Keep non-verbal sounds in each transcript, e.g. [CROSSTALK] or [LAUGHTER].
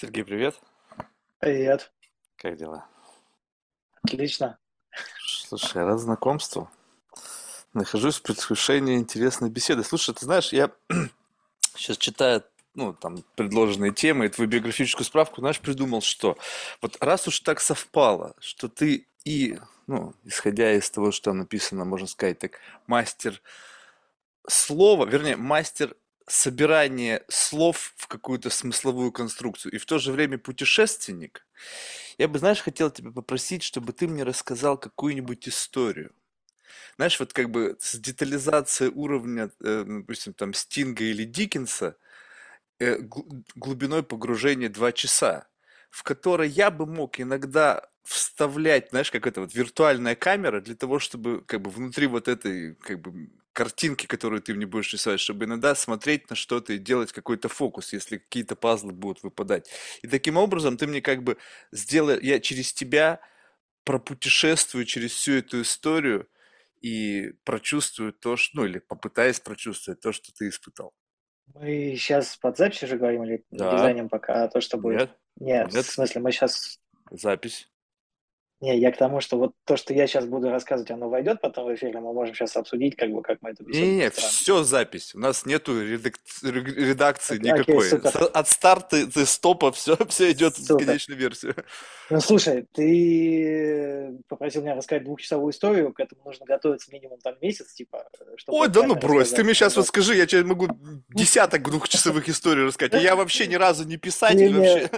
Сергей, привет. Привет. Как дела? Отлично. Слушай, рад знакомству. Нахожусь в предвкушении интересной беседы. Слушай, ты знаешь, я [CLEARS THROAT] сейчас читаю ну, там, предложенные темы и твою биографическую справку, знаешь, придумал, что вот раз уж так совпало, что ты и, ну, исходя из того, что там написано, можно сказать так, мастер слова, вернее, мастер собирания слов в какую-то смысловую конструкцию, и в то же время путешественник, я бы, знаешь, хотел тебя попросить, чтобы ты мне рассказал какую-нибудь историю. Знаешь, вот как бы с детализацией уровня, э, допустим, там Стинга или Диккенса, э, глубиной погружения 2 часа, в которой я бы мог иногда вставлять, знаешь, как это вот виртуальная камера для того, чтобы как бы внутри вот этой как бы картинки, которую ты мне будешь рисовать, чтобы иногда смотреть на что-то и делать какой-то фокус, если какие-то пазлы будут выпадать. И таким образом ты мне как бы сделай, я через тебя пропутешествую через всю эту историю и прочувствую то, что, ну или попытаюсь прочувствовать то, что ты испытал. Мы сейчас под запись уже говорим или Да. дизайнем пока то, что будет? Нет? Нет, Нет? в смысле, мы сейчас... Запись. Не, я к тому, что вот то, что я сейчас буду рассказывать, оно войдет потом в эфир, мы можем сейчас обсудить, как бы, как мы беседу Не-не-не, построим. все запись. У нас нету редак- ре- редакции Окей, никакой. супер. От старта до стопа все, все идет в Супер. конечную версию. Ну, слушай, ты попросил меня рассказать двухчасовую историю, к этому нужно готовиться минимум там месяц, типа, чтобы Ой, да ну брось, ты мне сейчас Вот. скажи, я тебе могу десяток двухчасовых [LAUGHS] историй рассказать. Я вообще ни разу не писатель, вообще.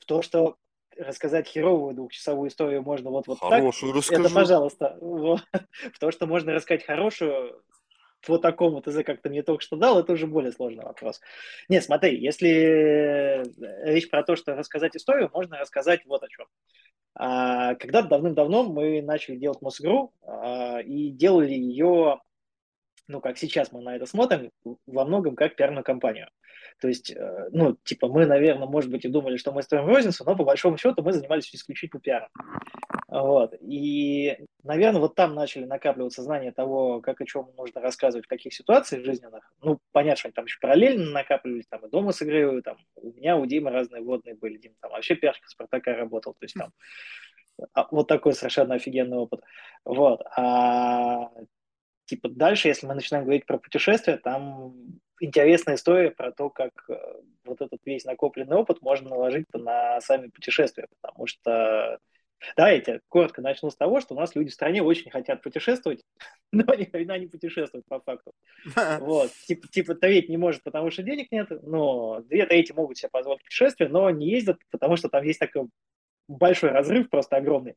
В то, что рассказать херовую двухчасовую историю можно вот, вот так, Хорошую это, расскажу. пожалуйста. Вот. [LAUGHS] То, что можно рассказать хорошую, по такому ТЗ, как ты мне только что дал, это уже более сложный вопрос. Нет, смотри, если речь про то, что рассказать историю, можно рассказать вот о чем. А, Когда-то давным-давно мы начали делать Мосигру а, и делали ее, ну, как сейчас мы на это смотрим, во многом как пиарную кампанию. То есть, э, ну, типа, мы, наверное, может быть, и думали, что мы строим розницу, но по большому счету мы занимались исключительно пиаром. Вот. И, наверное, вот там начали накапливаться знания того, как о чем нужно рассказывать, в каких ситуациях жизненных. Ну, понятно, что они там еще параллельно накапливались, там и дома сыграю, там у меня, у Димы разные водные были, Дима там вообще пиарщик Спартака работал, то есть там а, вот такой совершенно офигенный опыт. Вот. А типа дальше, если мы начинаем говорить про путешествия, там интересная история про то, как э, вот этот весь накопленный опыт можно наложить на сами путешествия, потому что Давайте коротко начну с того, что у нас люди в стране очень хотят путешествовать, [LAUGHS] но ни хрена не путешествуют по факту. [LAUGHS] Вот. Типа, типа треть не может, потому что денег нет, но две трети могут себе позволить путешествие, но не ездят, потому что там есть такой большой разрыв, просто огромный.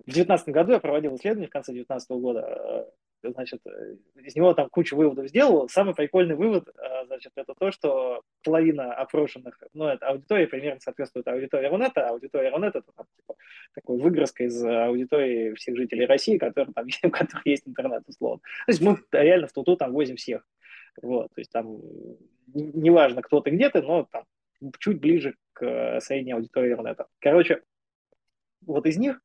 В 2019 году я проводил исследование в конце 2019 года, э, значит, э, из него там кучу выводов сделал. Самый прикольный вывод, э, значит, это то, что половина опрошенных, ну, это аудитория примерно соответствует аудитории Рунета, а аудитория Рунета это там, типа, такой выгрузка из аудитории всех жителей России, которые, там, [LAUGHS] у которых есть интернет, условно. То есть мы реально в туту там возим всех. Вот, то есть там неважно, кто ты где ты, но там чуть ближе к средней аудитории Рунета. Короче, вот из них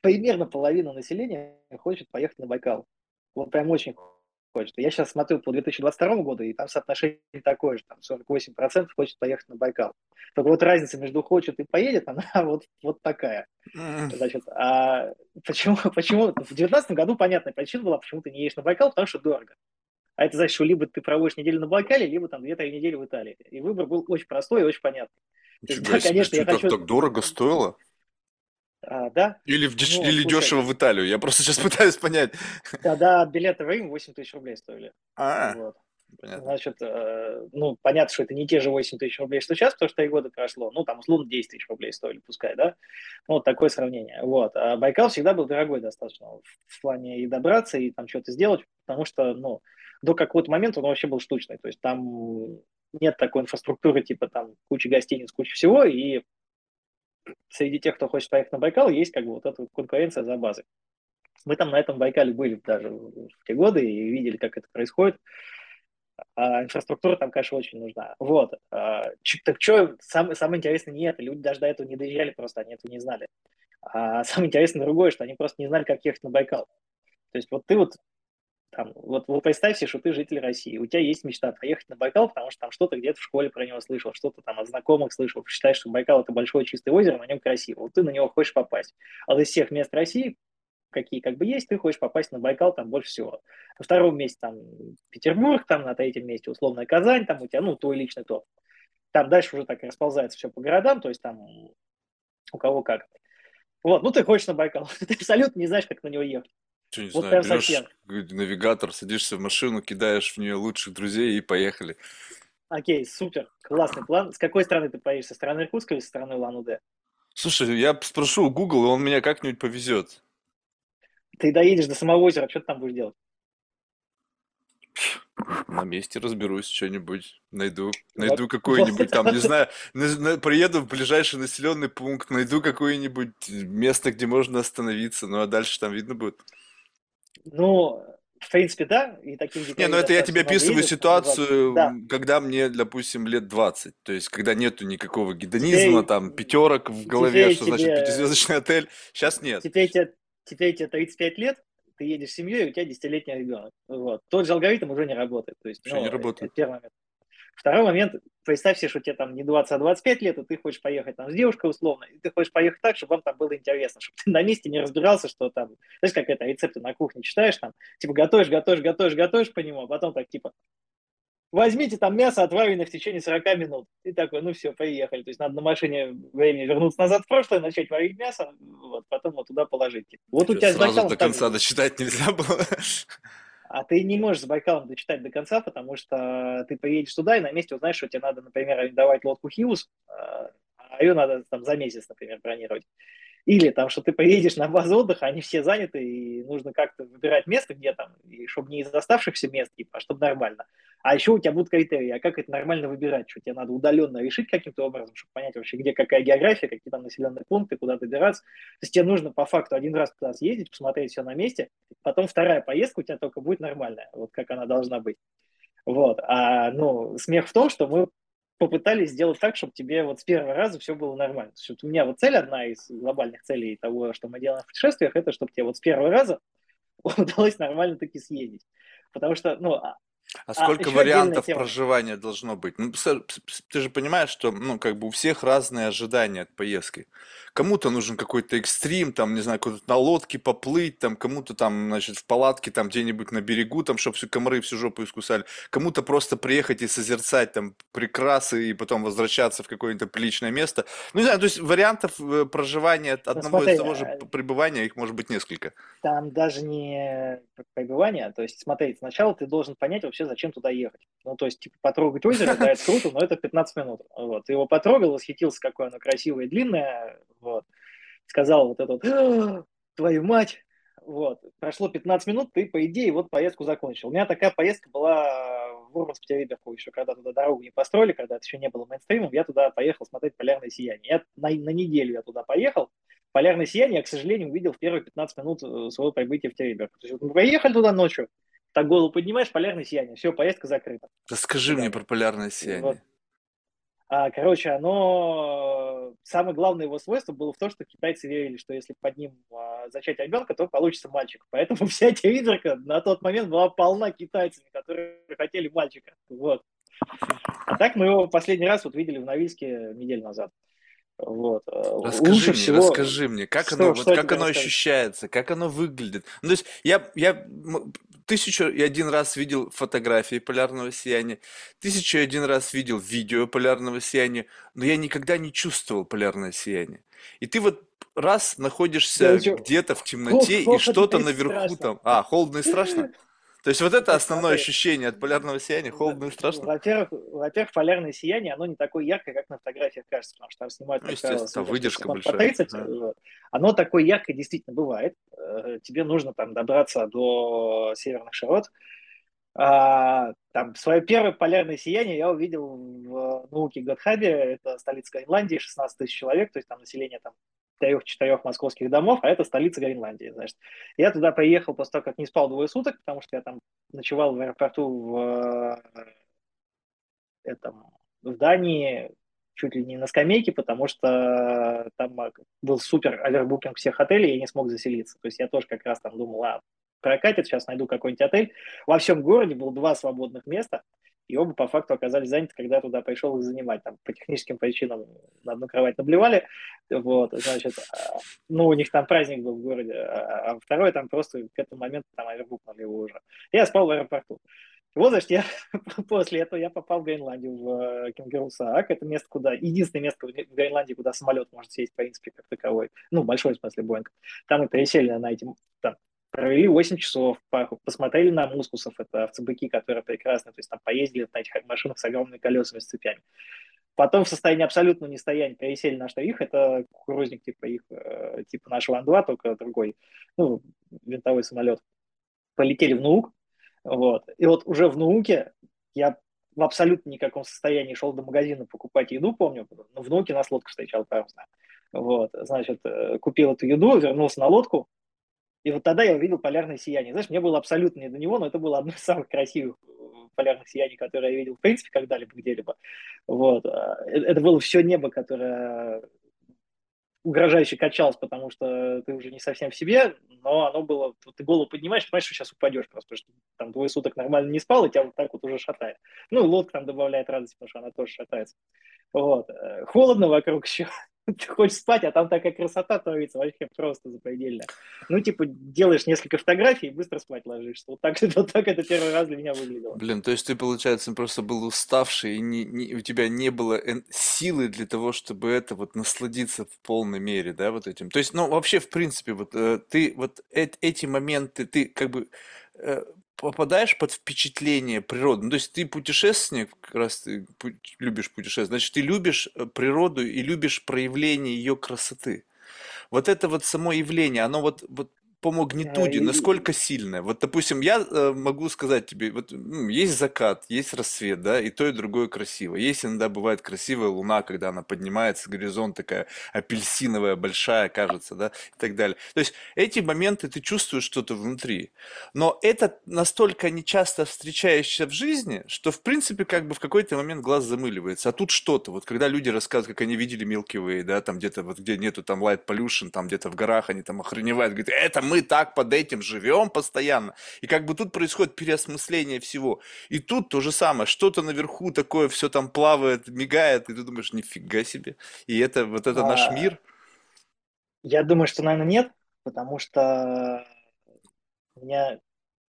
примерно половина населения хочет поехать на Байкал. Вот прям очень хочет. Я сейчас смотрю по 2022 году, и там соотношение такое же, там 48% хочет поехать на Байкал. Только вот разница между хочет и поедет, [LAUGHS] она вот, вот такая. Значит, а почему, [LAUGHS] почему? В 2019 году понятная причина была, почему ты не едешь на Байкал, потому что дорого. А это значит, что либо ты проводишь неделю на Байкале, либо там 2-3 недели в Италии. И выбор был очень простой и очень понятный. Есть, да, конечно, я хочу... так дорого стоило? А, да? Или, в деш... Ну, Или слушай. дешево в Италию? Я просто сейчас пытаюсь понять. [LAUGHS] Тогда билеты в Рим 8 тысяч рублей стоили. А, Вот. понятно. Значит, э, ну, понятно, что это не те же 8 тысяч рублей, что сейчас, потому что 3 года прошло. Ну, там, условно, 10 тысяч рублей стоили, пускай, да? Ну, вот такое сравнение. Вот. А Байкал всегда был дорогой достаточно в плане и добраться, и там что-то сделать, потому что, ну, до какого-то момента он вообще был штучный. То есть там нет такой инфраструктуры, типа там куча гостиниц, куча всего, и среди тех, кто хочет поехать на Байкал, есть как бы вот эта конкуренция за базой. Мы там на этом Байкале были даже в те годы и видели, как это происходит. А инфраструктура там, конечно, очень нужна. Вот. А, так что, самое, самое интересное не это. Люди даже до этого не доезжали, просто они этого не знали. А [LAUGHS] самое интересное другое, что они просто не знали, как ехать на Байкал. То есть вот ты вот там, вот, вот представь себе, что ты житель России, у тебя есть мечта поехать на Байкал, потому что там что-то где-то в школе про него слышал, что-то там от знакомых слышал, считаешь, что Байкал это большое чистое озеро, на нем красиво, вот ты на него хочешь попасть. А из всех мест России, какие как бы есть, ты хочешь попасть на Байкал там больше всего. На втором месте там Петербург, там на третьем месте условная Казань, там у тебя, ну, твой личный топ. Там дальше уже так расползается все по городам, то есть там у кого как. Вот, ну ты хочешь на Байкал, [LAUGHS] ты абсолютно не знаешь, как на него ехать. Что, не Вот знаю, берешь совсем. навигатор, садишься в машину, кидаешь в нее лучших друзей и поехали. Окей, супер, классный план. С какой стороны ты поедешь? Со стороны Иркутска или со стороны Улан-Удэ? Слушай, я спрошу у Google, и он меня как-нибудь повезет. Ты доедешь до самого озера, что ты там будешь делать? На месте разберусь, что-нибудь найду. Вот, Найду какой-нибудь вот, там, не [LAUGHS] знаю, на- на- приеду в ближайший населенный пункт, найду какое-нибудь место, где можно остановиться, ну а дальше там видно будет. Ну, в принципе, да, и таких Не, ну это я тебе описываю ситуацию, Да, когда мне, допустим, лет 20. То есть, когда нету никакого гедонизма, теперь, там, пятерок в голове, что значит тебе, пятизвездочный отель. Сейчас нет. теперь тебе, теперь тебе 35 лет, ты едешь с семьей, и у тебя десятилетний ребенок. Вот. Тот же алгоритм уже не работает. То есть, Вообще не ну, это работает. первый момент. Второй момент, представь себе, что тебе там не 20, а 25 лет, и ты хочешь поехать там с девушкой условно, и ты хочешь поехать так, чтобы вам там было интересно, чтобы ты на месте не разбирался, что там, знаешь, как это, рецепты на кухне читаешь, там, типа, готовишь, готовишь, готовишь, готовишь по нему, а потом так, типа, возьмите там мясо, отваренное в течение 40 минут. И такой, ну все, поехали. То есть надо на машине времени вернуться назад в прошлое, начать варить мясо, вот, потом вот туда положить. Вот у Что, тебя с сразу до конца дочитать нельзя было? [LAUGHS] А ты не можешь с Байкалом дочитать до конца, потому что ты поедешь туда и на месте узнаешь, что тебе надо, например, арендовать лодку Хиус, а ее надо там за месяц, например, бронировать. Или там, что ты поедешь на базу отдыха, они все заняты, и нужно как-то выбирать место, где там, и чтобы не из оставшихся мест, типа, а чтобы нормально. А еще у тебя будут критерии, а как это нормально выбирать, что тебе надо удаленно решить каким-то образом, чтобы понять вообще, где какая география, какие там населенные пункты, куда добираться. То есть тебе нужно по факту один раз туда съездить, посмотреть все на месте, потом вторая поездка у тебя только будет нормальная, вот как она должна быть. Вот. А, ну, смех в том, что мы попытались сделать так, чтобы тебе вот с первого раза все было нормально. Есть у меня вот цель, одна из глобальных целей того, что мы делаем в путешествиях, это чтобы тебе вот с первого раза [LAUGHS] удалось нормально таки съездить. Потому что, ну, а, А а сколько отдельная вариантов проживания должно быть? Ну, ты же понимаешь, что, ну, как бы у всех разные ожидания от поездки. Кому-то нужен какой-то экстрим, там, не знаю, куда-то на лодке поплыть, там, кому-то там, значит, в палатке, там, где-нибудь на берегу, там, чтобы всю комары всю жопу искусали. Кому-то просто приехать и созерцать там прекрасы и потом возвращаться в какое-то приличное место. Ну, не знаю, то есть вариантов э, проживания от Ну, одного и смотри, того же а, п- пребывания, их может быть несколько. там даже не пребывание, то есть, смотри, сначала ты должен понять вообще, зачем туда ехать. Ну, то есть, типа, потрогать озеро, да, это круто, но это 15 минут. Вот. Ты его потрогал, восхитился, какое оно красивое и длинное, вот. Сказал вот это вот, «А, твою мать, вот. Прошло 15 минут, ты, по идее, вот поездку закончил. У меня такая поездка была в Мурманск Тереберку еще, когда туда дорогу не построили, когда это еще не было мейнстримом, я туда поехал смотреть полярное сияние. Я на, на неделю я туда поехал, полярное сияние я, к сожалению, увидел в первые 15 минут э, своего прибытия в Тереберку. То есть мы поехали туда ночью, так голову поднимаешь, полярное сияние, все, поездка закрыта. Расскажи мне Ребята. про полярное Вот. сияние. А, короче, оно... Самое главное его свойство было в том, что китайцы верили, что если под ним а, зачать ребенка, то получится мальчик. Поэтому [LAUGHS] вся Териберка на тот момент была полна китайцами, которые хотели мальчика. Вот. А так мы его последний раз вот видели в Норильске неделю назад. Вот. Э, Расскажи Лучше мне, всего... расскажи мне, как Что- оно, вот что как тебе оно ощущается, как оно выглядит. Ну, то есть я, я тысячу и один раз видел фотографии полярного сияния, тысячу и один раз видел видео полярного сияния, но я никогда не чувствовал полярное сияние. И ты вот раз находишься и где-то в темноте, и холодно что-то и наверху страшно. там. А, холодно и страшно? То есть вот это основное ощущение от полярного сияния, холодно и страшно? Во-первых, во-первых, полярное сияние, оно не такое яркое, как на фотографиях кажется, потому что там снимают, Ну, естественно, с выдержка большая. 30. Ага. вот. Оно такое яркое действительно бывает. Э, Тебе нужно там добраться до северных широт. А, там свое первое полярное сияние я увидел в науке Готхабе, это столица Гренландии, 16 тысяч человек, то есть там население там трех-четырех московских домов, а это столица Гренландии, значит. Я туда приехал после того, как не спал двое суток, потому что я там ночевал в аэропорту в э, этом, в Дании чуть ли не на скамейке, потому что там был супер овербукинг всех отелей, я не смог заселиться. То есть я тоже как раз там думал, а, прокатит, сейчас найду какой-нибудь отель. Во всем городе было два свободных места, и оба по факту оказались заняты, когда я туда пришел их занимать. Там по техническим причинам на одну кровать наблевали, вот, значит, а, ну, у них там праздник был в городе, а, а второй там просто к этому моменту там овербукнули его уже. Я спал в аэропорту. Вот, значит, я [LAUGHS] после этого я попал в Гренландию, в э, Кенгурусаак. Это место, куда... Единственное место в Гренландии, куда самолет может сесть, в принципе, как таковой. Ну, большой, в смысле, Боинг. Там мы пересели на эти... Там, провели 8 часов, посмотрели на мускусов, это овцебыки, которые прекрасны, то есть там поездили на этих машинах с огромными колесами, с цепями. Потом в состоянии абсолютного нестояния пересели на что это кукурузник типа их, э, типа нашего Ан-2, только другой, ну, винтовой самолет. Полетели в Нуук, вот. И вот уже в науке я в абсолютно никаком состоянии шел до магазина покупать еду, помню, но в науке нас лодка встречал просто. Вот, значит, э, купил эту еду, вернулся на лодку, и вот тогда я увидел полярное сияние. Знаешь, мне было абсолютно не до него, но это было одно из самых красивых э, полярных сияний, которые я видел, в принципе, когда-либо где-либо. Вот. Э, это было все небо, которое угрожающе качалось, потому что ты уже не совсем в себе, но оно было, вот ты голову поднимаешь, понимаешь, что сейчас упадешь просто, потому что там двое суток нормально не спал, и тебя вот так вот уже шатает. Ну, лодка там добавляет радости, потому что она тоже шатается. Вот. Э, холодно вокруг еще, [LAUGHS] ты хочешь спать, а там такая красота творится, вообще просто запредельно. Ну, типа, делаешь несколько фотографий и быстро спать ложишься. Вот так, [LAUGHS] вот так это первый раз для меня выглядело. Блин, то есть ты, получается, просто был уставший, и не, не, у тебя не было силы для того, чтобы это вот насладиться в полной мере, да, вот этим. То есть, ну, вообще, в принципе, вот э, ты вот э, эти моменты, ты как бы э, попадаешь под впечатление природы. Ну, то есть ты путешественник, как раз ты любишь путешествовать, значит, ты любишь э, природу и любишь проявление ее красоты. Вот это вот само явление, оно вот, вот по магнитуде, насколько сильная? Вот, допустим, я э, могу сказать тебе, вот ну, есть закат, есть рассвет, да, и то, и другое красиво. Есть иногда бывает красивая луна, когда она поднимается, горизонт такая апельсиновая, большая, кажется, да, и так далее. То есть эти моменты ты чувствуешь что-то внутри. Но это настолько нечасто встречающееся в жизни, что, в принципе, как бы в какой-то момент глаз замыливается. А тут что-то, вот когда люди рассказывают, как они видели Milky Way, да, там где-то вот где нету там light pollution, там где-то в горах они там охреневают, говорят, это мы так под этим живем постоянно. И как бы тут происходит переосмысление всего. И тут то же самое, что-то наверху такое все там плавает, мигает, и ты думаешь, нифига себе. И это вот это а, наш мир. Я думаю, что, наверное, нет, потому что у меня,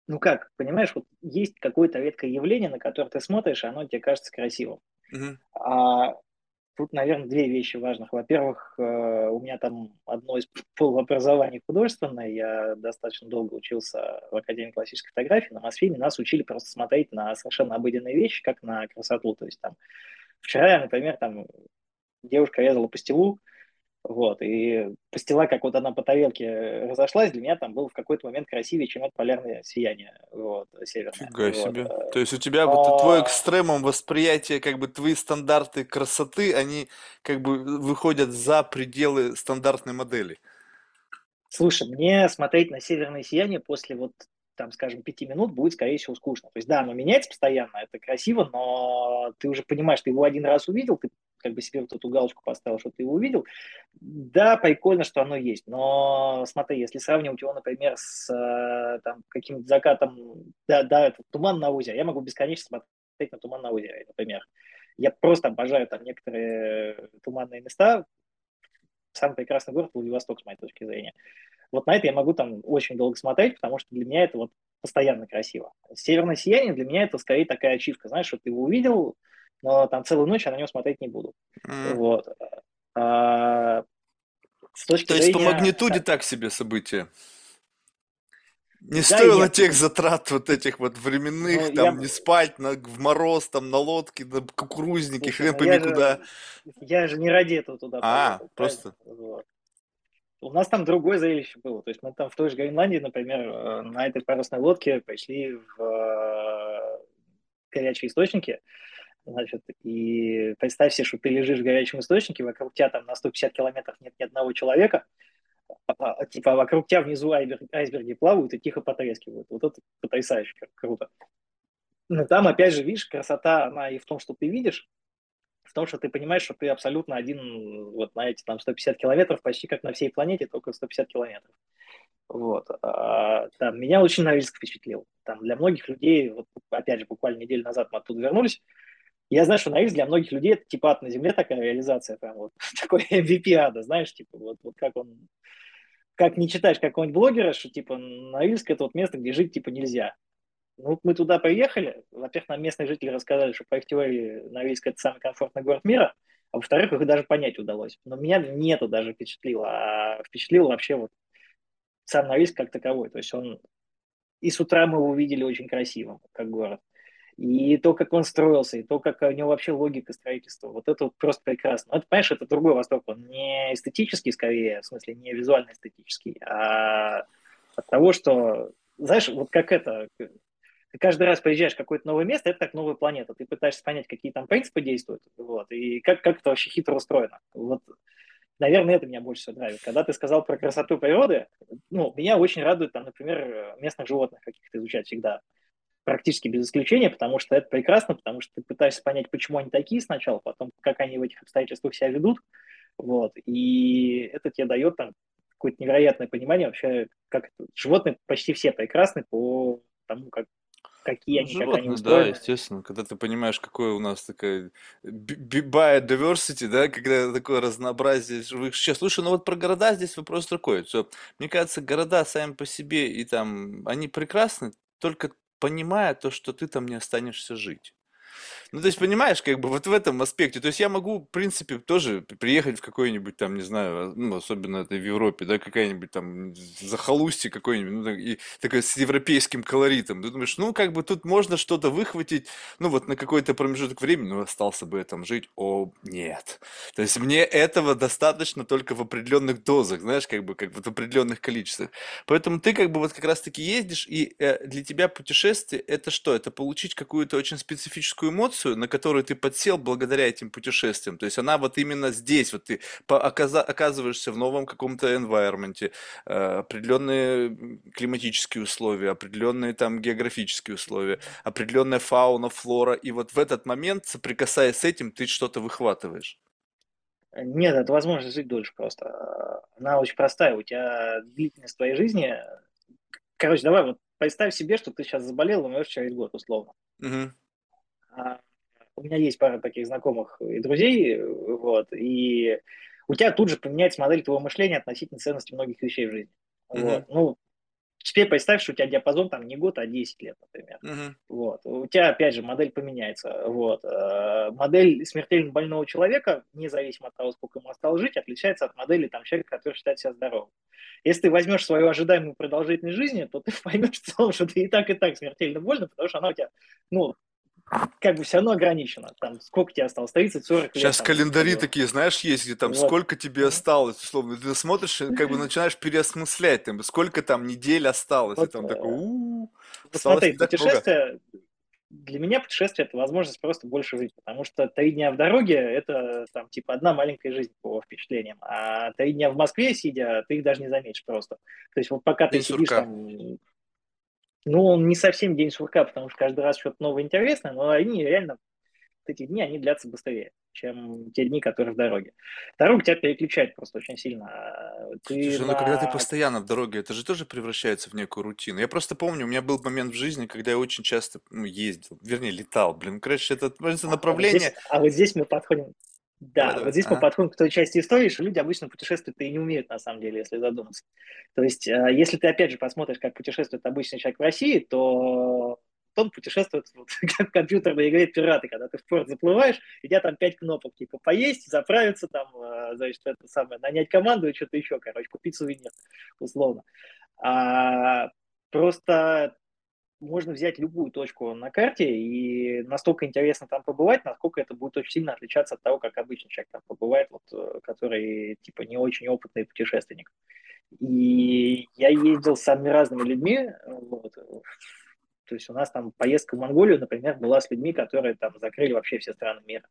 ну как, понимаешь, вот есть какое-то редкое явление, на которое ты смотришь, и оно тебе кажется красивым. Угу. А Тут, наверное, две вещи важных. Во-первых, э, у меня там одно из [LAUGHS] полуобразований художественное. Я достаточно долго учился в Академии классической фотографии. На Мосфильме нас учили просто смотреть на совершенно обыденные вещи, как на красоту. То есть там вчера, например, там девушка резала пастилу, вот, и пастила, как вот она по тарелке разошлась, для меня там было в какой-то момент красивее, чем это полярное сияние, вот, северное. Фига вот. себе. То есть у тебя Но... вот твой экстремум восприятия, как бы твои стандарты красоты, они как бы выходят за пределы стандартной модели. Слушай, мне смотреть на северное сияние после вот там, скажем, пяти минут будет, скорее всего, скучно. То есть, да, оно меняется постоянно, это красиво, но ты уже понимаешь, ты его один раз увидел, ты как бы себе вот эту галочку поставил, что ты его увидел. Да, прикольно, что оно есть, но смотри, если сравнивать его, например, с э, там, каким-то закатом, да, да, это туман на озере, я могу бесконечно смотреть на туман на озере, например. Я просто обожаю там некоторые туманные места. Самый прекрасный город Владивосток, с моей точки зрения. Вот на это я могу там очень долго смотреть, потому что для меня это вот постоянно красиво. Северное сияние для меня это скорее такая ачивка, знаешь, что ты его увидел, но там целую ночь я на него смотреть не буду. Mm. Вот. А, с точки То зрения... есть по магнитуде так себе событие? Не да, стоило я... тех затрат вот этих вот временных, ну, там, я... не спать на, в мороз, там, на лодке, на кукурузнике, хрен ну, пойми куда. Же, я же не ради этого туда А, поехал, просто. Вот. У нас там другое зрелище было. То есть мы там в той же Гренландии, например, э, на этой парусной лодке пришли в э, горячие источники. Значит, и представь себе, что ты лежишь в горячем источнике, вокруг тебя там на 150 километров нет ни одного человека, а, а, типа вокруг тебя внизу айсберг, айсберги плавают и тихо потрескивают. Вот это потрясающе круто. Но там, опять же, видишь, красота, она и в том, что ты видишь, в том, что ты понимаешь, что ты абсолютно один вот на эти там 150 километров, почти как на всей планете, только 150 километров. Вот. А, там, меня очень Норильск впечатлил. Там для многих людей, вот, опять же, буквально неделю назад мы оттуда вернулись, я знаю, что Норильск для многих людей это типа ад на земле такая реализация, прям вот [LAUGHS] такой MVP ада, знаешь, типа вот, вот как он, как не читаешь какого-нибудь блогера, что типа Норильск это вот место, где жить типа нельзя. Ну, мы туда приехали, во-первых, нам местные жители рассказали, что по их теории Норильск это самый комфортный город мира, а во-вторых, их даже понять удалось. Но меня не это даже впечатлило, а впечатлило вообще вот сам Норильск как таковой. То есть он... И с утра мы его увидели очень красивым, как город. И то, как он строился, и то, как у него вообще логика строительства, вот это вот просто прекрасно. Это, понимаешь, это другой Восток, он не эстетический скорее, в смысле не визуально эстетический, а от того, что, знаешь, вот как это, ты каждый раз приезжаешь в какое-то новое место, это как новая планета. Ты пытаешься понять, какие там принципы действуют, вот, и как, как это вообще хитро устроено. Вот, наверное, это меня больше всего нравится. Когда ты сказал про красоту природы, ну, меня очень радует, там, например, местных животных каких-то изучать всегда. Практически без исключения, потому что это прекрасно, потому что ты пытаешься понять, почему они такие сначала, потом, как они в этих обстоятельствах себя ведут, вот, и это тебе дает там какое-то невероятное понимание вообще, как это, животные почти все прекрасны по тому, как какие Ну, они, как они животные, да, устроены. естественно, когда ты понимаешь, какое у нас такая biodiversity, да, когда такое разнообразие живых существ. Слушай, ну вот про города здесь вопрос такой, что, мне кажется, города сами по себе и там, они прекрасны, только понимая то, что ты там не останешься жить. Ну, то есть, понимаешь, как бы вот в этом аспекте. То есть я могу, в принципе, тоже приехать в какой-нибудь там, не знаю, ну, особенно это в Европе, да, какая-нибудь там захолустье какой-нибудь, ну, так- и такое с европейским колоритом. Ты думаешь, ну, как бы тут можно что-то выхватить, ну, вот на какой-то промежуток времени, ну, остался бы я там жить. О, нет. То есть мне этого достаточно только в определенных дозах, знаешь, как бы, как бы в определенных количествах. Поэтому ты как бы вот как раз-таки ездишь, и э, для тебя путешествие это что? Это получить какую-то очень специфическую эмоцию, на которую ты подсел благодаря этим путешествиям. То есть она вот именно здесь, вот ты оказываешься в новом каком-то environment, э, определенные климатические условия, определенные там географические условия, определенная фауна, флора, и вот в этот момент, соприкасаясь с этим, ты что-то выхватываешь. Нет, это возможность жить дольше просто. Она очень простая. У тебя длительность твоей жизни... Короче, давай вот представь себе, что ты сейчас заболел, умрешь через год, условно. Мгм. У меня есть пара таких знакомых и друзей, вот, и у тебя тут же поменяется модель твоего мышления относительно ценности многих вещей в жизни. Мгм. Вот. Ну, теперь представь, что у тебя диапазон там не год, а 10 лет, например. Мгм. Вот. У тебя, опять же, модель поменяется. Вот. Э, Модель смертельно больного человека, независимо от того, сколько ему осталось жить, отличается от модели там, человека, который считает себя здоровым. Если ты возьмешь свою ожидаемую продолжительность жизни, то ты [LAUGHS] поймешь в целом, что [LAUGHS] ты и так, и так смертельно больно, потому что она у тебя, ну, как бы все равно ограничена. Там, сколько тебе осталось? 30-40 лет. Сейчас там, календари вот. такие, знаешь, есть, где там Вот. сколько тебе осталось, условно. Ты смотришь, и как бы начинаешь переосмыслять, там, сколько там недель осталось, и Вот, там э, такой, у смотри, путешествие, для меня путешествие это возможность просто больше жить, потому что три дня в дороге это там типа одна маленькая жизнь по впечатлениям, а три дня в Москве сидя, ты их даже не заметишь просто. То есть вот пока ты День сидишь сурка. там, ну, он не совсем день сурка, потому что каждый раз что-то новое интересное, но они реально, эти дни, они длятся быстрее, чем те дни, которые в дороге. Дорога тебя переключает просто очень сильно. Ты Слушай, ну когда ты на постоянно в дороге, это же тоже превращается в некую рутину. Я просто помню, у меня был момент в жизни, когда я очень часто ну, ездил, вернее, летал. Блин, короче, это, это А вот здесь, направление... а вот здесь мы подходим, да, давай. вот здесь мы Ага. подходим к той части истории, что люди обычно путешествуют и не умеют, на самом деле, если задуматься. То есть, э, если ты, опять же, посмотришь, как путешествует обычный человек в России, то он путешествует [LAUGHS] вот, как в компьютерной игре «Пираты», когда ты в порт заплываешь, и у тебя там пять кнопок, типа поесть, заправиться, там, э, значит, это самое, нанять команду и что-то еще, короче, купить сувенир, условно. А, просто можно взять любую точку на карте и настолько интересно там побывать, насколько это будет очень сильно отличаться от того, как обычный человек там побывает, вот, э, который типа не очень опытный путешественник. И я ездил с самыми разными людьми. Вот. То есть у нас там поездка в Монголию, например, была с людьми, которые там закрыли вообще все страны мира.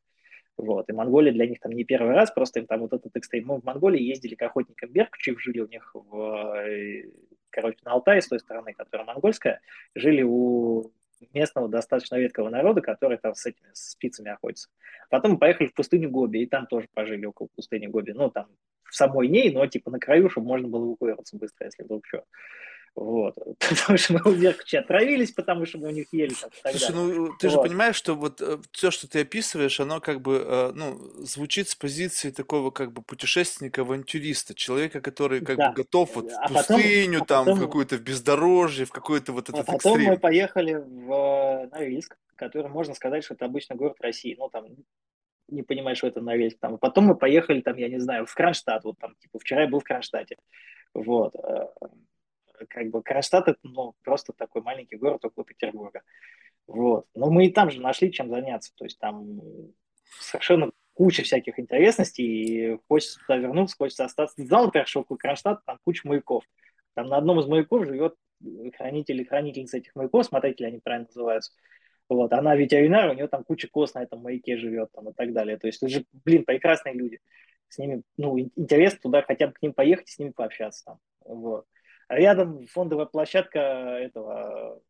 Вот. И Монголия для них там не первый раз, просто им там вот этот экстрим. Мы в Монголии ездили к охотникам Беркучев, жили у них в, э, короче, на Алтае, с той стороны, которая монгольская, жили у местного достаточно редкого народа, который там с этими спицами охотится. Потом мы поехали в пустыню Гоби, и там тоже пожили около пустыни Гоби. Ну, там в самой ней, но типа на краю, чтобы можно было эвакуироваться быстро, если вдруг что. Вот. [LAUGHS] Потому что мы Беркучи отравились, потому что мы у них ели там, Слушай, ну ты вот. же понимаешь, что вот э, все, что ты описываешь, оно как бы, э, ну, звучит с позиции такого как бы путешественника-авантюриста, человека, который как да. бы готов вот а в пустыню, потом, там, а потом, в какую-то в бездорожье, в какой-то вот этот а потом экстрим. мы поехали в э, Норильск, который, можно сказать, что это обычно город России. Ну, там, не понимаешь, что это Норильск. Там. Потом мы поехали, там, я не знаю, в Кронштадт. Вот там, типа, вчера я был в Кронштадте. Вот как бы Кронштадт это ну, просто такой маленький город около Петербурга. Вот. Но мы и там же нашли чем заняться. То есть там совершенно куча всяких интересностей, и хочется туда вернуться, хочется остаться. Знал, например, что около Кронштадта там куча маяков. Там на одном из маяков живет хранитель или хранительница этих маяков, смотрители они правильно называются. Вот, она ветеринар, у нее там куча коз на этом маяке живет там, и так далее. То есть, это же, блин, прекрасные люди. С ними, ну, интересно туда хотя бы к ним поехать и с ними пообщаться там. Вот. Рядом фондовая площадка этого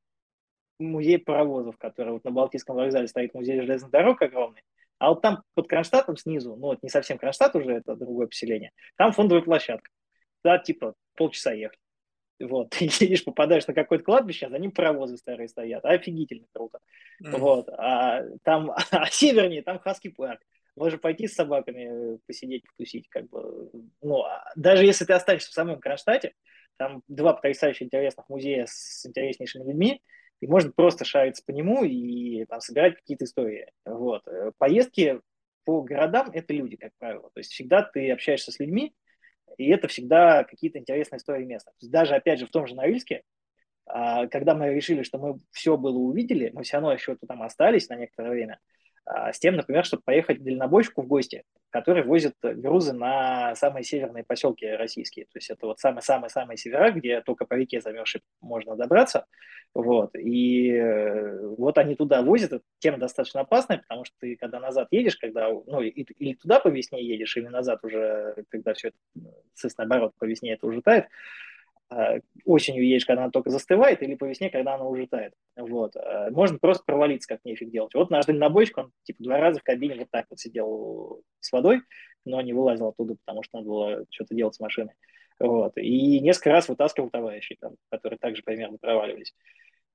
музея паровозов, который вот на Балтийском вокзале стоит музей железных дорог огромный. А вот там под Кронштадтом снизу, ну вот не совсем Кронштадт уже, это другое поселение, там фондовая площадка. Туда типа полчаса ехать. Вот, [LAUGHS] ты едешь, попадаешь на какое-то кладбище, а за ним паровозы старые стоят. Офигительно круто. Mm. Вот, а там, [LAUGHS] а севернее, там Хаски парк. Можно пойти с собаками посидеть, потусить, как бы. Ну, а даже если ты останешься в самом Кронштадте, там два потрясающе интересных музея с интереснейшими людьми, и можно просто шариться по нему и там собирать какие-то истории. Вот. Поездки по городам – это люди, как правило. То есть всегда ты общаешься с людьми, и это всегда какие-то интересные истории места. То есть даже, опять же, в том же Норильске, а, когда мы решили, что мы все было увидели, мы все равно еще там остались на некоторое время – с тем, например, чтобы поехать в дальнобойщику в гости, который возит грузы на самые северные поселки российские. То есть это вот самые-самые-самые севера, где только по реке замерзшей можно добраться. Вот. И э, вот они туда возят. Эта тема достаточно опасная, потому что ты, когда назад едешь, когда, ну, или туда по весне едешь, или назад уже, когда все это, естественно, наоборот, по весне это уже тает, а, осенью едешь, когда она только застывает, или по весне, когда она уже тает. Вот. А, можно просто провалиться, как нефиг делать. Вот наш дальнобойщик, он типа два раза в кабине вот так вот сидел с водой, но не вылазил оттуда, потому что надо было что-то делать с машиной. Вот. И несколько раз вытаскивал товарищей, там, которые также примерно проваливались.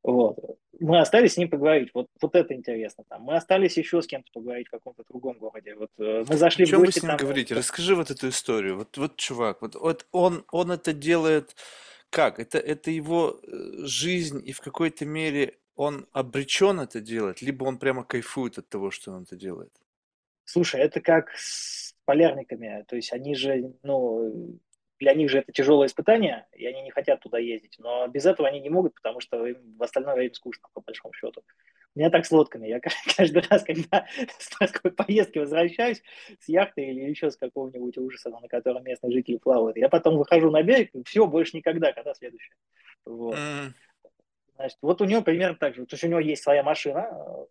Вот. Мы остались с ним поговорить. Вот, вот это интересно. Там. Мы остались еще с кем-то поговорить в каком-то другом городе. Вот, э, мы зашли О чем в гости, вы с ним там, говорите? Расскажи вот эту историю. Вот, вот чувак, вот, вот он, он это делает как? Это, это его э, жизнь, и в какой-то мере он обречен это делать, либо он прямо кайфует от того, что он это делает? Слушай, это как с полярниками. То есть они же, ну, для них же это тяжелое испытание, и они не хотят туда ездить. Но без этого они не могут, потому что им в остальное время скучно, по большому счету. У меня так с лодками. Я [LAUGHS] каждый раз, когда с такой поездки возвращаюсь с яхты или еще с какого-нибудь ужаса, на котором местные жители плавают, я потом выхожу на берег, и все, больше никогда, когда следующее. Вот. Mm. Значит, вот у него примерно так же. То есть у него есть своя машина,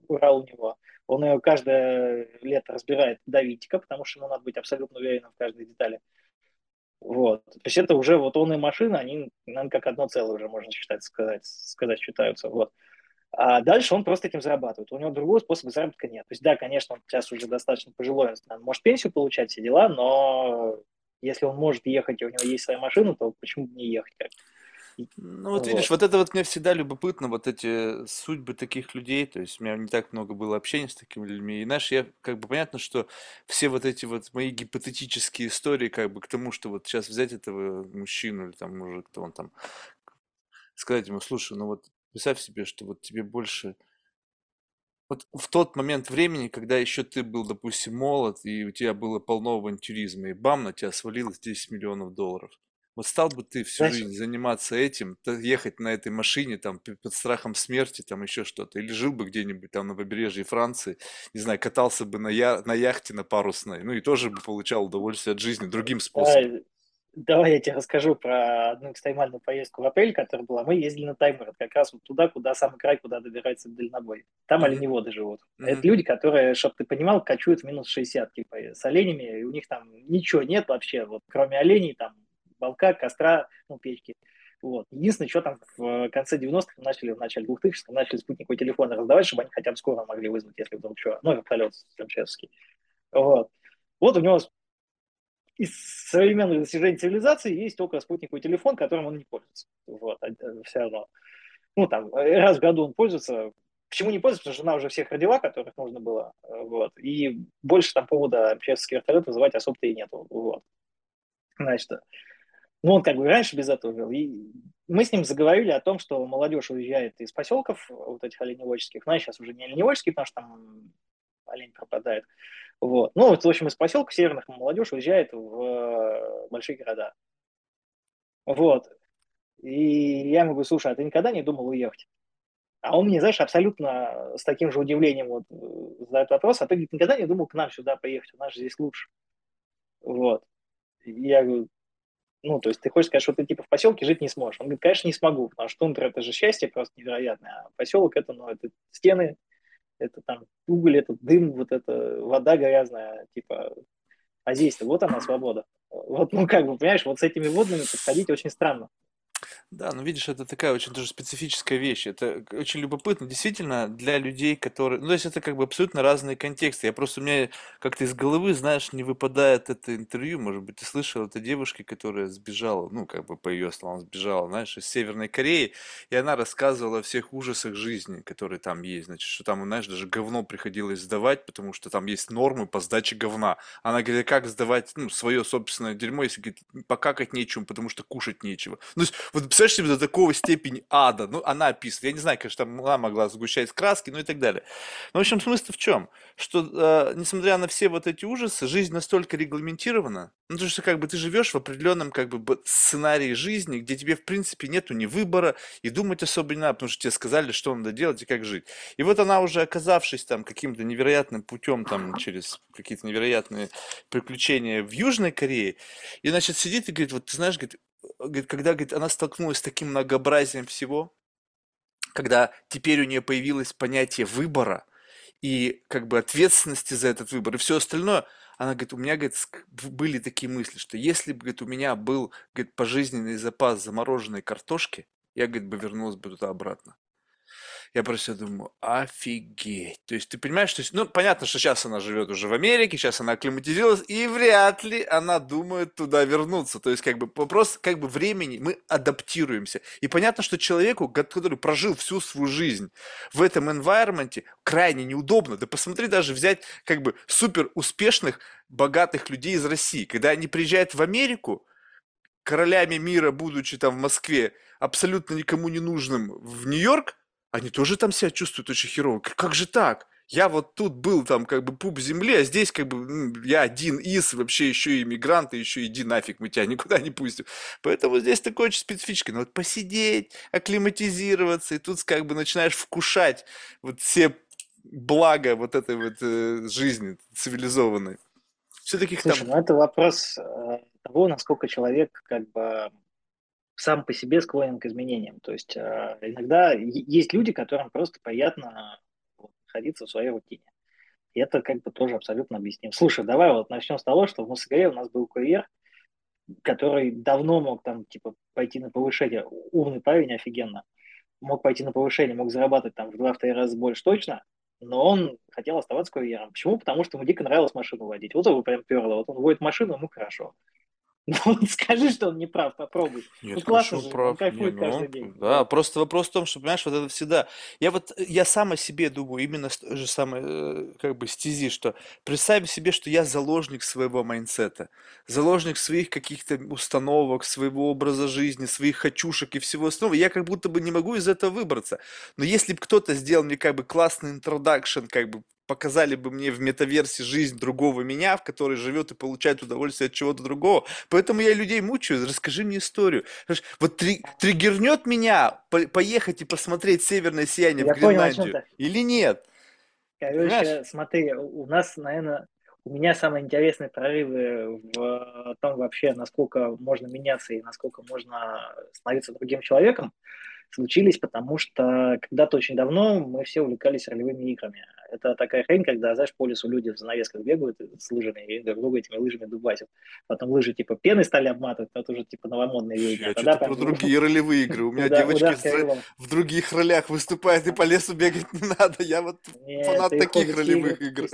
Урал у него. Он ее каждое лето разбирает до винтика, потому что ему надо быть абсолютно уверенным в каждой детали. Вот. То есть это уже вот он и машина, они, наверное, как одно целое уже, можно считать, сказать, сказать считаются. Вот. А дальше он просто этим зарабатывает. У него другого способа заработка нет. То есть, да, конечно, он сейчас уже достаточно пожилой, он может пенсию получать, все дела, но если он может ехать, и у него есть своя машина, то почему бы не ехать? Ну вот, вот видишь, вот. это вот мне всегда любопытно, вот эти судьбы таких людей, то есть у меня не так много было общения с такими людьми, и знаешь, я как бы понятно, что все вот эти вот мои гипотетические истории, как бы к тому, что вот сейчас взять этого мужчину или там может кто он там, сказать ему, слушай, ну вот представь себе, что вот тебе больше вот в тот момент времени, когда еще ты был, допустим, молод, и у тебя было полно авантюризма, и бам, на тебя свалилось 10 миллионов долларов. Вот стал бы ты всю Знаешь, жизнь заниматься этим, ехать на этой машине там под страхом смерти, там еще что-то, или жил бы где-нибудь там на побережье Франции, не знаю, катался бы на, я, на яхте на парусной, ну и тоже бы получал удовольствие от жизни другим способом. давай, давай я тебе расскажу про одну экстремальную поездку в апрель, которая была. Мы ездили на Таймыр, как раз вот туда, куда самый край, куда добирается дальнобой. Там Мгм. оленеводы живут. Это Мгм. люди, которые, чтобы ты понимал, кочуют в минус 60, типа, с оленями, и у них там ничего нет вообще, вот кроме оленей, там, балка, костра, ну, печки. Вот. Единственное, что там в конце 90-х начали, в начале 2000-х начали спутниковые телефоны раздавать, чтобы они хотя бы скоро могли вызвать, если вдруг что. Ну, вертолет МЧСовский. Вот. Вот у него из современных достижений цивилизации есть только спутниковый телефон, которым он не пользуется. Вот, а, э, все равно. Ну, там, раз в году он пользуется. Почему не пользуется? Потому что жена уже всех родила, которых нужно было. Вот. И больше там повода МЧСовский вертолет вызывать особо-то и нету. Вот. Значит, ну, он как бы раньше без этого жил. И мы с ним заговорили о том, что молодежь уезжает из поселков, вот этих оленеводческих. Ну, сейчас уже не оленеводческие, потому что там олень пропадает. Вот. Ну, вот, в общем, из поселка северных молодежь уезжает в э, большие города. Вот. И я ему говорю, слушай, а ты никогда не думал уехать? А он мне, знаешь, абсолютно с таким же удивлением вот э, задает вопрос, а ты говорит, никогда не думал к нам сюда поехать, у нас же здесь лучше. Вот. И я говорю, ну, то есть ты хочешь сказать, что ты типа в поселке жить не сможешь? Он говорит, конечно, не смогу, потому что тундра это же счастье просто невероятное, а поселок это, ну, это стены, это там уголь, это дым, вот это вода грязная, типа, а здесь-то вот она свобода. Вот, ну, как бы, понимаешь, вот с этими водными подходить очень странно. Да, ну видишь, это такая очень тоже специфическая вещь. Это очень любопытно, действительно, для людей, которые... Ну, то есть это как бы абсолютно разные контексты. Я просто, у меня как-то из головы, знаешь, не выпадает это интервью. Может быть, ты слышал, это девушки, которая сбежала, ну, как бы по ее словам, сбежала, знаешь, из Северной Кореи, и она рассказывала о всех ужасах жизни, которые там есть. Значит, что там, знаешь, даже говно приходилось сдавать, потому что там есть нормы по сдаче говна. Она говорит, как сдавать, ну, свое собственное дерьмо, если, говорит, покакать нечем, потому что кушать нечего. Ну, то есть, вот представляешь себе до такого степени ада, ну, она описывает, я не знаю, конечно, там она могла сгущать краски, ну и так далее. Но, в общем, смысл в чем? Что, э, несмотря на все вот эти ужасы, жизнь настолько регламентирована, ну, то, что как бы ты живешь в определенном как бы сценарии жизни, где тебе, в принципе, нету ни выбора, и думать особо не надо, потому что тебе сказали, что надо делать и как жить. И вот она уже оказавшись там каким-то невероятным путем, там, через какие-то невероятные приключения в Южной Корее, и, значит, сидит и говорит, вот ты знаешь, говорит, говорит, когда говорит, она столкнулась с таким многообразием всего, когда теперь у нее появилось понятие выбора и как бы ответственности за этот выбор и все остальное, она говорит, у меня, говорит, были такие мысли, что если бы, у меня был, говорит, пожизненный запас замороженной картошки, я, говорит, бы вернулась бы туда обратно. Я просто думаю, офигеть. То есть ты понимаешь, что... Ну, понятно, что сейчас она живет уже в Америке, сейчас она акклиматизировалась, и вряд ли она думает туда вернуться. То есть как бы вопрос как бы времени, мы адаптируемся. И понятно, что человеку, который прожил всю свою жизнь в этом environment, крайне неудобно. Да посмотри даже взять как бы супер успешных, богатых людей из России. Когда они приезжают в Америку, королями мира, будучи там в Москве, абсолютно никому не нужным в Нью-Йорк, они тоже там себя чувствуют очень херово. Как же так? Я вот тут был там как бы пуп земли, а здесь как бы я один из, вообще еще и иммигрант, и еще иди нафиг, мы тебя [LAUGHS] никуда не пустим. Поэтому здесь такое очень специфическое. Но вот посидеть, акклиматизироваться, и тут как бы начинаешь вкушать вот все блага вот этой вот э, жизни цивилизованной. Все-таки там... ну это вопрос э, того, насколько человек как бы сам по себе склонен к изменениям. То есть э, иногда есть люди, которым просто приятно находиться в своей рутине. И это как бы тоже абсолютно объясним. Слушай, давай вот начнем с того, что в Москве у нас был курьер, который давно мог там типа пойти на повышение. Умный парень офигенно. Мог пойти на повышение, мог зарабатывать там в два-три раза больше точно, но он хотел оставаться курьером. Почему? Потому что ему дико нравилось машину водить. Вот его прям перло. Вот он водит машину, ему хорошо. Ну, скажи, что он не прав, попробуй. Нет, ну, классно же, прав. он кайфует не, ну, каждый день. Да, просто вопрос в том, что, понимаешь, вот это всегда... Я вот, я сам о себе думаю именно с той же самой, э, как бы, стези, что представь себе, что я заложник своего майнсета, заложник своих каких-то установок, своего образа жизни, своих хочушек и всего остального. Я как будто бы не могу из этого выбраться. Но если бы кто-то сделал мне как бы классный интродакшн, как бы показали бы мне в метаверсе жизнь другого меня, в которой живет и получает удовольствие от чего-то другого. Поэтому я людей мучаю. Расскажи мне историю. Вот три, триггернет меня по поехать и посмотреть северное сияние я в Гренландию понял, или нет? Короче, Понимаешь? смотри, у нас, наверное, у меня самые интересные прорывы в том вообще, насколько можно меняться и насколько можно становиться другим человеком, случились, потому что когда-то очень давно мы все увлекались ролевыми играми. Это такая хрень, когда, знаешь, по лесу люди в занавесках бегают с лыжами и друг друга этими лыжами дубасят. Потом лыжи типа пены стали обматывать, но это уже типа новомодные веяния. Я что-то про другие ролевые игры. У [LAUGHS] меня девочки в других ролях выступают, и по лесу бегать не надо. Я вот фанат таких ролевых игр.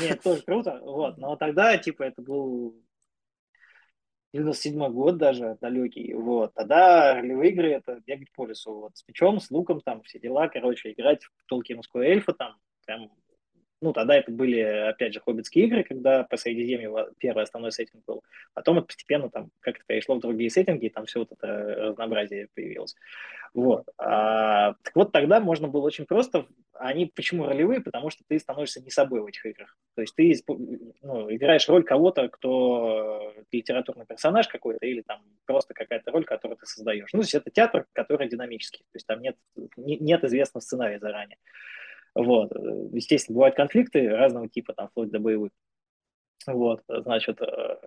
Нет, тоже круто. Вот. Но тогда, типа, это был 97 год даже далекий, вот, тогда ролевые игры это бегать по лесу, вот, с мечом, с луком, там, все дела, короче, играть в толкиновскую эльфа, там, прям, ну, тогда это были, опять же, хоббитские игры, когда по Средиземью первый основной сеттинг был, потом это постепенно там как-то перешло в другие сеттинги, и там все вот это разнообразие появилось. Вот. А, так вот тогда можно было очень просто. Они почему ролевые? Потому что ты становишься не собой в этих играх. То есть ты ну, играешь роль кого-то, кто литературный персонаж какой-то, или там просто какая-то роль, которую ты создаешь. Ну, то есть это театр, который динамический. То есть там нет, нет известного сценария заранее. Вот. Естественно, бывают конфликты разного типа, там, вплоть до боевых. Вот, значит, э,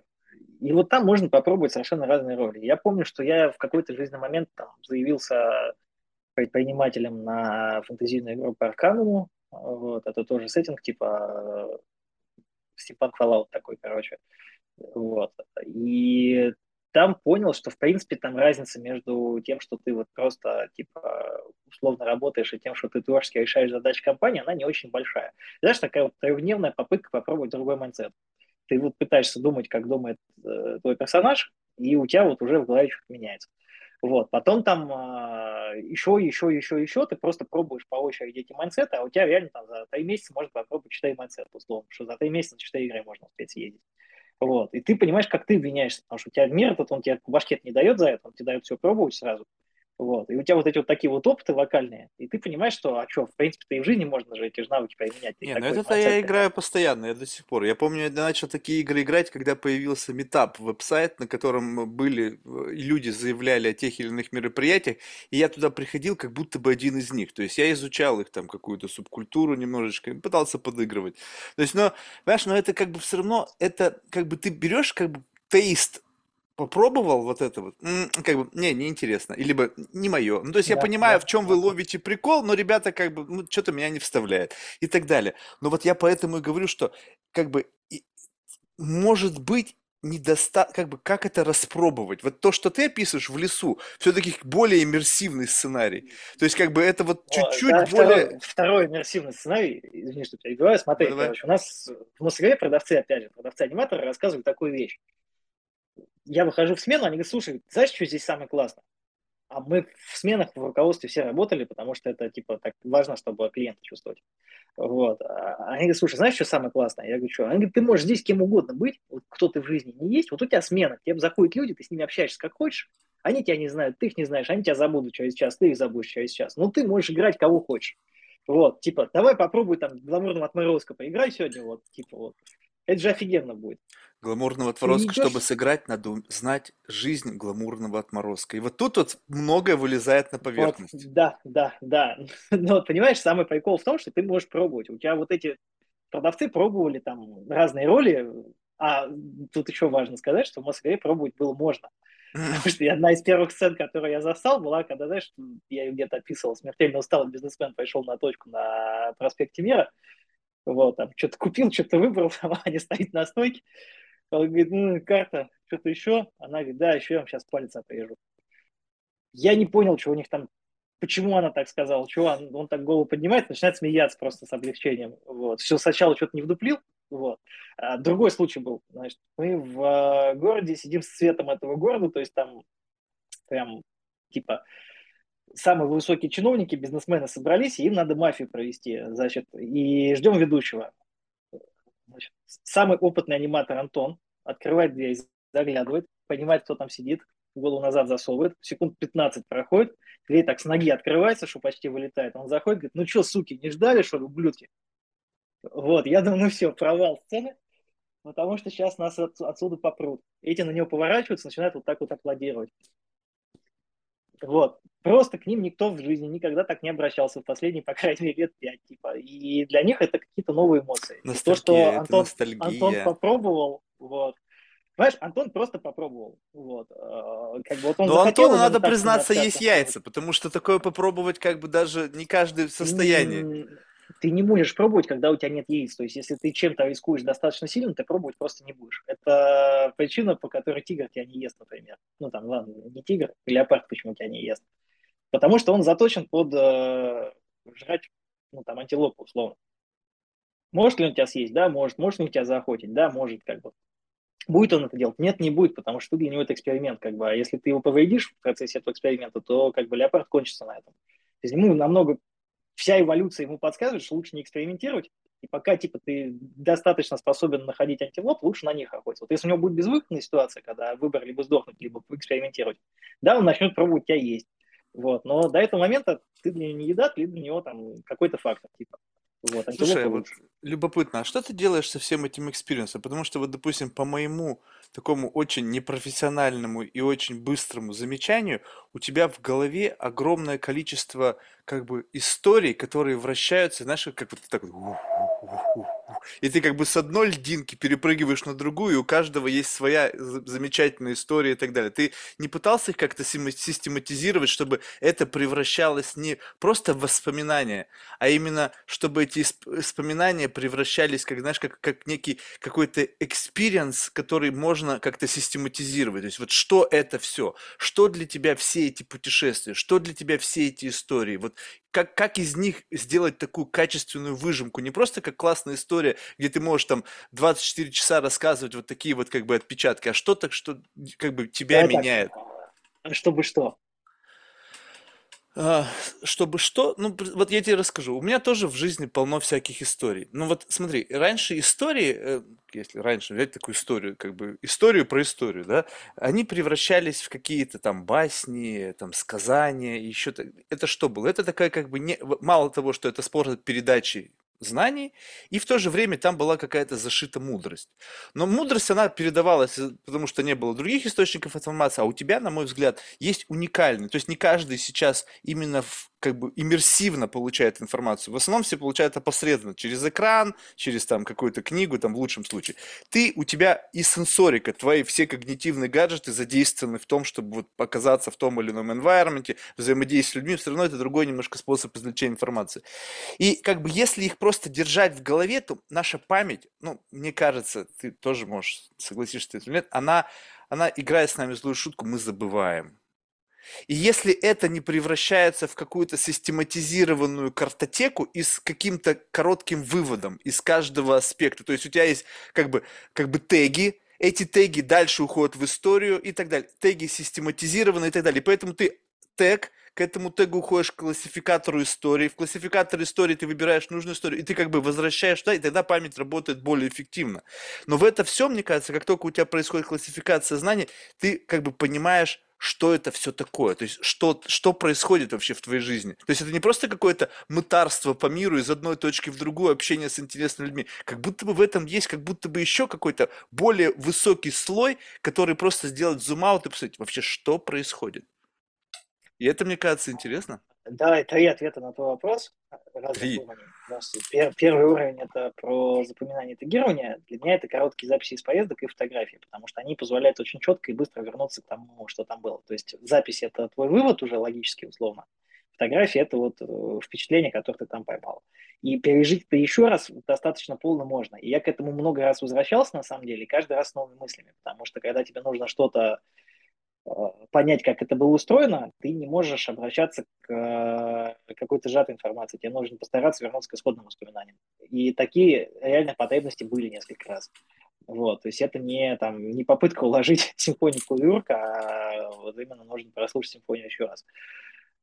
и вот там можно попробовать совершенно разные роли. Я помню, что я в какой-то жизненный момент там заявился предпринимателем на фэнтезийную игру по Аркануму. Вот, это тоже сеттинг типа Степан Fallout такой, короче. Вот. И там понял, что, в принципе, там разница между тем, что ты вот просто, типа, условно работаешь, и тем, что ты творчески решаешь задачи компании, она не очень большая. Знаешь, такая вот трехдневная попытка попробовать другой mindset ты вот пытаешься думать, как думает э, твой персонаж, и у тебя вот уже в голове что-то меняется. Вот, потом там э, еще, еще, еще, еще, ты просто пробуешь по очереди эти mindset ы, а у тебя реально там за три месяца можно попробовать 4 майнсета, условно, что за три месяца на 4 игры можно успеть съездить. Вот, и ты понимаешь, как ты обвиняешься, потому что у тебя мир этот, он тебе башкет не дает за это, он тебе дает все пробовать сразу. Вот. И у тебя вот эти вот такие вот опыты локальные, и ты понимаешь, что, а что, в принципе-то и в жизни можно же эти же навыки применять. Не, ну это я играю постоянно, я до сих пор. Я помню, я начал такие игры играть, когда появился Meetup, веб-сайт, на котором были, э, люди заявляли о тех или иных мероприятиях, и я туда приходил как будто бы один из них. То есть я изучал их там какую-то субкультуру немножечко, пытался подыгрывать. То есть, но, понимаешь, но это как бы все равно, это как бы ты берешь как бы тейст попробовал вот это вот, как бы, не, неинтересно, или бы не мое. Ну, то есть да, я понимаю, да, в чем да. вы ловите прикол, но ребята как бы, ну, что-то меня не вставляет и так далее. Но вот я поэтому и говорю, что как бы может быть недостаточно, как бы, как это распробовать? Вот то, что ты описываешь в лесу, все-таки более иммерсивный сценарий. То есть, как бы, это вот чуть-чуть да, более... Второй, второй иммерсивный сценарий, извини, что говорю, смотри, ну, короче, у нас в Москве продавцы, опять же, продавцы-аниматоры рассказывают такую вещь я выхожу в смену, они говорят, слушай, знаешь, что здесь самое классное? А мы в сменах в руководстве все работали, потому что это, типа, так важно, чтобы клиента чувствовать. Вот. А они говорят, слушай, знаешь, что самое классное? Я говорю, что? Они говорят, ты можешь здесь кем угодно быть, вот кто ты в жизни не есть, вот у тебя смена, тебе заходят люди, ты с ними общаешься как хочешь, они тебя не знают, ты их не знаешь, они тебя забудут через час, ты их забудешь через час. Ну, ты можешь играть кого хочешь. Вот, типа, давай попробуй там гламурного отморозка поиграй сегодня, вот, типа, вот. Это же офигенно будет. Гламурного отморозка, идешь... чтобы сыграть, надо знать жизнь гламурного отморозка. И вот тут вот многое вылезает на поверхность. Вот, да, да, да. [LAUGHS] Но понимаешь, самый прикол в том, что ты можешь пробовать. У тебя вот эти продавцы пробовали там разные роли, а тут еще важно сказать, что в Москве пробовать было можно. [LAUGHS] Потому что одна из первых сцен, которую я застал, была, когда, знаешь, я ее где-то описывал, смертельно усталый бизнесмен пошел на точку на проспекте Мира, вот, там, что-то купил, что-то выбрал, [LAUGHS] там, Аня стоит на стойке. Он говорит, ну, карта, что-то еще? Она говорит, да, еще я вам сейчас палец отрежу. Я не понял, что у них там, почему она так сказала, чего он, он так голову поднимает, начинает смеяться просто с облегчением. Вот. Все сначала что-то не вдуплил, вот. А другой случай был, значит, мы в э, городе сидим с цветом этого города, то есть там прям типа самые высокие чиновники, бизнесмены собрались, и им надо мафию провести, значит, и ждем ведущего. Значит, самый опытный аниматор Антон открывает дверь, заглядывает, понимает, кто там сидит, голову назад засовывает, секунд 15 проходит, дверь так с ноги открывается, что почти вылетает. Он заходит, говорит, ну что, суки, не ждали, что ли, ублюдки? Вот, я думаю, ну все, провал сцены, потому что сейчас нас от, отсюда попрут. Эти на него поворачиваются, начинают вот так вот аплодировать. Вот. Просто к ним никто в жизни никогда так не обращался в последние, по крайней мере, лет пять. Типа. И для них это какие-то новые эмоции. Ностальгия, То, что Антон, Антон попробовал, вот. Знаешь, Антон просто попробовал. Вот. А, как бы, вот он Но захотел Антону надо признаться, есть яйца, потому что такое попробовать как бы даже не каждый в состоянии. Ты не можешь пробовать, когда у тебя нет яиц. То есть, если ты чем-то рискуешь достаточно сильно, ты пробовать просто не будешь. Это причина, по которой тигр тебя не ест, например. Ну, там, ладно, не тигр, леопард почему тебя не ест. Потому что он заточен под э, жрать, ну, там, антилопу, условно. Может ли он тебя съесть? Да, может. Может ли он тебя заохотить? Да, может, как бы. Будет он это делать? Нет, не будет, потому что для него это эксперимент, как бы. А если ты его повредишь в процессе этого эксперимента, то как бы леопард кончится на этом. То есть ему намного вся эволюция ему подсказывает, что лучше не экспериментировать, и пока типа ты достаточно способен находить антилоп, лучше на них охотиться. Вот если у него будет безвыходная ситуация, когда выбор либо сдохнуть, либо экспериментировать, да, он начнет пробовать тебя есть. Вот. Но до этого момента ты для него не еда, ты для него там какой-то фактор. Типа. Вот, Слушай, антилопа вот любопытно, а что ты делаешь со всем этим experience ом? Потому что вот, допустим, по моему такому очень непрофессиональному и очень быстрому замечанию, у тебя в голове огромное количество как бы историй, которые вращаются, знаешь, как вот так вот, и ты как бы с одной льдинки перепрыгиваешь на другую, и у каждого есть своя за- замечательная история и так далее. Ты не пытался их как-то систематизировать, чтобы это превращалось не просто в воспоминания, а именно, чтобы эти воспоминания превращались, как, знаешь, как, как некий какой-то experience, который можно как-то систематизировать. То есть вот что это все? Что для тебя все эти путешествия? Что для тебя все эти истории? Вот как, как из них сделать такую качественную выжимку? Не просто как классная история, где ты можешь там 24 часа рассказывать вот такие вот как бы отпечатки, а что так, что как бы тебя так, меняет. а чтобы что? А, Чтобы что? Ну, вот я тебе расскажу. У меня тоже в жизни полно всяких историй. Ну вот смотри, раньше истории, э, если раньше взять такую историю, как бы историю про историю, да, они превращались в какие-то там басни, там сказания, еще так. Это что было? Это такая как бы не, мало того, что это способ передачи знаний, и в то же время там была какая-то зашита мудрость. Но мудрость, она передавалась, э, потому что не было других источников информации, а у тебя, на мой взгляд, есть уникальный. То есть не каждый сейчас именно в- как бы иммерсивно получает информацию. В основном все получают опосредованно, через экран, через там какую-то книгу, там в лучшем случае. Ты, у тебя и сенсорика, твои все когнитивные гаджеты задействованы в том, чтобы вот оказаться в том или ином environment, взаимодействовать с людьми, все равно это другой немножко способ извлечения информации. И как бы если их просто держать в голове, то наша память, ну, мне кажется, ты тоже можешь согласишься нет, она, она играет с нами злую шутку, мы забываем. И если это не превращается в какую-то систематизированную картотеку и с каким-то коротким выводом из каждого аспекта, то есть у тебя есть как бы, как бы теги, эти теги дальше уходят в историю и так далее. Теги систематизированы и так далее. Поэтому ты тег, к этому тегу уходишь к классификатору истории, в классификатор истории ты выбираешь нужную историю, и ты как бы возвращаешь туда, и тогда память работает более эффективно. Но в это все, мне кажется, как только у тебя происходит классификация знаний, ты как бы понимаешь, что это все такое, то есть что, что происходит вообще в твоей жизни. То есть это не просто какое-то мытарство по миру из одной точки в другую, общение с интересными людьми. Как будто бы в этом есть как будто бы еще какой-то более высокий слой, который просто сделать зум-аут и посмотреть вообще, что происходит. И это, мне кажется, интересно. Да, три ответа на твой вопрос. Три. первый уровень это про запоминание и тегирование. Для меня это короткие записи из поездок и фотографии, потому что они позволяют очень четко и быстро вернуться к тому, что там было. То есть запись это твой вывод уже логически условно. Фотография это вот э, впечатление, которое ты там поймал. И пережить это еще раз достаточно полно можно. И я к этому много раз возвращался на самом деле, и каждый раз с новыми мыслями, потому что когда тебе нужно что-то понять, как это было устроено, ты не можешь обращаться к э, какой-то сжатой информации. Тебе нужно постараться вернуться к исходным воспоминаниям. И такие реально потребности были несколько раз. Вот, то есть это не, там, не попытка уложить [LAUGHS] симфонию в клавиатурку, а вот именно нужно прослушать симфонию еще раз.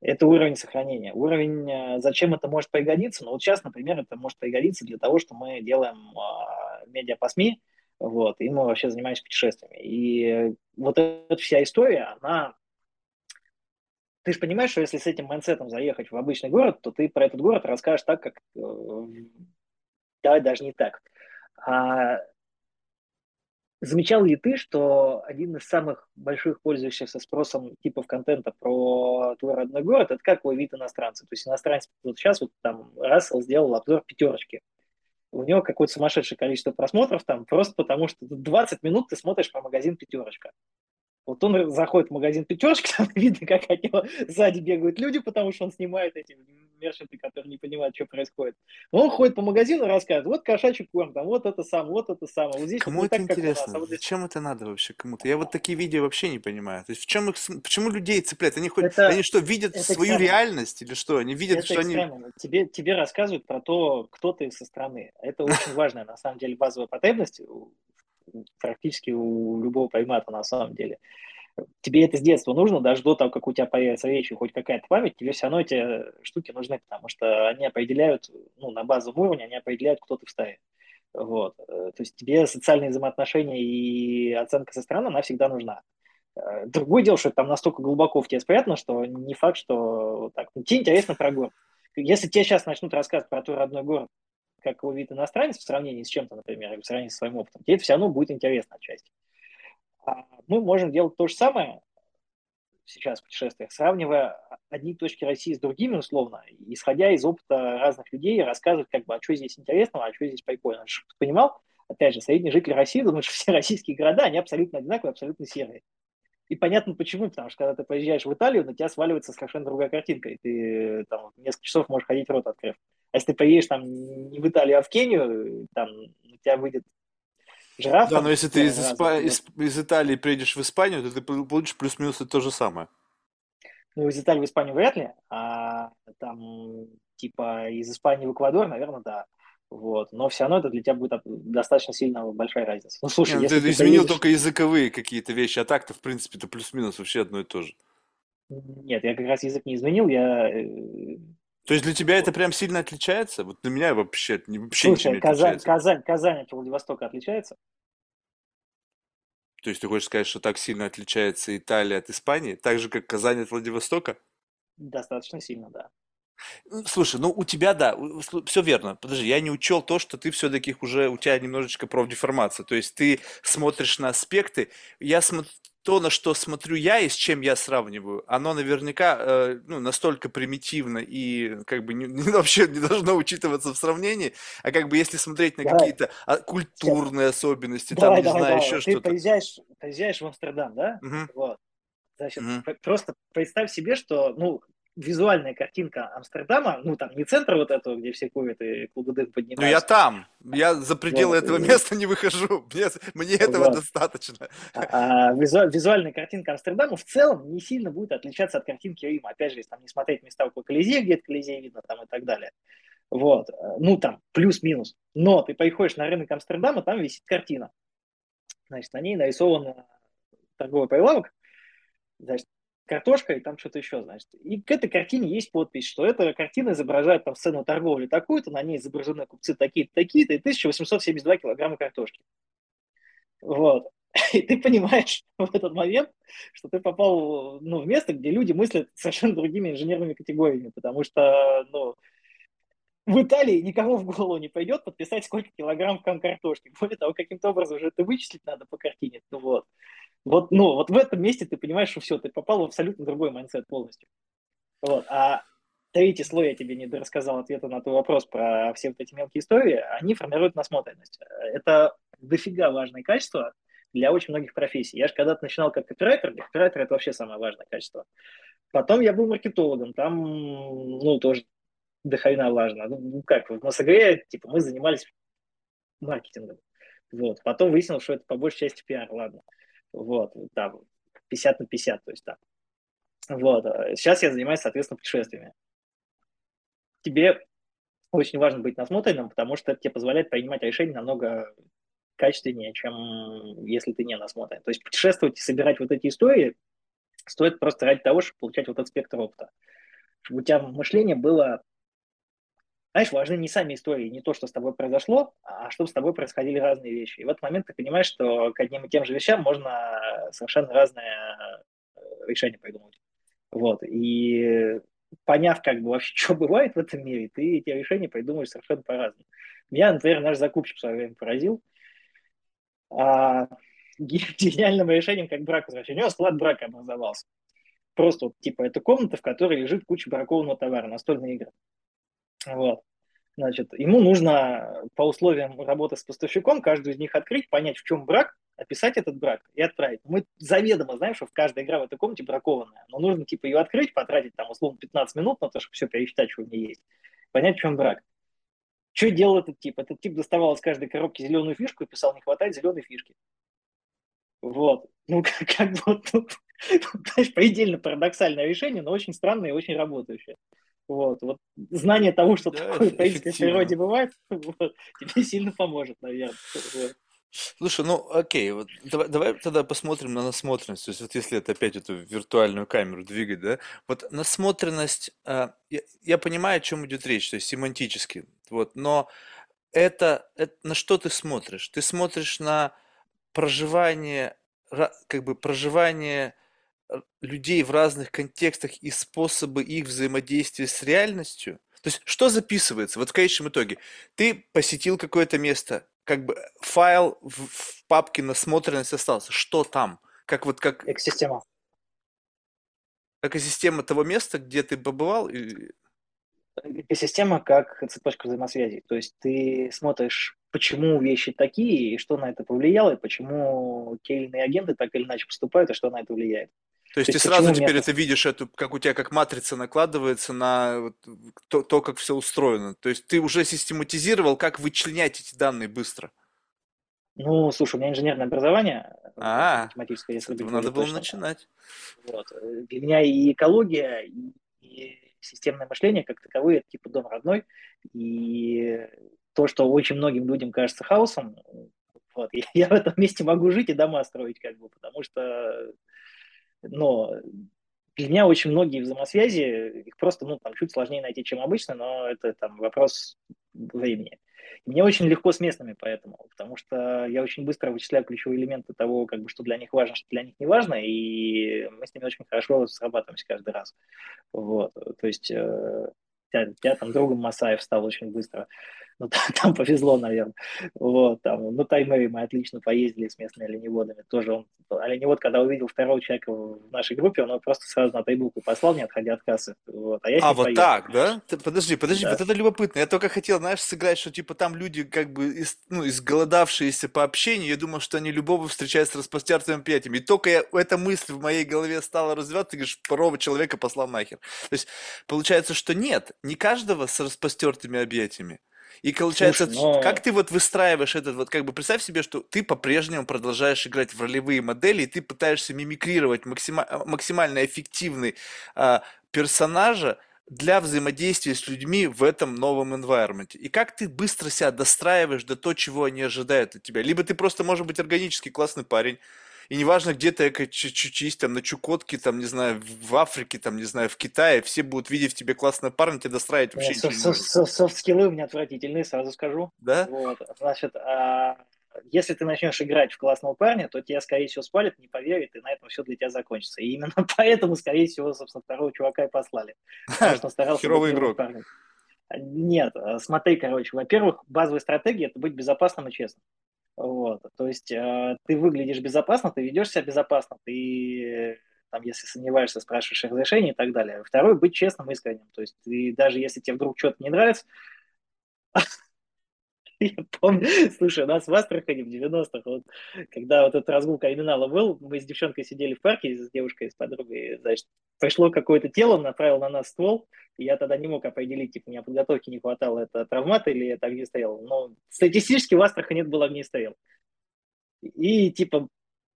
Это уровень сохранения. Уровень, э, зачем это может пригодиться? Ну вот сейчас, например, это может пригодиться для того, что мы делаем э, медиа по СМИ, вот, и мы вообще занимаемся путешествиями. И вот эта вся история, она... Ты же понимаешь, что если с этим mindset ом заехать в обычный город, то ты про этот город расскажешь так, как... э, Давай даже не так. А замечал ли ты, что один из самых больших пользующихся спросом типов контента про твой родной город, это как вид иностранца? То есть иностранец, вот сейчас вот там Рассел сделал обзор пятерочки. У него какое-то сумасшедшее количество просмотров там, просто потому что 20 минут ты смотришь про магазин пятерочка. Вот он заходит в магазин пятерочки, [LAUGHS] там видно, как от него сзади бегают люди, потому что он снимает эти мерчанты, которые не понимают, что происходит. Но он ходит по магазину и рассказывает, вот кошачий корм, там, вот это самое, вот это самое. Вот здесь Кому вот это так, у нас, интересно? а вот здесь- Зачем это надо вообще кому-то? Я вот такие видео вообще не понимаю. То есть в чем их, почему людей цепляют? Они, хоть, Это- они что, видят это свою экстремум. реальность или что? Они видят, Это что они... экстремум. Тебе, тебе рассказывают про то, кто ты со стороны. Это очень [LAUGHS] важная, на самом деле, базовая потребность практически у любого примата, на самом деле. Тебе это с детства нужно, даже до того, как у тебя появится речь и хоть какая-то память, тебе все равно эти штуки нужны, потому что они определяют, ну, на базовом уровне, они определяют, кто ты в стае. Вот. Э, То есть тебе социальные взаимоотношения и оценка со стороны, она всегда нужна. Э, Другое дело, что там настолько глубоко в тебе спрятано, что не факт, что вот так. Ну, тебе интересно про город. Если тебе сейчас начнут рассказывать про твой родной город, как его вид иностранец в сравнении с чем-то, например, в сравнении со своим опытом, тебе это все равно будет интересно отчасти. А мы можем делать то же самое сейчас в путешествиях, сравнивая одни точки России с другими, условно, исходя из опыта разных людей, рассказывать, как бы, а что здесь интересного, а что здесь прикольно. Чтобы ты понимал, опять же, средний житель России думает, что [LAUGHS] все российские города, они абсолютно одинаковые, абсолютно серые. И понятно почему, потому что когда ты поезжаешь в Италию, на тебя сваливается совершенно другая картинка, и ты там несколько часов можешь ходить рот открыв. А если ты поедешь там не в Италию, а в Кению, там у тебя выйдет жираф. Да, но если ты из, Испа- из, из Италии приедешь в Испанию, то ты пол- получишь плюс-минус то же самое. Ну, из Италии в Испанию вряд ли, а там типа из Испании в Эквадор, наверное, да. Вот. Но все равно это для тебя будет достаточно сильно большая разница. Ну, слушай, Не, ну если ты ты изменил поедешь- только языковые какие-то вещи, а так-то, в принципе, это плюс-минус вообще одно и то же. Нет, я как раз язык не изменил, я... То есть для тебя это прям сильно отличается? Вот для меня вообще, не- вообще ничем Слушай, не Казань, отличается. Казань, Казань от Владивостока отличается? То есть ты хочешь сказать, что так сильно отличается Италия от Испании, так же, как Казань от Владивостока? Достаточно сильно, да. Слушай, ну у тебя, да, все верно. Подожди, я не учел то, что ты все-таки уже, у тебя немножечко профдеформация. То есть ты смотришь на аспекты. Я смотрю, то, на что смотрю я и с чем я сравниваю, оно наверняка э, ну, настолько примитивно и как бы не, [LAUGHS] не- вообще не должно учитываться в сравнении, а как бы если смотреть на Давай. какие-то а, культурные особенности, там, давай, не давай, знаю, давай. еще Ты что-то. поезжаешь, поезжаешь в Амстердам, да? Мгм. Вот. Значит, п- просто представь себе, что, ну, визуальная картинка Амстердама, ну, там, не центр вот этого, где все курят и клубы дым Ну я поднимаются, там, я за пределы Вот, этого и- места не выхожу, мне, мне этого Вот. достаточно. а, а визу- визуальная картинка Амстердама в целом не сильно будет отличаться от картинки Рима. Опять же, если там не смотреть места около Колизея, где это Колизей видно там и так далее. Вот. Э, Ну, там, плюс-минус. Но ты приходишь на рынок Амстердама, там висит картина. Значит, на ней нарисован торговый прилавок, значит, картошка и там что-то еще, значит. И к этой картине есть подпись, что эта картина изображает там сцену торговли такую-то, на ней изображены купцы такие-то, такие-то, и 1872 килограмма картошки. Вот. [LAUGHS] И ты понимаешь [LAUGHS] в этот момент, что ты попал ну, в место, где люди мыслят совершенно другими инженерными категориями, потому что ну, в Италии никому в голову не пойдет подписать, сколько килограмм картошки. Более того, каким-то образом уже это вычислить надо по картине. Ну, вот. Вот, ну, вот в этом месте ты понимаешь, что все, ты попал в абсолютно другой mindset полностью. Вот. А третий слой, я тебе не рассказал ответа на твой вопрос про все вот эти мелкие истории, они формируют насмотренность. Это дофига важное качество для очень многих профессий. Я же когда-то начинал как копирайтер, для копирайтера это вообще самое важное качество. Потом я был маркетологом, там, ну, тоже до хрена важно. Ну, как, в МСГ, типа, мы занимались маркетингом. Вот. Потом выяснилось, что это по большей части пиар, ладно. Вот, там, 50 на 50, то есть там. Вот. Сейчас я занимаюсь, соответственно, путешествиями. Тебе очень важно быть насмотренным, потому что это тебе позволяет принимать решения намного качественнее, чем если ты не насмотрен. То есть путешествовать и собирать вот эти истории стоит просто ради того, чтобы получать вот этот спектр опыта. Чтобы у тебя мышление было... Знаешь, важны не сами истории, не то, что с тобой произошло, а чтобы с тобой происходили разные вещи. И в этот момент ты понимаешь, что к одним и тем же вещам можно совершенно разные решения придумать. Вот. И поняв, как бы вообще, [LAUGHS] что бывает в этом мире, ты эти решения придумаешь совершенно по-разному. Меня, например, наш закупщик в свое время поразил а, [LAUGHS] гениальным решением, как брак возвращения. У него склад брака образовался. Просто вот, типа, это комната, в которой лежит куча бракованного товара, настольные игры. Вот. Значит, ему нужно по условиям работы с поставщиком каждую из них открыть, понять, в чем брак, описать этот брак и отправить. Мы заведомо знаем, что в каждой игра в этой комнате бракованная, но нужно типа ее открыть, потратить там условно 15 минут на то, чтобы все пересчитать, что в ней есть, понять, в чем брак. Что делал этот тип? Этот тип доставал из каждой коробки зеленую фишку и писал, не хватает зеленой фишки. Вот. Ну, [LAUGHS] как, как бы вот тут, [LAUGHS] знаешь, предельно парадоксальное решение, но очень странное и очень работающее. Вот, вот знание того, что да, такое, в в природе бывает, [LAUGHS] вот, тебе сильно поможет, наверное. Вот. Слушай, ну окей, вот давай, давай тогда посмотрим на насмотренность. То есть вот если это опять эту виртуальную камеру двигать, да, вот насмотренность, а, я, я понимаю, о чем идет речь, то есть семантически, вот, но это, это на что ты смотришь? Ты смотришь на проживание, как бы проживание людей в разных контекстах и способы их взаимодействия с реальностью? То есть, что записывается? Вот в конечном итоге, ты посетил какое-то место, как бы файл в, в папке насмотренность остался. Что там? Как вот как... Экосистема. Экосистема того места, где ты побывал? Экосистема как цепочка взаимосвязи. То есть ты смотришь, почему вещи такие, и что на это повлияло, и почему те или иные агенты так или иначе поступают, и что на это влияет. То есть, То есть ты сразу теперь это видишь, эту, как у тебя как матрица накладывается на вот, то, то, как все устроено. То есть ты уже систематизировал, как вычленять эти данные быстро. Ну, слушай, у меня инженерное образование а, математическое, если надо было точно. начинать. Вот. Для меня и экология, и, и системное мышление как таковые, это типа дом родной. И то, что очень многим людям кажется хаосом, вот, [LAUGHS] я в этом месте могу жить и дома строить, как бы, потому что но для меня очень многие взаимосвязи, их просто, ну, там, чуть сложнее найти, чем обычно, но это, там, вопрос времени. Мне очень легко с местными поэтому, потому что я очень быстро вычисляю ключевые элементы того, как бы, что для них важно, что для них не важно, и мы с ними очень хорошо срабатываемся каждый раз. Вот, то есть э, я, я там другом Масаев стал очень быстро ну, [LAUGHS] там, там повезло, наверное. Вот, там, на Таймэре мы отлично поездили с местными оленеводами. Тоже он, оленевод, когда увидел второго человека в нашей группе, он его просто сразу на тайбуку послал, не отходя от кассы. Вот, а, я а вот поехал. так, да? Ты, подожди, подожди, да. вот это любопытно. Я только хотел, знаешь, сыграть, что типа там люди как бы из, ну, изголодавшиеся по общению, я думал, что они любого встречают с распростертыми объятиями. И только я, эта мысль в моей голове стала развиваться, ты говоришь, второго человека послал нахер. То есть получается, что нет, не каждого с распростертыми объятиями. И получается, Слушай, но... как ты вот выстраиваешь этот, вот как бы представь себе, что ты по-прежнему продолжаешь играть в ролевые модели, и ты пытаешься мимикрировать максима- а, максимально эффективный а, персонажа для взаимодействия с людьми в этом новом environment. И как ты быстро себя достраиваешь до того, чего они ожидают от тебя. Либо ты просто, может быть, органически классный парень, и неважно, где ты чуть-чуть там на Чукотке, там, не знаю, в Африке, там, не знаю, в Китае, все будут видеть в тебе классного парня, тебе достраивать вообще ничего не нужно. Софт-скиллы у меня отвратительные, сразу скажу. Да? Вот, значит, а, если ты начнешь играть в классного парня, то тебя, скорее всего, спалят, не поверят, и на этом все для тебя закончится. И именно [LAUGHS] поэтому, скорее всего, собственно, второго чувака и послали. Потому что старался Херовый игрок. Парнем. Нет, смотри, короче, во-первых, базовая стратегия – это быть безопасным и честным. Вот. То есть э, ты выглядишь безопасно, ты ведешь себя безопасно, ты там, если сомневаешься, спрашиваешь разрешение и так далее. Второй, быть честным, искренним. То есть ты, даже если тебе вдруг что-то не нравится, [LAUGHS] [LAUGHS] Я помню, слушай, у нас в Астрахани в 90-х, вот, когда вот этот разгул криминала был, мы с девчонкой сидели в парке с девушкой, с подругой, значит, пришло какое-то тело, направил на нас ствол, и я тогда не мог определить, типа, у меня подготовки не хватало, это травмата или это огнестрел. Но статистически в Астрахани это был огнестрел. И, типа,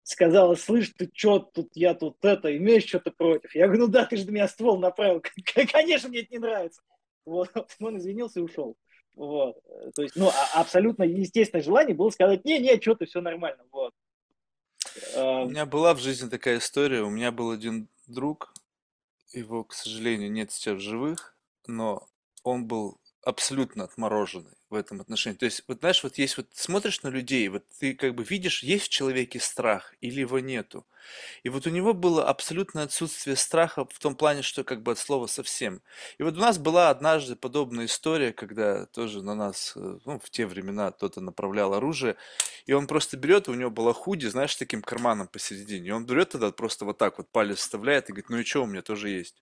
сказала, слышь, ты что, тут я тут это, имеешь что-то против? Я говорю, ну да, ты же на меня ствол направил, [LAUGHS] конечно, мне это не нравится. Вот, он извинился и ушел. Вот. То есть, ну, а, абсолютно естественное желание было сказать, не-не, что ты, все нормально. Вот. У меня была в жизни такая история. У меня был один друг, его, к сожалению, нет сейчас в живых, но он был абсолютно отмороженный в этом отношении. То есть, вот знаешь, вот есть вот смотришь на людей, вот ты как бы видишь, есть в человеке страх или его нету. И вот у него было абсолютное отсутствие страха в том плане, что как бы от слова совсем. И вот у нас была однажды подобная история, когда тоже на нас, э, ну, в те времена кто-то направлял оружие, и он просто берет, у него была худи, знаешь, таким карманом посередине, и он берет тогда просто вот так вот палец вставляет и говорит, ну и что, у меня тоже есть.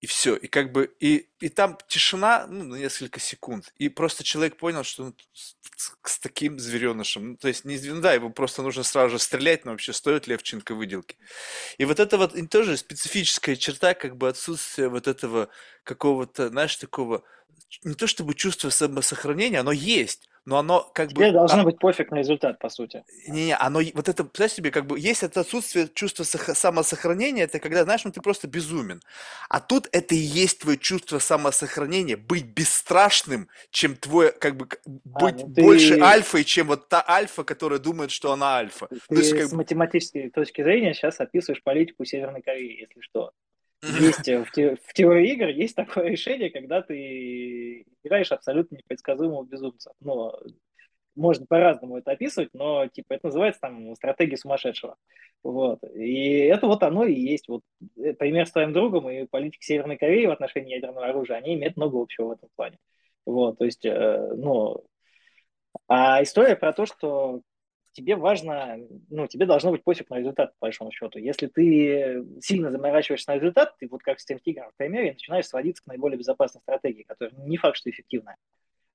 И все. И как бы, и, и там тишина, ну, на несколько секунд. И просто человек понял, что ну, с, с таким зверенышем, ну, то есть, не, ну, да, его просто нужно сразу же стрелять, но вообще стоит ли овчинка выделки. И вот это вот тоже специфическая черта, как бы отсутствие вот этого какого-то, знаешь, такого, не то чтобы чувство самосохранения, оно есть, но оно как Тебе бы... должно а, быть пофиг на результат, по сути. Не-не, оно, вот это, представь себе, как бы есть это отсутствие чувства сох- самосохранения, это когда, знаешь, ну ты просто безумен. А тут это и есть твое чувство самосохранения, быть бесстрашным, чем твой, как бы, А, быть ну ты, больше альфой, чем вот та альфа, которая думает, что она альфа. ты Ну, то есть, как с математической точки зрения сейчас описываешь политику Северной Кореи, если что. Есть э, в, в теории игр есть такое решение, когда ты играешь абсолютно непредсказуемого безумца. Но можно по-разному это описывать, но типа это называется там стратегия сумасшедшего. Вот. И это вот оно и есть. Вот э, пример с твоим другом и политики Северной Кореи в отношении ядерного оружия, они имеют много общего в этом плане. Вот, то есть, э, ну, а история про то, что тебе важно, ну, тебе должно быть пофиг на результат, по большому счету. Если ты сильно заморачиваешься на результат, ты вот как с тем тигром в примере начинаешь сводиться к наиболее безопасной стратегии, которая не факт, что эффективная.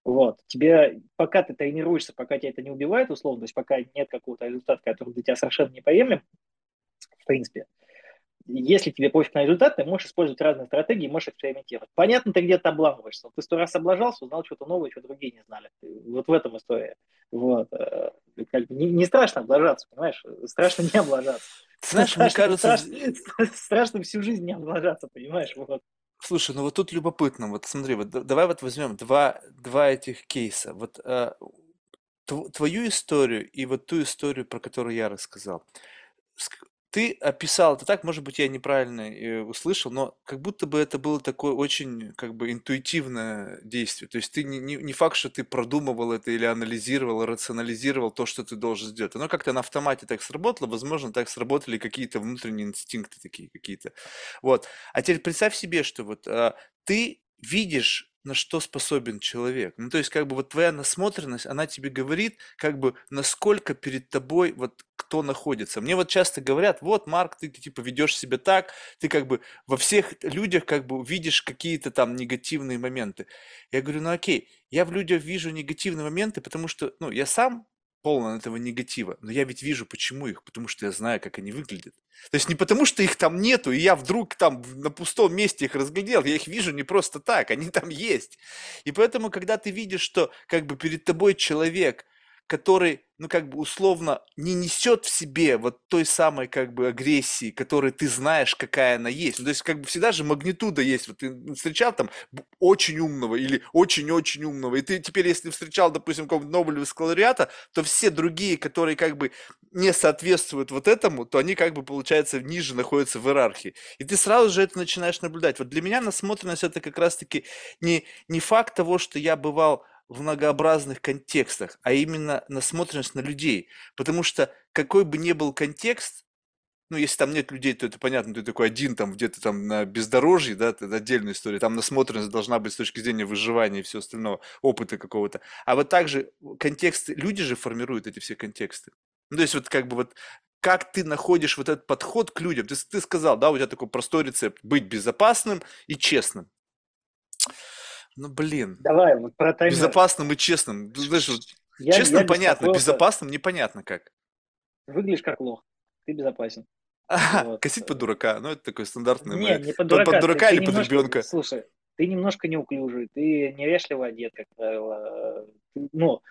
Вот. Тебе, пока ты тренируешься, пока тебя это не убивает, условно, то есть пока нет какого-то результата, который для тебя совершенно неприемлем, в принципе, если тебе пофиг на результат, ты можешь использовать разные стратегии, можешь экспериментировать. Понятно, ты где-то обламываешься. Ты сто раз облажался, узнал что-то новое, что другие не знали. Вот в этом история. Вот. Э, не, не страшно облажаться, понимаешь? Страшно не облажаться. [LAUGHS] Знаешь, мне Страшно, кажется, страшно, [LAUGHS] страшно всю жизнь не облажаться, понимаешь? Вот. Слушай, ну вот тут любопытно, вот смотри, вот давай вот возьмем два, два этих кейса. Вот э, тв- твою историю и вот ту историю, про которую я рассказал. Ты описал это так, может быть, я неправильно э, услышал, но как будто бы это было такое очень как бы интуитивное действие. То есть ты не, не, факт, что ты продумывал это или анализировал, рационализировал то, что ты должен сделать. Оно как-то на автомате так сработало, возможно, так сработали какие-то внутренние инстинкты такие какие-то. Вот. А теперь представь себе, что вот а, ты видишь, на что способен человек. Ну, то есть, как бы вот твоя насмотренность, она тебе говорит, как бы, насколько перед тобой вот кто находится. Мне вот часто говорят, вот, Марк, ты, типа ведешь себя так, ты как бы во всех людях как бы видишь какие-то там негативные моменты. Я говорю, ну окей, я в людях вижу негативные моменты, потому что, ну, я сам полон этого негатива, но я ведь вижу, почему их, потому что я знаю, как они выглядят. То есть не потому, что их там нету, и я вдруг там на пустом месте их разглядел, я их вижу не просто так, они там есть. И поэтому, когда ты видишь, что как бы перед тобой человек, который, ну как бы условно не несет в себе вот той самой как бы агрессии, которой ты знаешь, какая она есть. Ну, то есть как бы всегда же магнитуда есть. Вот ты встречал там очень умного или очень-очень умного, и ты теперь, если встречал, допустим, какого-нибудь Нобелевского лауреата, то все другие, которые как бы не соответствуют вот этому, то они как бы, получается, ниже находятся в иерархии. И ты сразу же это начинаешь наблюдать. Вот для меня насмотренность это как раз-таки не, не факт того, что я бывал в многообразных контекстах, а именно насмотренность на людей. Потому что какой бы ни был контекст, ну, если там нет людей, то это понятно, ты такой один там где-то там на бездорожье, да, это отдельная история. Там насмотренность должна быть с точки зрения выживания и всего остального, опыта какого-то. А вот также контексты, люди же формируют эти все контексты. Ну, то есть вот как бы вот как ты находишь вот этот подход к людям. Ты, ты сказал, да, у тебя такой простой рецепт, быть безопасным и честным. Ну, блин, Давай, вот про таймер. безопасным и честным. Ну, Знаешь, Я, честным я понятно, безопасным непонятно как. Выглядишь как лох. Ты безопасен. [LAUGHS] Вот. косить под дурака, ну это такой стандартный. Не, мы- не под под- дурака. под ты- дурака ты или под немножко- ребенка? Слушай, ты немножко неуклюжий, ты неряшливо одет, как правило. Ты- Ну,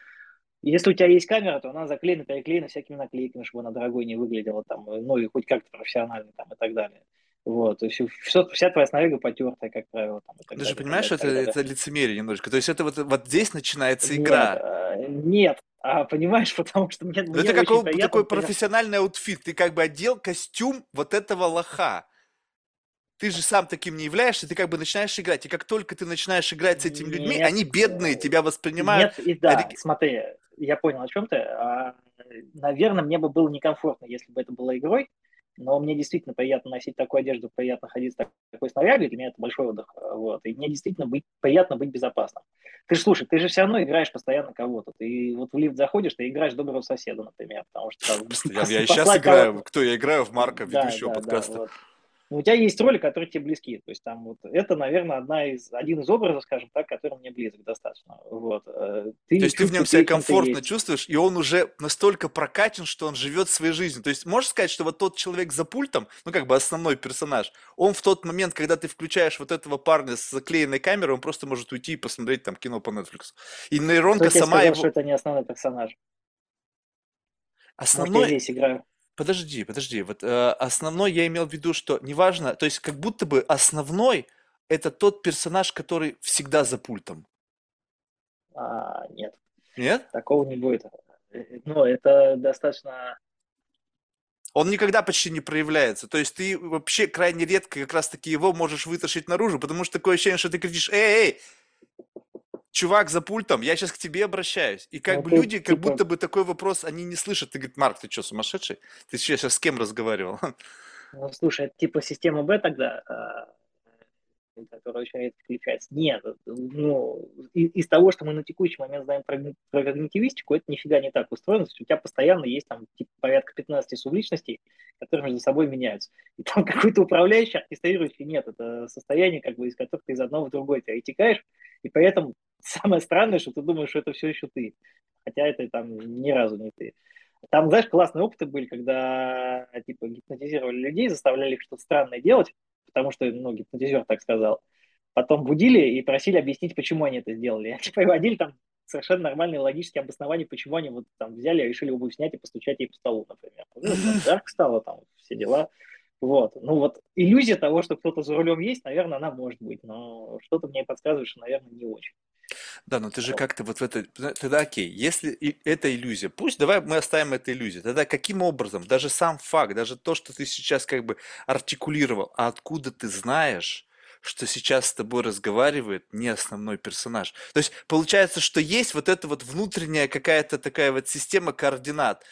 если у тебя есть камера, то она заклеена, переклеена всякими наклейками, чтобы она дорогой не выглядела, там, ну и хоть как-то профессионально там, и так далее. Вот, то есть все, вся твоя снаряга потертая, как правило. Там, Ты же понимаешь, и это, так это лицемерие немножко. То есть это вот, вот здесь начинается Нет, игра. э, Нет, а понимаешь, [LAUGHS] потому что мне, Ну, мне это очень какой, приятно, такой профессиональный outfit. Ты как бы одел костюм вот этого лоха. Ты же сам таким не являешься, ты как бы начинаешь играть. И как только ты начинаешь играть с этими людьми, Нет, они бедные, э, тебя воспринимают. Нет, и да, ори- смотри, я понял, о чем ты. А, наверное, мне бы было некомфортно, если бы это было игрой, но мне действительно приятно носить такую одежду, приятно ходить с так- такой снарягой, для меня это большой отдых. Вот. И мне действительно быть, приятно быть безопасным. Ты же, слушай, ты же все равно играешь постоянно кого-то. Ты вот в лифт заходишь, ты играешь доброго соседа, например, потому что там Я, я сейчас [LAUGHS] играю. Кто? Я играю в Марка, Да, ведущего да, да, подкаста. вот. Но у тебя есть роли, которые тебе близки. То есть там вот это, наверное, одна из, один из образов, скажем так, который мне близок достаточно. Вот. Э, ты То есть ты в нем себя комфортно чувствуешь, и он уже настолько прокачан, что он живет своей жизнью. То есть можешь сказать, что вот тот человек за пультом, ну как бы основной персонаж, он в тот момент, когда ты включаешь вот этого парня с заклеенной камерой, он просто может уйти и посмотреть там кино по Netflix. И нейронка сама сказал, его... что это не основной персонаж? Основной... Может, я здесь играю. Подожди, подожди. Вот э, основной я имел в виду, что неважно, то есть как будто бы основной это тот персонаж, который всегда за пультом. А, нет. Нет? Такого не будет. Ну, это достаточно он никогда почти не проявляется. То есть ты вообще крайне редко как раз-таки его можешь вытащить наружу, потому что такое ощущение, что ты кричишь, эй, эй, чувак за пультом, я сейчас к тебе обращаюсь. И как ну, бы люди, типа... как будто бы такой вопрос, они не слышат. Ты говоришь, Марк, ты что, сумасшедший? Ты сейчас с кем разговаривал? [LAUGHS] Ну, слушай, это типа система Б тогда, а, которая очень редко включается. Нет, ну, из, из того, что мы на текущий момент знаем про, про когнитивистику, это нифига не так устроено. То есть у тебя постоянно есть там типа, порядка 15 субличностей, которые между собой меняются. И там [LAUGHS] какой-то управляющий, оркестрирующий нет. Это состояние, как бы, из которых ты из одного в другой и при этом [LAUGHS] самое странное, что ты думаешь, что это все еще ты. Хотя это там ни разу не ты. Там, знаешь, классные опыты были, когда типа гипнотизировали людей, заставляли их что-то странное делать, потому что, ну, гипнотизер так сказал. Потом будили и просили объяснить, почему они это сделали. [LAUGHS] Они приводили там совершенно нормальные логические обоснования, почему они вот там взяли, решили обувь снять и постучать ей по столу, например. Ну, жарко стало там, все дела. Вот. Ну вот иллюзия того, что кто-то за рулем есть, наверное, она может быть, но что-то мне подсказывает, что, наверное, не очень. Да, но ты же как-то вот в это... Тогда окей, если это иллюзия, пусть давай мы оставим эту иллюзию. Тогда каким образом, даже сам факт, даже то, что ты сейчас как бы артикулировал, а откуда ты знаешь, что сейчас с тобой разговаривает не основной персонаж. То есть получается, что есть вот эта вот внутренняя какая-то такая вот система координат.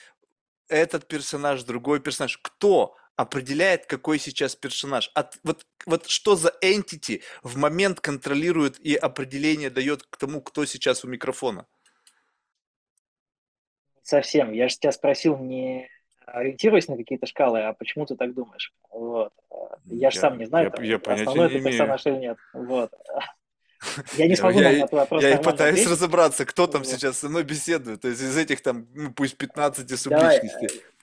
Этот персонаж, другой персонаж. Кто определяет, какой сейчас персонаж. От, вот, вот что за entity в момент контролирует и определение дает к тому, кто сейчас у микрофона? Совсем. Я же тебя спросил, не ориентируясь на какие-то шкалы, а почему ты так думаешь? Вот. Я же сам не знаю, я, я основной это персонаж или нет. Вот. [LAUGHS] Я не смогу я, на этот вопрос Я и пытаюсь ответить. разобраться, кто там вот. сейчас со мной беседует. То есть из этих там, ну, пусть 15 субличностей. Давай, а,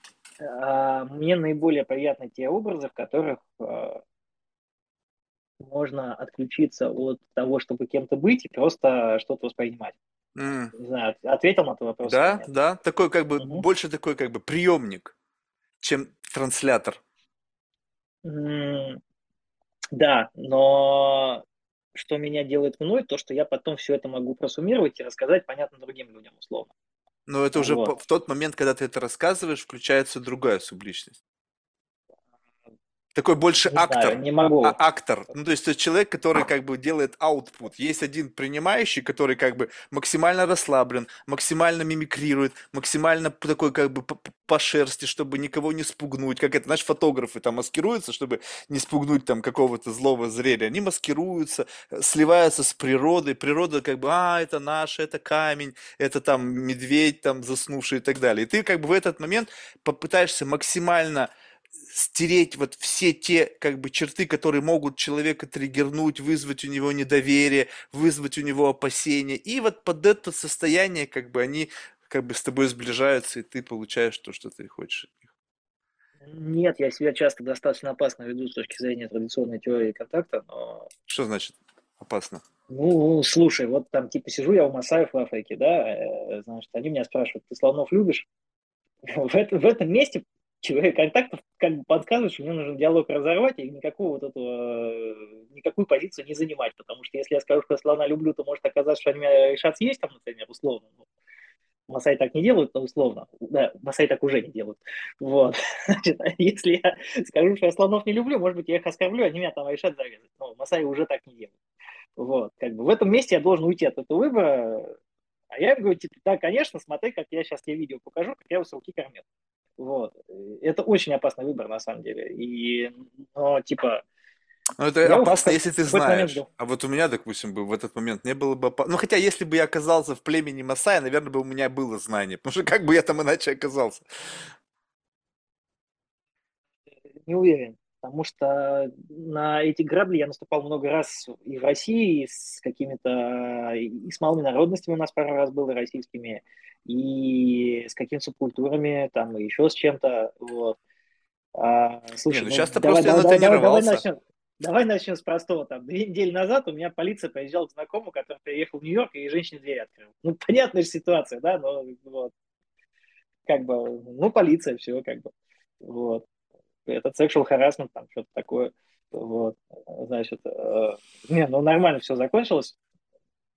мне наиболее приятны те образы, в которых а, можно отключиться от того, чтобы кем-то быть, и просто что-то воспринимать. Mm. Не знаю, ответил на твой вопрос? Да, да, такой как бы, угу. больше такой как бы приемник, чем транслятор. Mm, да, но что меня делает мной, то, что я потом все это могу просуммировать и рассказать понятно другим людям условно. Но это уже вот. в тот момент, когда ты это рассказываешь, включается другая субличность. Такой больше не актор. Знаю, не могу. А, актор. Ну, то есть, это человек, который как бы делает output. Есть один принимающий, который как бы максимально расслаблен, максимально мимикрирует, максимально такой как бы по шерсти, чтобы никого не спугнуть. Как это, знаешь, фотографы там маскируются, чтобы не спугнуть там какого-то злого зрелия. Они маскируются, э, сливаются с природой. Природа как бы, а, это наше, это камень, это там медведь там заснувший и так далее. И ты как бы в этот момент попытаешься максимально стереть вот все те как бы черты, которые могут человека триггернуть, вызвать у него недоверие, вызвать у него опасения. И вот под это состояние как бы они как бы с тобой сближаются, и ты получаешь то, что ты хочешь от них. Нет, я себя часто достаточно опасно веду с точки зрения традиционной теории контакта, но... Что значит опасно? Ну, слушай, вот там типа сижу я у Масаев в Африке, да, э, значит, они меня спрашивают, ты слонов любишь? [LAUGHS] В, это, в этом месте человек контактов как бы подсказывает, что мне нужно диалог разорвать и никакого вот этого, никакую позицию не занимать, потому что если я скажу, что я слона люблю, то может оказаться, что они меня решат съесть там, например, условно. Ну, Масай так не делают, но условно. Да, Масай так уже не делают. Вот. [LAUGHS] Значит, а если я скажу, что я слонов не люблю, может быть, я их оскорблю, они меня там решат зарезать. Но Масай уже так не делают. Вот. Как бы в этом месте я должен уйти от этого выбора. А я им говорю, типа, да, конечно, смотри, как я сейчас тебе видео покажу, как я руки кормил. Вот. Это очень опасный выбор, на самом деле. И, но, типа... Ну, это я опасно, если ты знаешь. А вот у меня, допустим, бы в этот момент не было бы опасно. Ну, хотя, если бы я оказался в племени Масая, наверное, бы у меня было знание. Потому что как бы я там иначе оказался? Не уверен. Потому что на эти грабли я наступал много раз и в России, и с какими-то, и с малыми народностями у нас пару раз было российскими, и с какими-то субкультурами, там, и еще с чем-то, вот. А, слушай, Не, ну ну, сейчас-то давай, просто давай, давай, давай, начнем. Давай начнем с простого. Там, две недели назад у меня полиция поезжала к знакомому, который приехал в Нью-Йорк и женщине дверь открыл. Ну, [LAUGHS] понятная же ситуация, да, но вот, как бы, ну, полиция, все, как бы, вот. Это sexual harassment, там, что-то такое, вот, значит, э, не, ну, нормально все закончилось,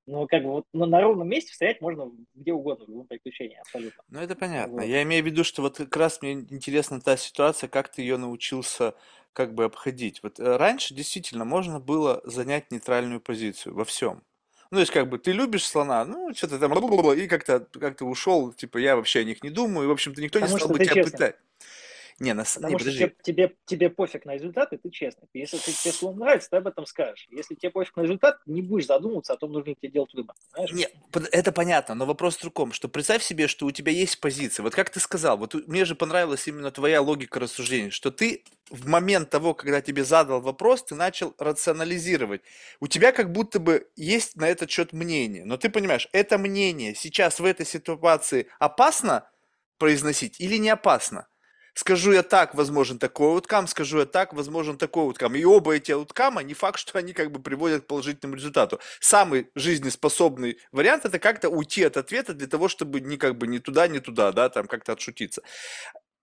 ну, как бы, вот на, на ровном месте стоять можно где угодно, в любом приключении, абсолютно. Ну, это понятно. Вот. Я имею в виду, что вот как раз мне интересна та ситуация, как ты ее научился как бы обходить. Вот э, раньше действительно можно было занять нейтральную позицию во всем. Ну, то есть, как бы, ты любишь слона, ну, что-то там, и как-то как ушел, типа, я вообще о них не думаю, и, в общем-то, никто не Потому стал что бы тебя честный. пытать. Не, на... не, Потому что подожди. тебе, тебе, тебе пофиг на результат, и ты честный. Если ты, тебе слон нравится, ты об этом скажешь. Если тебе пофиг на результат, не будешь задумываться о том, нужно ли тебе делать выбор. Понимаешь? Не, под- это понятно, но вопрос в другом, что представь себе, что у тебя есть позиция. Вот как ты сказал, вот мне же понравилась именно твоя логика рассуждений, что ты в момент того, когда тебе задал вопрос, ты начал рационализировать. У тебя как будто бы есть на этот счет мнение, но ты понимаешь, это мнение сейчас в этой ситуации опасно произносить или не опасно? Скажу я так, возможен такой ауткам, скажу я так, возможен такой ауткам. И оба эти ауткама, не факт, что они как бы приводят к положительному результату. Самый жизнеспособный вариант это как-то уйти от ответа для того, чтобы ни как бы ни туда, ни туда, да, там как-то отшутиться.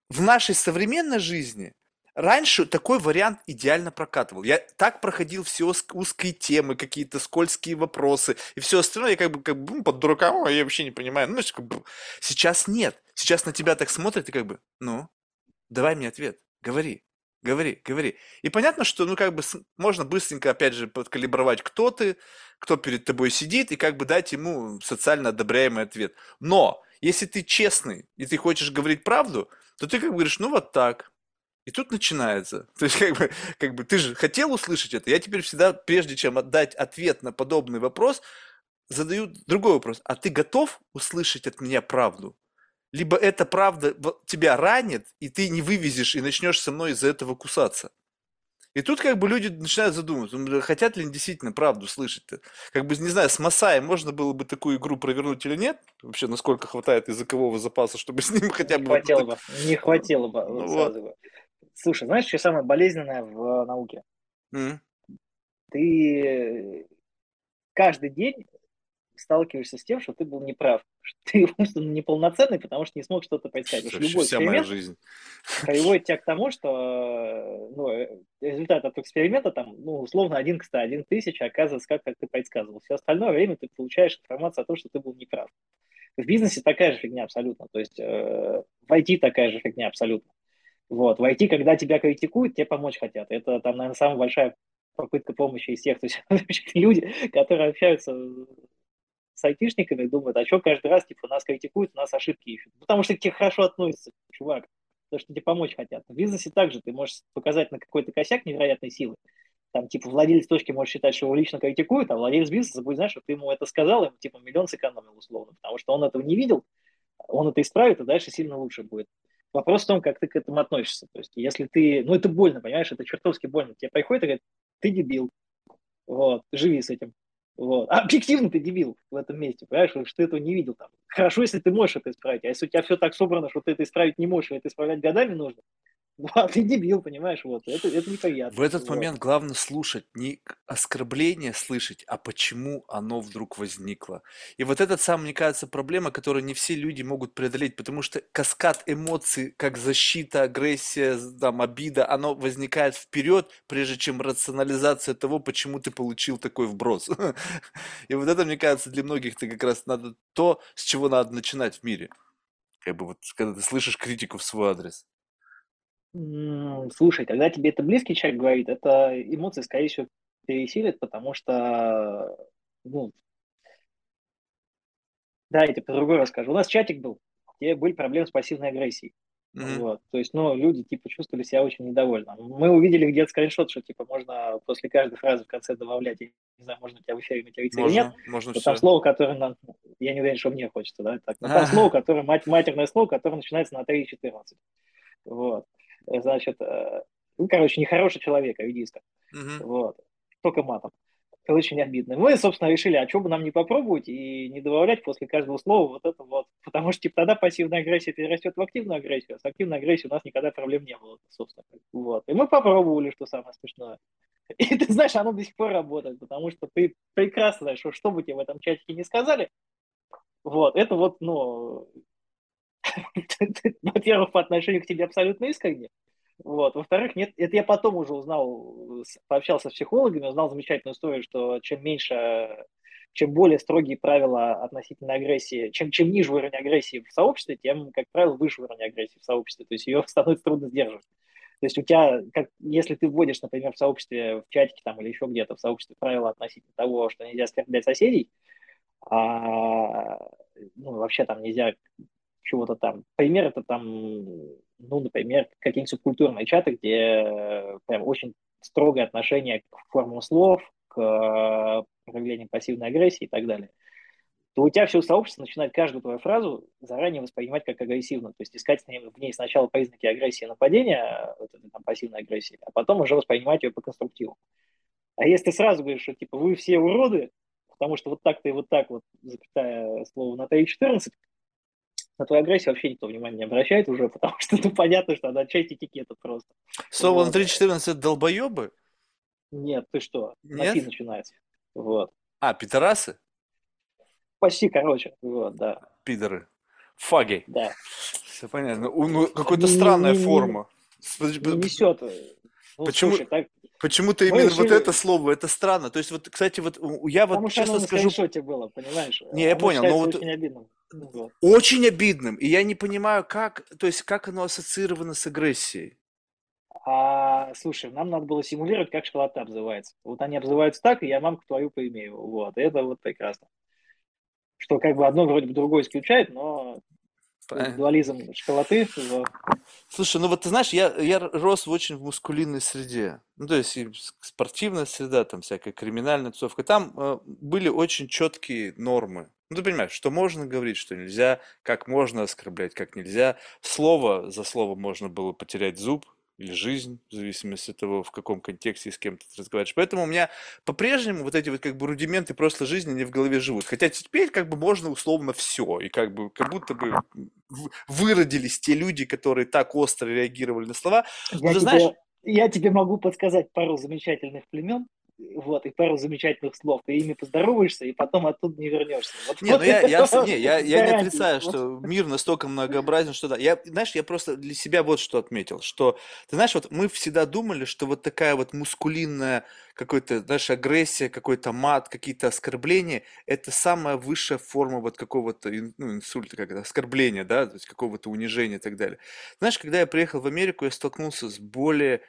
В нашей современной жизни раньше такой вариант идеально прокатывал. Я так проходил все узкие темы, какие-то скользкие вопросы и все остальное. Я как бы, как бы ну, под дураком, «Ой, я вообще не понимаю. Ну, сейчас нет. Сейчас на тебя так смотрят и как бы, ну, давай мне ответ, говори, говори, говори. И понятно, что, ну, как бы, можно быстренько, опять же, подкалибровать, кто ты, кто перед тобой сидит, и как бы дать ему социально одобряемый ответ. Но, если ты честный, и ты хочешь говорить правду, то ты как бы говоришь, ну, вот так. И тут начинается. [LAUGHS] То есть, как бы, как бы, ты же хотел услышать это. Я теперь всегда, прежде чем отдать ответ на подобный вопрос, задаю другой вопрос. А ты готов услышать от меня правду? Либо эта правда тебя ранит, и ты не вывезешь и начнешь со мной из-за этого кусаться. И тут как бы люди начинают задумываться, ну, хотят ли они действительно правду слышать-то. Как бы, не знаю, с Масаем можно было бы такую игру провернуть или нет? Вообще, насколько хватает языкового запаса, чтобы с ним [LAUGHS] хотя Не бы... вот хватило так- бы. Не хватило бы. Ну вот бы. Слушай, знаешь, что самое болезненное в науке? М. Ты каждый день сталкиваешься с тем, что ты был неправ, [LAUGHS] что ты умственно неполноценный, потому что не смог что-то. Потому что любой вся моя эксперимент жизнь. приводит [LAUGHS] тебя к тому, что э, ну, э, результат этого эксперимента там, ну, условно, 1 к 100, 1 к 1000 оказывается как, как ты предсказывал. Все остальное время ты получаешь информацию о том, что ты был неправ. В бизнесе такая же фигня абсолютно. То есть э, в IT такая же фигня абсолютно. Вот. В IT, когда тебя критикуют, тебе помочь хотят. Это там, наверное, самая большая попытка помощи из всех. [LAUGHS] То есть люди, которые общаются с айтишниками, думают, а что каждый раз типа нас критикуют, нас ошибки ищут. Потому что к тебе хорошо относятся, чувак. Потому что тебе помочь хотят. В бизнесе также ты можешь показать на какой-то косяк невероятной силы. Там, типа, владелец точки может считать, что его лично критикуют, а владелец бизнеса будет знать, что ты ему это сказал, ему, типа, миллион сэкономил, условно. Потому что он этого не видел, он это исправит, и дальше сильно лучше будет. Вопрос в том, как ты к этому относишься. То есть, если ты... Ну, это больно, понимаешь? Это чертовски больно. Тебе приходит и говорит, ты дебил. Вот, живи с этим. Вот. А [LAUGHS] объективно ты дебил в этом месте, понимаешь, что ты этого не видел там. Хорошо, если ты можешь это исправить, а если у тебя все так собрано, что ты это исправить не можешь, и это исправлять годами нужно, ну, а [LAUGHS] ты дебил, понимаешь, вот, это, это неприятно. В этот Вот. момент главное слушать, не оскорбление слышать, а почему оно вдруг возникло. И вот этот сам, мне кажется, проблема, которую не все люди могут преодолеть, потому что каскад эмоций, как защита, агрессия, там, обида, оно возникает вперед, прежде чем рационализация того, почему ты получил такой вброс. [LAUGHS] И вот это, мне кажется, для многих ты как раз надо то, с чего надо начинать в мире. Как бы вот, когда ты слышишь критику в свой адрес. Слушай, когда тебе это близкий человек говорит, это эмоции, скорее всего, пересилят, потому что, ну, да, я тебе по-другому расскажу. У нас чатик был, где были проблемы с пассивной агрессией. Мгм. Вот. То есть, ну, люди, типа, чувствовали себя очень недовольно. Мы увидели где-то скриншот, что, типа, можно после каждой фразы в конце добавлять, я не знаю, можно у тебя в эфире материться или нет, Можно, можно но там все. слово, которое нам... Я не уверен, что мне хочется, да? Так, но там слово, которое, мать, матерное слово, которое начинается на 3 и 14. Вот. Значит, э, Ну, короче, нехороший человек, авидиста. Мгм. Вот. Только матом. Очень обидно. Мы, собственно, решили, а что бы нам не попробовать и не добавлять после каждого слова вот это вот. Потому что типа, тогда пассивная агрессия перерастет в активную агрессию, а с активной агрессией у нас никогда проблем не было, собственно. Вот. И мы попробовали, что самое смешное. И ты знаешь, оно до сих пор работает, потому что ты прекрасно знаешь, что, что бы тебе в этом чатике не сказали, вот, это вот, ну, [LAUGHS] во-первых, по отношению к тебе абсолютно искренне, вот. Во-вторых, нет, это я потом уже узнал, пообщался с психологами, узнал замечательную историю, что чем меньше, чем более строгие правила относительно агрессии, чем, чем ниже уровень агрессии в сообществе, тем, как правило, выше уровень агрессии в сообществе. То есть ее [LAUGHS] становится трудно сдерживать. То есть у тебя, как, если ты вводишь, например, в сообществе, в чатике там или еще где-то в сообществе правила относительно того, что нельзя оскорблять соседей, а, ну, вообще там нельзя чего-то там. Пример это там, ну, например, какие-нибудь субкультурные чаты, где прям очень строгое отношение к формам слов, к проявлению пассивной агрессии и так далее то у тебя все сообщество начинает каждую твою фразу заранее воспринимать как агрессивную. То есть искать в ней сначала признаки агрессии нападения, вот этой там пассивной агрессии, а потом уже воспринимать ее по конструктиву. А если ты сразу говоришь, что типа вы все уроды, потому что вот так-то и вот так вот, запятая слово на 3.14, на твою агрессию вообще никто внимания не обращает уже, [LAUGHS] потому что ну, понятно, что она часть этикета просто. Слово вот. на 3.14 это долбоебы? Нет, ты что? Нет? На «пи» начинается. Вот. А, пидорасы? Почти, короче. Вот, да. Пидоры. Фаги. Да. Все понятно. Ну, какая-то странная форма. Не, не несет. Ну, Почему? Слушай, так... Почему-то именно решили... вот это слово, это странно. То есть вот, кстати, вот я вот Потому честно что скажу... Потому было, понимаешь? Не, я понял, но вот... Очень обидным. Очень обидным. И я не понимаю, как, то есть как оно ассоциировано с агрессией. А, слушай, нам надо было симулировать, как школота обзывается. Вот они обзываются так, и я мамку твою поимею. Вот, это вот прекрасно. Что как бы одно вроде бы другое исключает, но дуализм школоты. Слушай, ну вот ты знаешь, я, я рос в очень в мускулинной среде. Ну, то есть спортивная среда, там всякая криминальная тусовка. Там э, были очень четкие нормы. Ну, ты понимаешь, что можно говорить, что нельзя, как можно оскорблять, как нельзя. Слово за слово можно было потерять зуб, или жизнь, в зависимости от того, в каком контексте и с кем ты разговариваешь. Поэтому у меня по-прежнему вот эти вот как бы рудименты прошлой жизни не в голове живут. Хотя теперь как бы можно условно все, и как бы как будто бы выродились те люди, которые так остро реагировали на слова. Но, я, тебе, знаешь... я тебе могу подсказать пару замечательных племен, вот, и пару замечательных слов, ты ими поздороваешься, и потом оттуда не вернешься. Вот, не, вот ну я, я, не, я, я не отрицаю, что мир настолько многообразен, что да. Я, знаешь, я просто для себя вот что отметил, что, ты знаешь, вот мы всегда думали, что вот такая вот мускулинная какой-то, знаешь, агрессия, какой-то мат, какие-то оскорбления, это самая высшая форма вот какого-то ну, инсульта, как это, оскорбления, да, то есть какого-то унижения и так далее. Знаешь, когда я приехал в Америку, я столкнулся с более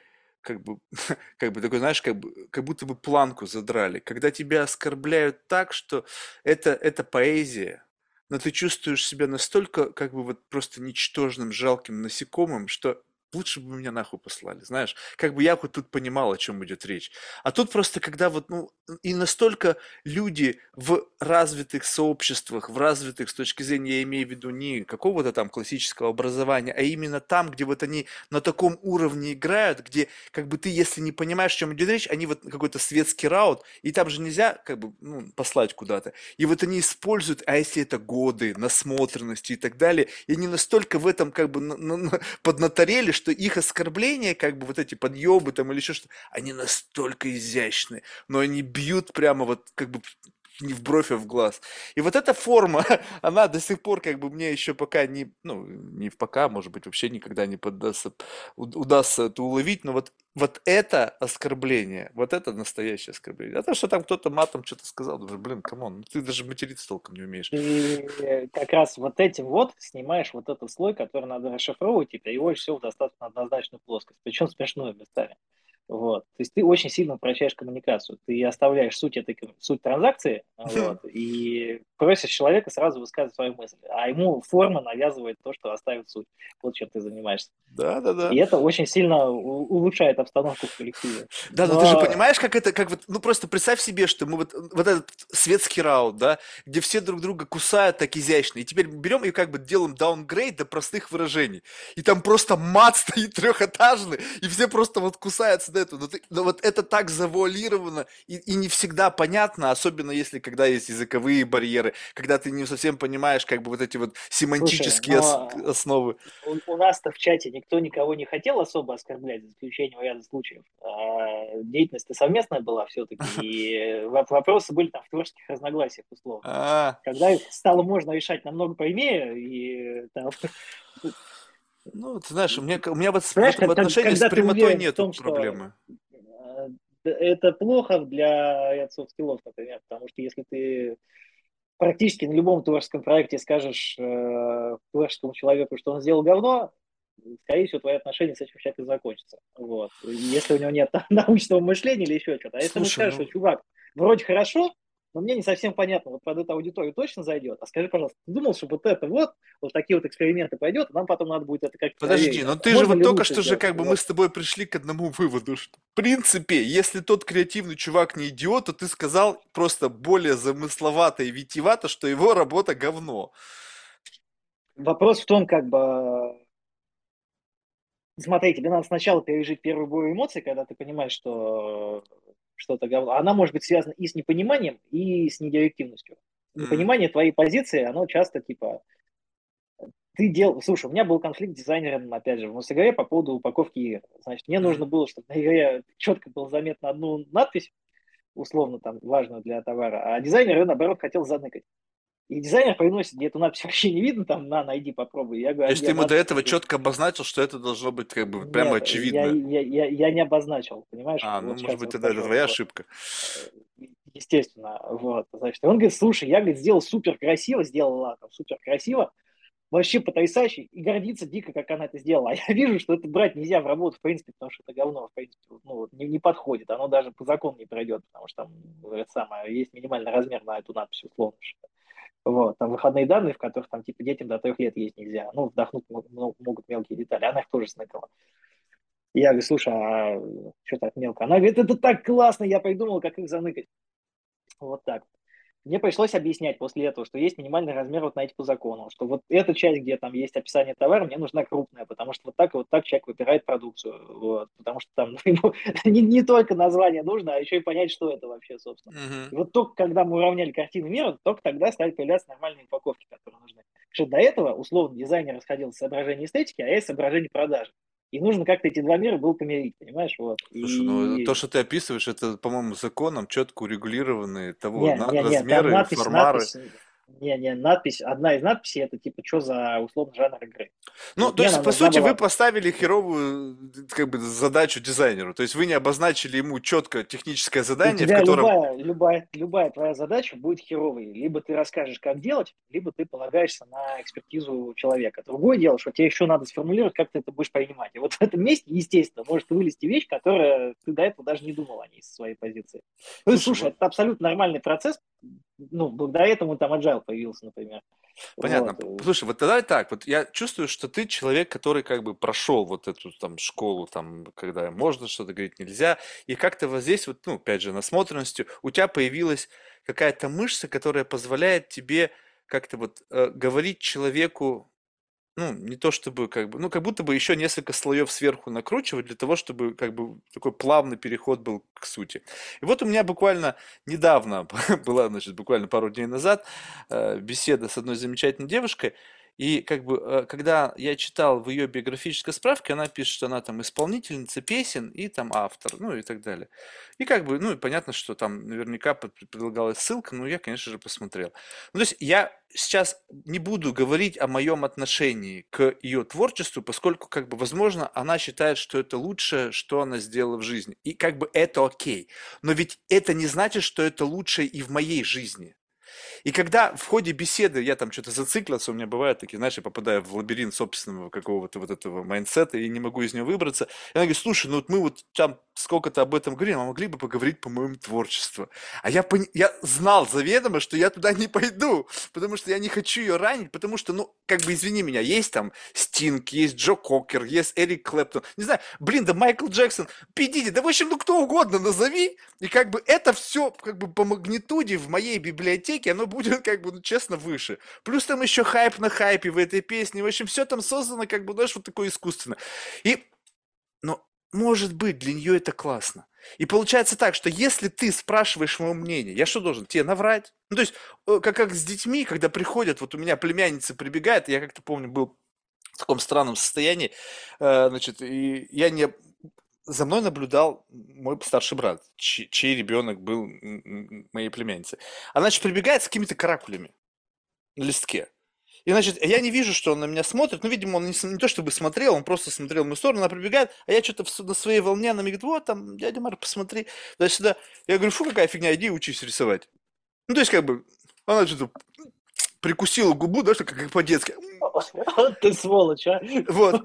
как бы, [LAUGHS] как бы такой, знаешь, как, бы, как будто бы планку задрали. Когда тебя оскорбляют так, что это, это поэзия, но ты чувствуешь себя настолько, как бы вот просто ничтожным, жалким насекомым, что лучше бы меня нахуй послали, знаешь. Как бы я хоть тут понимал, о чем идет речь. А тут просто, когда вот, ну, и настолько люди в развитых сообществах, в развитых с точки зрения, я имею в виду не какого-то там классического образования, а именно там, где вот они на таком уровне играют, где как бы ты, если не понимаешь, о чем идет речь, они вот какой-то светский раут, и там же нельзя как бы ну, послать куда-то. И вот они используют, а если это годы, насмотренности и так далее, и они настолько в этом как бы на, на, поднаторели, что их оскорбления, как бы вот эти подъебы там или еще что-то, они настолько изящны, но они бьют прямо вот как бы не в бровь, а в глаз. И вот эта форма, [LAUGHS] она до сих пор как бы мне еще пока не, ну, не в пока, может быть, вообще никогда не поддастся, удастся это уловить, но вот, вот это оскорбление, вот это настоящее оскорбление. А то, что там кто-то матом что-то сказал, даже, блин, come on, ну ты даже материться толком не умеешь. И как раз вот этим вот снимаешь вот этот слой, который надо расшифровывать и переводишь все в достаточно однозначную плоскость, причем смешную местами. Вот. То есть ты очень сильно упрощаешь коммуникацию. Ты оставляешь суть этой суть транзакции [LAUGHS] вот, и просишь человека сразу высказывать свою мысль. А ему форма навязывает то, что оставит суть. Вот чем ты занимаешься. Да, да, да. И это очень сильно улучшает обстановку в коллективе. Да, но, но ты же понимаешь, как это, как вот, ну просто представь себе, что мы вот, вот этот светский раунд, да, где все друг друга кусают так изящно, и теперь берем и как бы делаем даунгрейд до простых выражений. И там просто мат стоит трехэтажный, и все просто вот кусаются до этого. Но, ты, но вот это так завуалировано и, и не всегда понятно, особенно если когда есть языковые барьеры, когда ты не совсем понимаешь как бы вот эти вот семантические Слушай, ос- основы. У, у нас-то в чате никто никого не хотел особо оскорблять, за исключением ряда случаев. А, деятельность-то совместная была все-таки, и [LAUGHS] вопросы были там в творческих разногласиях, условно. А. Когда их стало можно решать намного прямее, и там ну, ты знаешь, у меня, у меня вот Знаешь, в этом отношении с прямотой нет проблемы. Э, это плохо для отцов скиллов, например, потому что если ты практически на любом творческом проекте скажешь э, творческому человеку, что он сделал говно, скорее всего, твои отношения с этим человеком закончатся. Вот. Если у него нет [LAUGHS] научного мышления или еще что-то. А если Слушай, ему скажешь, ну... что, чувак, вроде хорошо, но мне не совсем понятно, вот под эту аудиторию точно зайдет. А скажи, пожалуйста, ты думал, что вот это вот, вот такие вот эксперименты пойдет, а нам потом надо будет это как-то Подожди, но ты Можно же вот только что же как бы мы с тобой пришли к одному выводу, что в принципе, если тот креативный чувак не идиот, то ты сказал просто более замысловато и витивато, что его работа говно. Вопрос в том, как бы Смотри, тебе надо сначала пережить первую бурю эмоций, когда ты понимаешь, что что-то говно. Она может быть связана и с непониманием, и с недирективностью. Непонимание твоей позиции, оно часто типа ты делал... Слушай, у меня был конфликт с дизайнером, опять же, в Мосигре по поводу упаковки игр. Значит, мне нужно было, чтобы на игре четко было заметно одну надпись, условно там важную для товара, а дизайнер, наоборот, хотел заныкать. И дизайнер приносит, где эту надпись [LAUGHS] вообще не видно, там, на, найди, попробуй. Я говорю, То есть ты ему до этого четко обозначил, что это должно быть как бы прямо Нет, очевидно? Я, я, я, я не обозначил, понимаешь? А, ну, вот может быть, тогда это твоя ошибка. Э, естественно, вот. Значит, он говорит, слушай, я, говорит, сделал супер красиво, сделал ладно, супер красиво, вообще потрясающе, и гордится дико, как она это сделала. [LAUGHS] А я вижу, что это брать нельзя в работу, в принципе, потому что это говно, в принципе, ну, не, не подходит, оно даже по закону не пройдет, потому что там это самое, есть минимальный размер на эту надпись, условно. Что вот, там выходные данные, в которых там типа детям до трех лет есть нельзя. Ну, вдохнуть могут, мелкие детали. Она их тоже сныкала. Я говорю, слушай, а что так мелко? Она говорит, это так классно, я придумал, как их заныкать. Вот так. Мне пришлось объяснять после этого, что есть минимальный размер вот на эти по закону, что вот эта часть, где там есть описание товара, мне нужна крупная, потому что вот так и вот так человек выбирает продукцию, вот, потому что там [LAUGHS] ему не, не только название нужно, а еще и понять, что это вообще, собственно. Uh-huh. И вот только когда мы уравняли картину мира, только тогда стали появляться нормальные упаковки, которые нужны. Потому что до этого, условно, дизайнер расходил с соображений эстетики, а я из соображений продажи. И нужно как-то эти два мира было помирить, понимаешь? Вот. Слушай, ну, и... ну то, что ты описываешь, это, по-моему, законом четко урегулированные того, не, на, не, размеры, не, надпись, формары. Надпись, не, не, надпись, одна из надписей это типа, что за условно жанр игры. Ну, то есть, по сути, была... вы поставили херовую как бы задачу дизайнеру. То есть вы не обозначили ему четко техническое задание, в котором... любая, любая, любая твоя задача будет херовой. Либо ты расскажешь, как делать, либо ты полагаешься на экспертизу человека. Другое дело, что тебе еще надо сформулировать, как ты это будешь принимать. И вот в этом месте, естественно, может вылезти вещь, которая ты до этого даже не думал о ней со своей позиции. Ну, слушай, это абсолютно нормальный процесс, ну, благодаря этому там agile появился, например. Понятно. Вот. Слушай, вот тогда так, вот я чувствую, что ты человек, который как бы прошел вот эту там школу, там, когда можно что-то говорить, нельзя, и как-то вот здесь вот, ну, опять же, насмотренностью, у тебя появилась какая-то мышца, которая позволяет тебе как-то вот э, говорить человеку ну, не то чтобы как бы, ну, как будто бы еще несколько слоев сверху накручивать для того, чтобы как бы такой плавный переход был к сути. И вот у меня буквально недавно [LAUGHS] была, значит, буквально пару дней назад э, беседа с одной замечательной девушкой, и как бы, э, когда я читал в ее биографической справке, она пишет, что она там исполнительница песен и там автор, ну и так далее. И как бы, ну и понятно, что там наверняка предлагалась ссылка, но я, конечно же, посмотрел. Ну, то есть я сейчас не буду говорить о моем отношении к ее творчеству, поскольку, как бы, возможно, она считает, что это лучшее, что она сделала в жизни. И как бы это окей. Но ведь это не значит, что это лучшее и в моей жизни. И когда в ходе беседы я там что-то зациклился, у меня бывают такие, знаешь, я попадаю в лабиринт собственного какого-то вот этого mindset а и не могу из него выбраться. И она говорит, слушай, ну вот мы вот там сколько-то об этом говорили, мы могли бы поговорить по моему творчеству. А я, пон... я знал заведомо, что я туда не пойду, потому что я не хочу ее ранить, потому что, ну, как бы, извини меня, есть там Стинг, есть Джо Кокер, есть Эрик Клэптон, не знаю, блин, да Майкл Джексон, Пидиди, да в общем, ну, кто угодно назови, и как бы это все, как бы, по магнитуде в моей библиотеке, оно будет, как бы, ну, честно, выше. Плюс там еще хайп на хайпе в этой песне, в общем, все там создано, как бы, знаешь, вот такое искусственно. И, ну, может быть, для нее это классно. И получается так, что если ты спрашиваешь моего мнения, я что должен, тебе наврать? Ну, то есть, э, как, как с детьми, когда приходят, вот у меня племянница прибегает, я как-то помню, был в таком странном состоянии, э, значит, и я не... За мной наблюдал мой старший брат, чей, ребенок был моей племянницы. Она, значит, прибегает с какими-то каракулями на листке. И, значит, я не вижу, что он на меня смотрит. Ну, видимо, он не, не то чтобы смотрел, он просто смотрел в мою сторону, она прибегает, а я что-то на своей волне, она мне говорит, вот там, дядя Марк, посмотри, туда-сюда. Я говорю, фу, какая фигня, иди учись рисовать. Ну, то есть, как бы, она что-то прикусила губу, да, что как по-детски. [LAUGHS] Ты сволочь, а? Вот.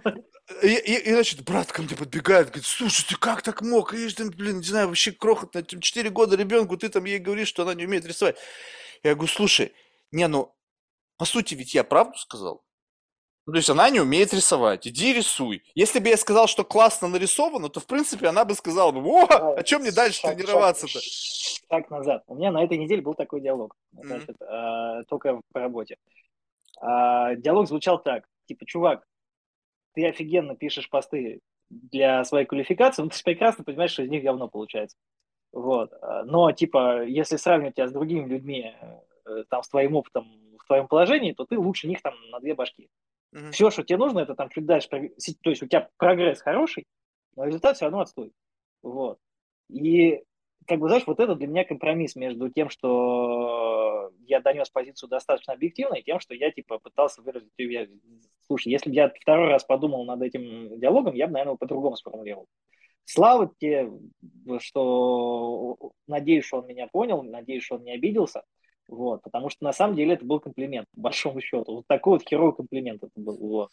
И, и, и, значит, брат ко мне подбегает, говорит, слушай, ты как так мог? И, ты, блин, не знаю, вообще крохотно, 4 года ребенку, ты там ей говоришь, что она не умеет рисовать. Я говорю, слушай, не, ну, по сути, ведь я правду сказал. Ну, то есть она не умеет рисовать. Иди рисуй. Если бы я сказал, что классно нарисовано, то, в принципе, она бы сказала бы, о, а чем мне дальше шаг, тренироваться-то? Шаг, назад. У меня на этой неделе был такой диалог. Значит, mm-hmm. э, только по работе. Э, диалог звучал так. Типа, чувак, ты офигенно пишешь посты для своей квалификации, но ты прекрасно понимаешь, что из них говно получается. Вот. Но, типа, если сравнивать тебя с другими людьми, э, там, с твоим опытом твоем положении, то ты лучше них там на две башки. Mm-hmm. Все, что тебе нужно, это там чуть дальше, то есть у тебя прогресс хороший, но результат все равно отстой. Вот. И как бы, знаешь, вот это для меня компромисс между тем, что я донес позицию достаточно объективно, и тем, что я, типа, пытался выразить ее. Слушай, если бы я второй раз подумал над этим диалогом, я бы, наверное, по-другому сформулировал. Слава тебе, что надеюсь, что он меня понял, надеюсь, что он не обиделся. Вот, потому что на самом деле это был комплимент, по большому счету. Вот такой вот херовый комплимент это был. Вот.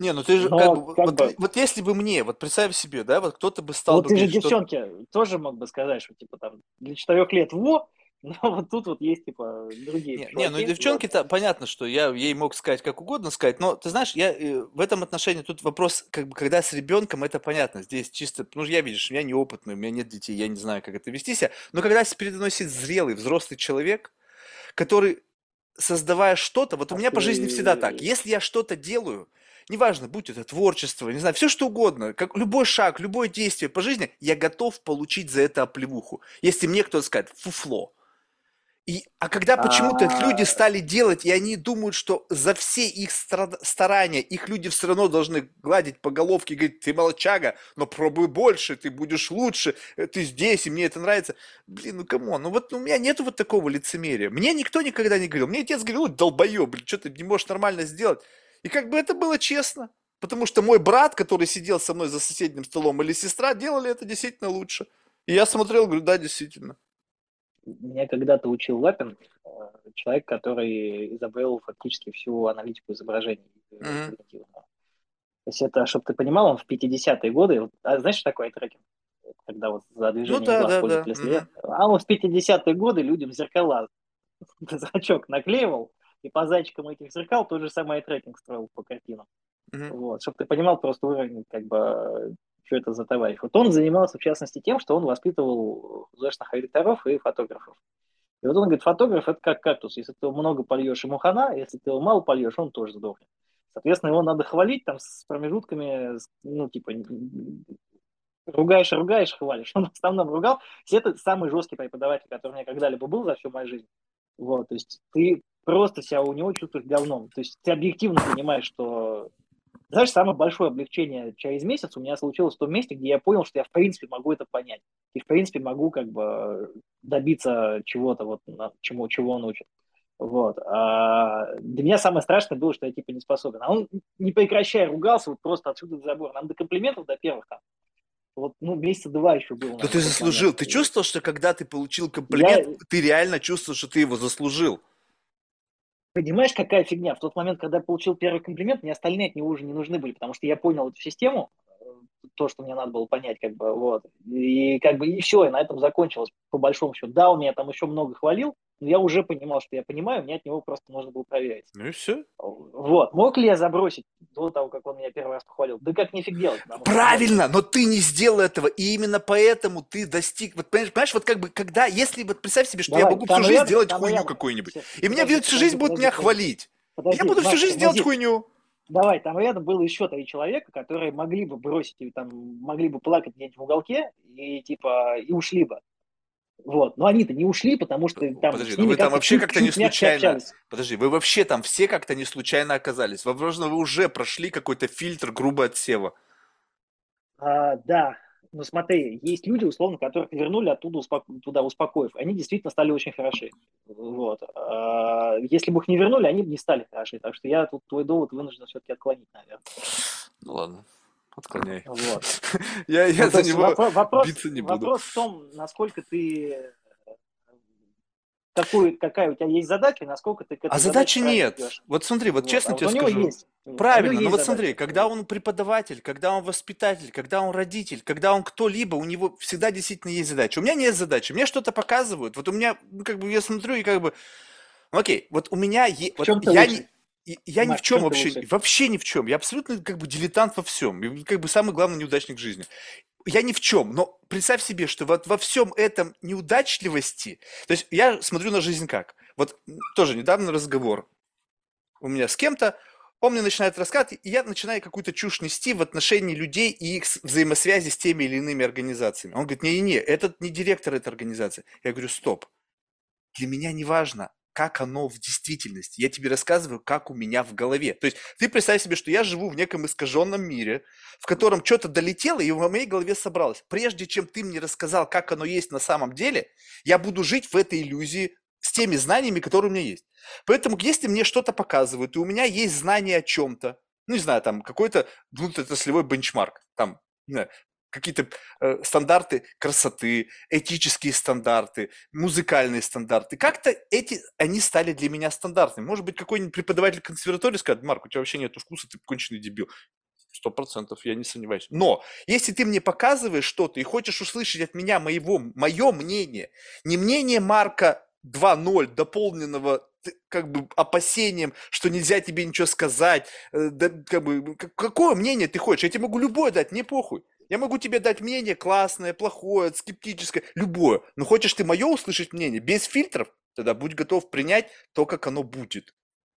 Не, ну ты же, Но, как, бы, как вот, бы... вот если бы мне, вот представь себе, да, вот кто-то бы стал вот бы... ты говорить, же девчонке что... тоже мог бы сказать, что типа там для четырех лет во, [LAUGHS] но вот тут вот есть, типа, другие Не, не ну девчонки-то, понятно, что я ей мог сказать как угодно сказать, но, ты знаешь, я э, в этом отношении тут вопрос, как бы, когда с ребенком, это понятно, здесь чисто, ну, я, видишь, я неопытный, у меня нет детей, я не знаю, как это вести себя, но когда передо мной сидит зрелый, взрослый человек, который, создавая что-то, вот у меня по жизни всегда так, если я что-то делаю, неважно, будь это творчество, не знаю, все что угодно, как любой шаг, любое действие по жизни, я готов получить за это оплевуху. Если мне кто-то скажет, фуфло, и, а когда почему-то а... люди стали делать, и они думают, что за все их старания их люди все равно должны гладить по головке и говорить, ты молчага, но пробуй больше, ты будешь лучше, э, ты здесь, и мне это нравится. Блин, ну кому? Ну вот у меня нету вот такого лицемерия. Мне никто никогда не говорил. Мне отец говорил, долбоеб, блин, что ты не можешь нормально сделать. И как бы это было честно. Потому что мой брат, который сидел со мной за соседним столом, или сестра, делали это действительно лучше. И я смотрел, говорю, да, действительно. Меня когда-то учил Лапин, э, человек, который изобрел фактически всю аналитику изображений. Mm-hmm. То есть это, чтобы ты понимал, он в 50-е годы, а знаешь, что такое трекинг? Когда вот за движением ну, да, глаз да, пользователя да. следят. Mm-hmm. А он в 50-е годы людям зеркала [LAUGHS] зрачок наклеивал, и по зайчикам этих зеркал тот же самый трекинг строил по картинам. Mm-hmm. Вот, чтобы ты понимал просто уровень как бы что это за товарищ. Вот он занимался, в частности, тем, что он воспитывал художественных редакторов и фотографов. И вот он говорит, фотограф – это как кактус. Если ты его много польешь, ему хана, если ты его мало польешь, он тоже сдохнет. Соответственно, его надо хвалить там с промежутками, ну, типа, ругаешь, ругаешь, хвалишь. Он в основном ругал. И это самый жесткий преподаватель, который у меня когда-либо был за всю мою жизнь. Вот, то есть ты просто себя у него чувствуешь говном. То есть ты объективно понимаешь, что знаешь, самое большое облегчение через месяц у меня случилось в том месте, где я понял, что я в принципе могу это понять. И в принципе могу как бы добиться чего-то, вот, чему, чего он учит. Вот. А для меня самое страшное было, что я типа не способен. А он, не прекращая, ругался вот просто отсюда до забора. Нам до комплиментов до первых там. Вот, ну, месяца два еще было. Да ты заслужил. Ты чувствовал, что когда ты получил комплимент, я... ты реально чувствовал, что ты его заслужил? Понимаешь, какая фигня? В тот момент, когда я получил первый комплимент, мне остальные от него уже не нужны были, потому что я понял эту систему, то, что мне надо было понять, как бы, вот. И как бы, и все, и на этом закончилось, по большому счету. Да, он меня там еще много хвалил, но я уже понимал, что я понимаю, мне от него просто нужно было проверить. Ну и все. Вот. Мог ли я забросить до того, как он меня первый раз похвалил? Да как нифиг делать. Правильно, но ты не сделал этого, и именно поэтому ты достиг, вот понимаешь, понимаешь вот как бы, когда, если вот представь себе, что Давай, я могу всю жизнь делать хуйню какую-нибудь, и меня всю жизнь будут меня хвалить. Подожди, я буду всю жизнь делать хуйню. Давай, там рядом было еще три человека, которые могли бы бросить, там, могли бы плакать где-нибудь в уголке и типа и ушли бы. Вот. Но они-то не ушли, потому что там... Подожди, ну вы там вообще как-то не случайно... Подожди, вы вообще там все как-то не случайно оказались. Возможно, вы уже прошли какой-то фильтр грубо отсева. А, да, ну смотри, есть люди, условно, которых вернули оттуда успоко... туда успокоив. Они действительно стали очень хороши. Вот. А, если бы их не вернули, они бы не стали хороши. Так что я тут твой довод вынужден все-таки отклонить, наверное. Ну ладно. Отклоняй. Вот. [LAUGHS] я я ну, за него вопрос, биться не буду. Вопрос в том, насколько ты какую, какая у тебя есть задача, насколько ты к этой А задачи нет. Идешь. Вот смотри, вот, вот честно а тебе вот скажу. Есть. Правильно, но вот смотри, задача. когда он преподаватель, когда он воспитатель, когда он родитель, когда он кто-либо, у него всегда действительно есть задача. У меня нет задачи, мне что-то показывают. Вот у меня, ну, как бы я смотрю и как бы, ну, окей, вот у меня есть, вот я не я ни в чем вообще, вообще ни в чем. Я абсолютно как бы дилетант во всем. Как бы самый главный неудачник в жизни. Я ни в чем, но представь себе, что вот во всем этом неудачливости, то есть я смотрю на жизнь как. Вот тоже недавно разговор у меня с кем-то, он мне начинает рассказывать, и я начинаю какую-то чушь нести в отношении людей и их взаимосвязи с теми или иными организациями. Он говорит, не-не-не, этот не директор этой организации. Я говорю, стоп, для меня не важно, как оно в действительности. Я тебе рассказываю, как у меня в голове. То есть ты представь себе, что я живу в неком искаженном мире, в котором что-то долетело и в моей голове собралось. Прежде чем ты мне рассказал, как оно есть на самом деле, я буду жить в этой иллюзии с теми знаниями, которые у меня есть. Поэтому, если мне что-то показывают, и у меня есть знание о чем-то, ну, не знаю, там, какой-то внутриотраслевой бенчмарк, там, не знаю, какие-то э, стандарты красоты, этические стандарты, музыкальные стандарты. Как-то эти, они стали для меня стандартными. Может быть, какой-нибудь преподаватель консерватории скажет, Марк, у тебя вообще нет вкуса, ты конченый дебил. Сто процентов, я не сомневаюсь. Но если ты мне показываешь что-то и хочешь услышать от меня моего, мое мнение, не мнение Марка 2.0, дополненного как бы опасением, что нельзя тебе ничего сказать, э, да, как бы, какое мнение ты хочешь? Я тебе могу любое дать, не похуй. Я могу тебе дать мнение классное, плохое, скептическое, любое. Но хочешь ты мое услышать мнение без фильтров, тогда будь готов принять то, как оно будет.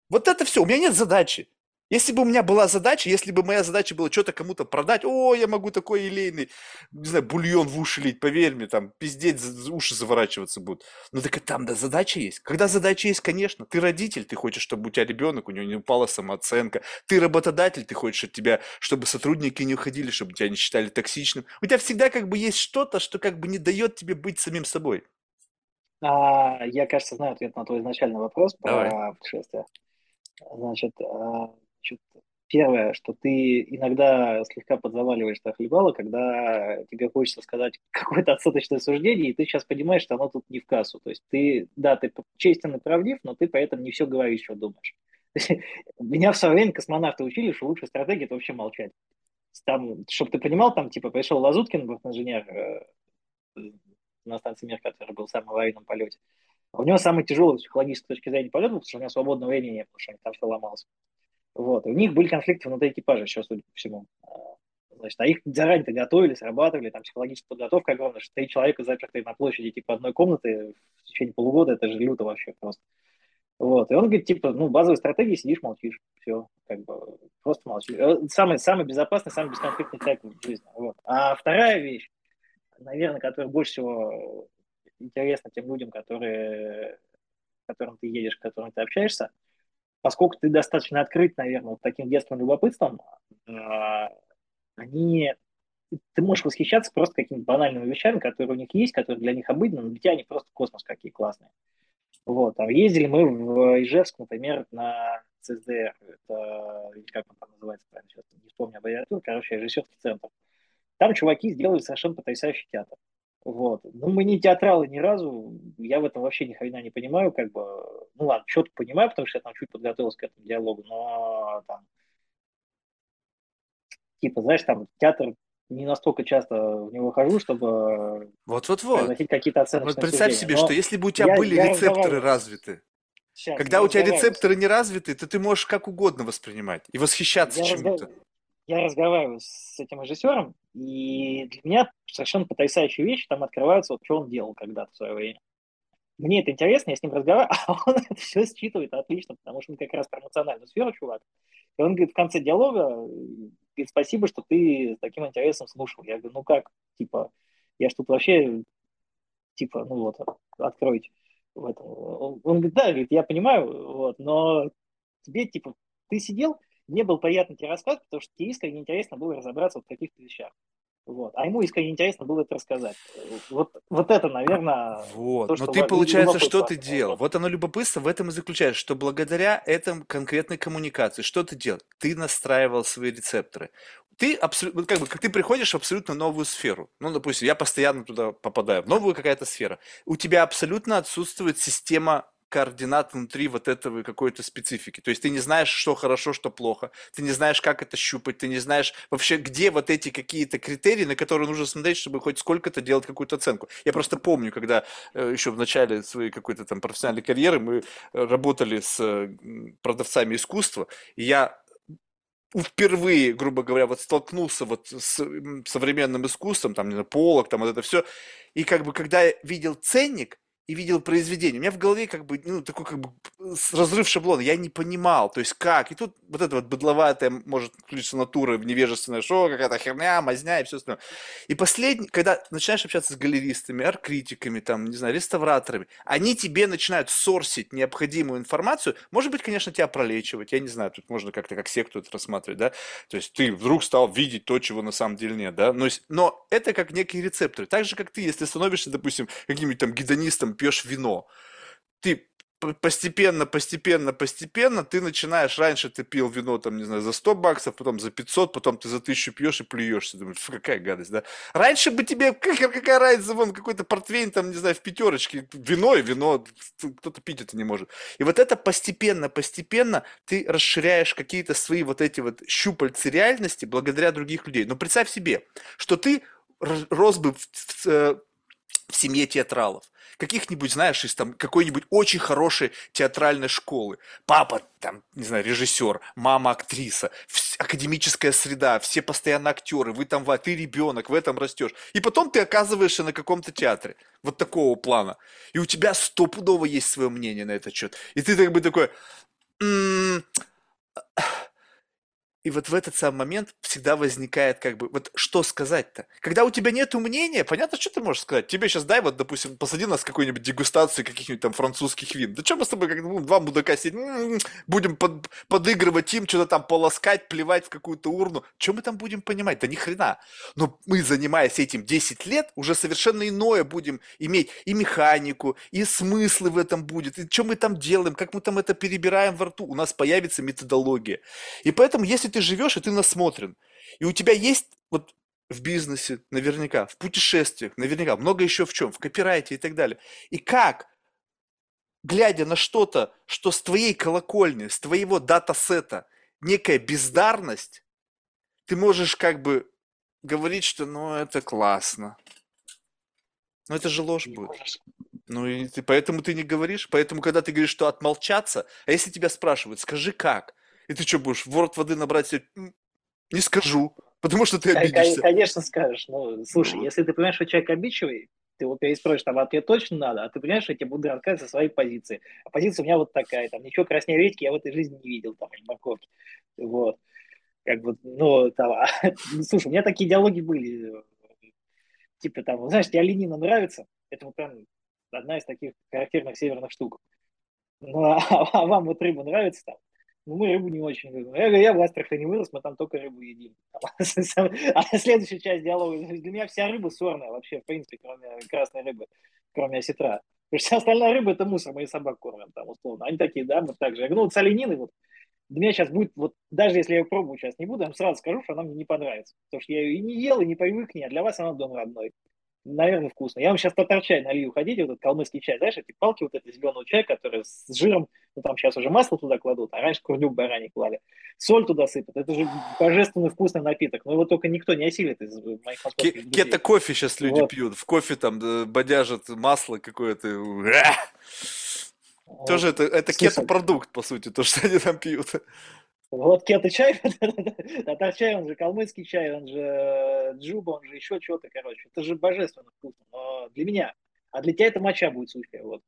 Вот это все. У меня нет задачи. Если бы у меня была задача, если бы моя задача была что-то кому-то продать, о, я могу такой елейный, не знаю, бульон в уши лить, поверь мне, там, пиздеть, уши заворачиваться будут. Ну так и там, да, задача есть. Когда задача есть, конечно, ты родитель, ты хочешь, чтобы у тебя ребенок, у него не упала самооценка. Ты работодатель, ты хочешь от тебя, чтобы сотрудники не уходили, чтобы тебя не считали токсичным. У тебя всегда как бы есть что-то, что как бы не дает тебе быть самим собой. А, я, кажется, знаю ответ на твой изначальный вопрос Давай. про путешествие. Значит, Значит, первое, что ты иногда слегка подзаваливаешь на хлебало, когда тебе хочется сказать [LAUGHS] какое-то отсоточное суждение, и ты сейчас понимаешь, что оно тут не в кассу. То есть ты, да, ты честен и правдив, но ты поэтому не все говоришь, что думаешь. [LAUGHS] Меня в свое время космонавты учили, что лучшая стратегия – это вообще молчать. Там, чтобы ты понимал, там, типа, пришел Лазуткин, инженер э, на станции Мир, который был в самом аварийном полете. У него самый тяжелый с психологической точки зрения полет, потому что у него свободного времени нет, потому что там все ломалось. Вот. И у них были конфликты внутри экипажа сейчас, судя по всему. А, значит, а их заранее-то готовили, срабатывали, там психологическая подготовка огромная, что три человека запертые на площади типа одной комнаты в течение полугода, это же люто вообще просто. Вот. И он говорит, типа, ну, базовой стратегии сидишь, молчишь. Все, как бы, просто молчишь. Э, самый, самый безопасный, самый бесконфликтный трек в жизни. Вот. А вторая вещь, наверное, которая больше всего интересна тем людям, которые, с которым ты едешь, с которыми ты общаешься, поскольку ты достаточно открыт, наверное, таким детским любопытством, а, они ты можешь восхищаться просто какими-то банальными вещами, которые у них есть, которые для них обыденны, но для тебя они просто космос какие классные. Вот, а ездили мы в Ижевск, например, на ЦСДР, это, как он там называется, правильно, сейчас не вспомню аббревиатуру, короче, режиссерский центр. Там чуваки сделали совершенно потрясающий театр. Вот. Ну, мы не театралы ни разу, я в этом вообще ни хрена не понимаю, как бы, ну ладно, что-то понимаю, потому что я там чуть подготовился к этому диалогу, но там, типа, знаешь, там театр не настолько часто в него хожу, чтобы Вот-вот-вот. какие-то оценочные Вот представь суждения. себе, Но что если бы у тебя я- были я рецепторы развиты, щас, когда у тебя рецепторы не развиты, то ты можешь как угодно воспринимать и восхищаться я, чему-то. разгов- я разговариваю с этим режиссером, и для меня совершенно потрясающие вещи там открываются, вот что он делал когда-то в свое время. Мне это интересно, я с ним разговариваю, [LAUGHS] а он это все считывает отлично, потому что он как раз про эмоциональную сферу чувак. И он говорит в конце диалога, говорит, спасибо, что ты с таким интересом слушал. Я говорю, ну как, типа, я ж тут вообще, типа, ну вот, откройте. В этом. Он говорит, да, говорит, я понимаю, вот, но тебе, типа, ты сидел, мне было приятно тебе рассказывать, потому что тебе искренне интересно было разобраться вот в каких-то вещах. Вот. А ему искренне интересно было это рассказать. Вот, вот это, наверное, Вот. то, Но ты, получается, что ты делал? Вот оно любопытство в этом и заключается, что благодаря этому конкретной коммуникации, что ты делал? Ты настраивал свои рецепторы. Ты абсолютно, как бы, как ты приходишь в абсолютно новую сферу. Ну, допустим, я постоянно туда попадаю, в новую какая-то сфера. У тебя абсолютно отсутствует система координат внутри вот этого какой-то специфики. То есть ты не знаешь, что хорошо, что плохо. Ты не знаешь, как это щупать. Ты не знаешь вообще, где вот эти какие-то критерии, на которые нужно смотреть, чтобы хоть сколько-то делать какую-то оценку. Я просто помню, когда э, еще в начале своей какой-то там профессиональной карьеры мы э, работали с э, продавцами искусства, и я впервые, грубо говоря, вот столкнулся вот с современным искусством, там, не знаю, полок, там вот это все, и как бы когда я видел ценник и видел произведение, у меня в голове как бы, ну, такой как бы разрыв шаблона, я не понимал, то есть как, и тут вот эта вот быдловатая, может, включиться натура невежественное шоу, какая-то херня, мазня и все остальное. И последний, когда начинаешь общаться с галеристами, арт-критиками, там, не знаю, реставраторами, они тебе начинают сорсить необходимую информацию, может быть, конечно, тебя пролечивать, я не знаю, тут можно как-то как секту это рассматривать, да, то есть ты вдруг стал видеть то, чего на самом деле нет, да, но, но это как некие рецепторы, так же, как ты, если становишься, допустим, каким-нибудь там гедонистом, пьешь вино, ты постепенно, постепенно, постепенно ты начинаешь, раньше ты пил вино, там, не знаю, за 100 баксов, потом за 500, потом ты за 1000 пьешь и плюешься, думаешь, «Фу, какая гадость, да? Раньше бы тебе, [LAUGHS] какая, какая разница, вон, какой-то портвейн, там, не знаю, в пятерочке, вино и вино, кто-то пить это не может. И вот это постепенно, постепенно ты расширяешь какие-то свои вот эти вот щупальцы реальности благодаря других людей. Но представь себе, что ты рос бы в, в, э, в семье театралов, каких-нибудь, знаешь, из там какой-нибудь очень хорошей театральной школы. Папа там, не знаю, режиссер, мама актриса, академическая среда, все постоянно актеры, вы там, ва- ты ребенок, в этом растешь. И потом ты оказываешься на каком-то театре, вот такого плана. И у тебя стопудово есть свое мнение на этот счет. И ты как бы такой, «М, и вот в этот самый момент всегда возникает как бы, вот что сказать-то? Когда у тебя нет мнения, понятно, что ты можешь сказать? Тебе сейчас дай, вот, допустим, посади нас в какую-нибудь дегустацию каких-нибудь там французских вин. Да что мы с тобой, как ну, два мудака сидим, м, будем под- подыгрывать им, что-то там полоскать, плевать в какую-то урну. Что мы там будем понимать? Да ни хрена. Но мы, занимаясь этим 10 лет, уже совершенно иное будем иметь и механику, и смыслы в этом будет, и что мы там делаем, как мы там это перебираем во рту. У нас появится методология. И поэтому, если ты живешь, и ты насмотрен, и у тебя есть вот в бизнесе наверняка, в путешествиях наверняка, много еще в чем, в копирайте и так далее. И как, глядя на что-то, что с твоей колокольни, с твоего датасета некая бездарность, ты можешь как бы говорить, что ну это классно. Но это же ложь будет. Ну и ты, поэтому ты не говоришь. Поэтому, когда ты говоришь, что отмолчаться, а если тебя спрашивают, скажи как? И ты что будешь, в рот воды набрать себе? «М, Не скажу, потому что ты обидишься. Конечно, скажешь. Ну, слушай, Ну. если ты понимаешь, что человек обидчивый, ты его переспросишь, там, а тебе точно надо? А ты понимаешь, что я тебе буду рассказывать со своей позиции. А позиция у меня вот такая, там, ничего краснее редьки я в этой жизни не видел, там, и морковки. Вот. Как бы, ну, там, а, [LAUGHS] слушай, у меня такие диалоги были. Типа, там, знаешь, тебе Ленина нравится? Это вот прям одна из таких характерных северных штук. Ну, а, а вам вот рыба нравится там? Ну, мы рыбу не очень любим. Я говорю, я в Астрахани вырос, мы там только рыбу едим. [LAUGHS] А следующая часть диалога, для меня вся рыба сорная вообще, в принципе, кроме красной рыбы, кроме осетра. Потому что вся остальная рыба – это мусор, мы и собак кормим там, условно. Они такие, да, вот так же. Я говорю, ну, вот с вот, для меня сейчас будет, вот даже если я ее пробую сейчас не буду, я вам сразу скажу, что она мне не понравится. Потому что я ее и не ел, и не привык к ней, а для вас она дом родной. Наверное, вкусно. Я вам сейчас татар-чай налью. Хотите, вот этот калмыцкий чай, знаешь, эти палки вот это зеленого чая, который с жиром, ну там сейчас уже масло туда кладут, а раньше курнюк бараний клали. Соль туда сыпят. Это же божественно вкусный напиток. Но его только никто не осилит из моих Кето-кофе сейчас люди вот. пьют. В кофе там бодяжат масло какое-то. Тоже это, это кето-продукт, по сути, то, что они там пьют. Вот кето чай, [LAUGHS] татар чай, он же калмыцкий чай, он же э, джуба, он же еще что-то, короче. Это же божественно вкусно, но для меня. А для тебя это моча будет сухая, вот.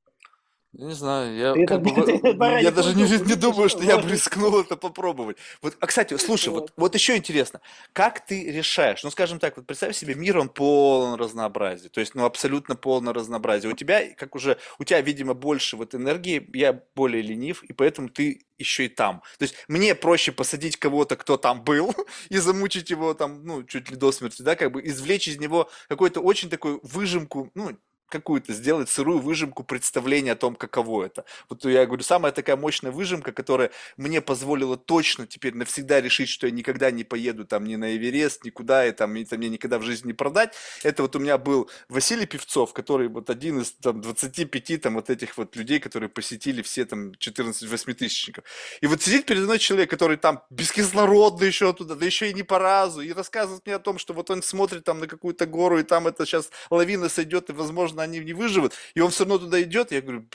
Не знаю, я, как бы, [LAUGHS] я даже не, не думаю, что я бы рискнул это попробовать. Вот, а, кстати, слушай, вот, вот еще интересно, как ты решаешь, ну, скажем так, вот представь себе, мир, он полон разнообразия, то есть, ну, абсолютно полно разнообразия. У тебя, как уже, у тебя, видимо, больше вот энергии, я более ленив, и поэтому ты еще и там. То есть, мне проще посадить кого-то, кто там был, [LAUGHS] и замучить его там, ну, чуть ли до смерти, да, как бы извлечь из него какой-то очень такой выжимку, ну, какую-то сделать сырую выжимку представления о том, каково это. Вот я говорю, самая такая мощная выжимка, которая мне позволила точно теперь навсегда решить, что я никогда не поеду там ни на Эверест, никуда, и там это мне никогда в жизни не продать. Это вот у меня был Василий Певцов, который вот один из там 25 там вот этих вот людей, которые посетили все там 14 восьмитысячников. И вот сидит передо мной человек, который там бескислородный еще туда, да еще и не по разу, и рассказывает мне о том, что вот он смотрит там на какую-то гору, и там это сейчас лавина сойдет, и возможно возможно, они не выживут, и он все равно туда идет, я говорю,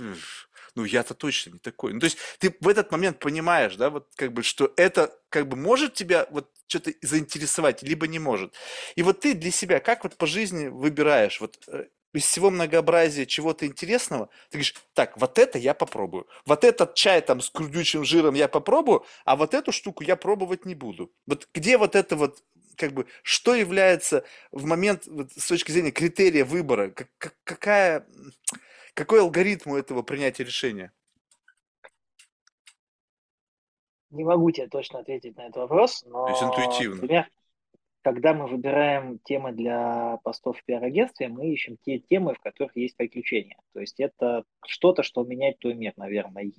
ну я-то точно не такой. Ну, то есть ты в этот момент понимаешь, да, вот как бы, что это как бы может тебя вот что-то заинтересовать, либо не может. И вот ты для себя как вот по жизни выбираешь, вот э, из всего многообразия чего-то интересного, ты говоришь, так, вот это я попробую, вот этот чай там с крудючим жиром я попробую, а вот эту штуку я пробовать не буду. Вот где вот это вот как бы, что является в момент, вот, с точки зрения критерия выбора, как, как, какая, какой алгоритм у этого принятия решения? Не могу тебе точно ответить на этот вопрос, но... То есть интуитивно. Например, когда мы выбираем темы для постов в пиар-агентстве, мы ищем те темы, в которых есть приключения. То есть это что-то, что меняет твой мир, наверное.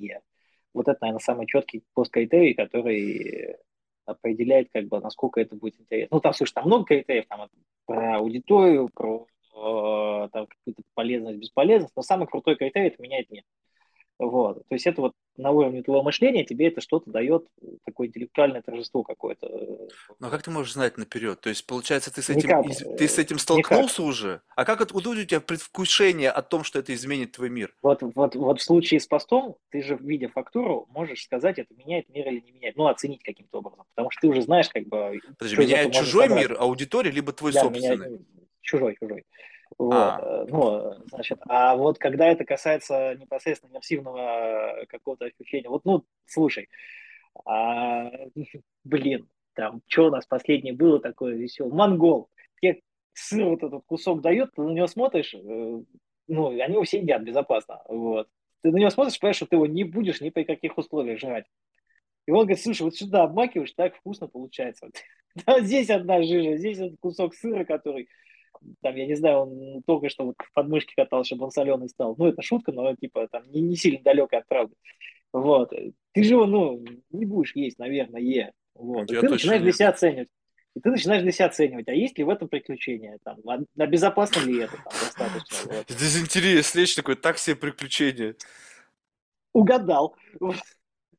Вот это, наверное, самый четкий пост-критерий, который определяет, как бы, насколько это будет интересно. Ну, там, слушай, там много критериев, там, про аудиторию, про э, там, какую-то полезность, бесполезность, но самый крутой критерий – это меняет мир. Вот. То есть это вот на уровне твоего мышления тебе это что-то дает, такое интеллектуальное торжество какое-то. Ну а как ты можешь знать наперед? То есть, получается, ты с этим, Никак. ты с этим столкнулся Никак. уже? А как откуда у тебя предвкушение о том, что это изменит твой мир? Вот, вот, вот в случае с постом, ты же, видя фактуру, можешь сказать, это меняет мир или не меняет. Ну, оценить каким-то образом. Потому что ты уже знаешь, как бы... Подожди, меняет чужой мир, аудитория, либо твой да, собственный? Меняет... Чужой, чужой. Вот. А. Ну, значит, а вот когда это касается непосредственно иммерсивного какого-то ощущения, вот, ну, слушай, а, [LAUGHS] блин, там, что у нас последнее было такое веселое? Монгол. Тебе сыр вот этот кусок дает, ты на него смотришь, э, ну, они его все едят безопасно, вот. Ты на него смотришь, понимаешь, что ты его не будешь ни при каких условиях жрать. И он говорит, слушай, вот сюда обмакиваешь, так вкусно получается. [LAUGHS] Здесь одна жижа, здесь вот кусок сыра, который там, я не знаю, он только что вот в подмышке катал, чтобы он соленый стал. Ну, это шутка, но, типа, там, не, не сильно далекая от правды. Вот. Ты же его, ну, не будешь есть, наверное, е. Вот. И ты начинаешь для себя оценивать. И ты начинаешь для себя оценивать, а есть ли в этом приключение, там, а, а безопасно ли это там, достаточно. Вот. Здесь интересно, речь такой, так себе приключение. Угадал.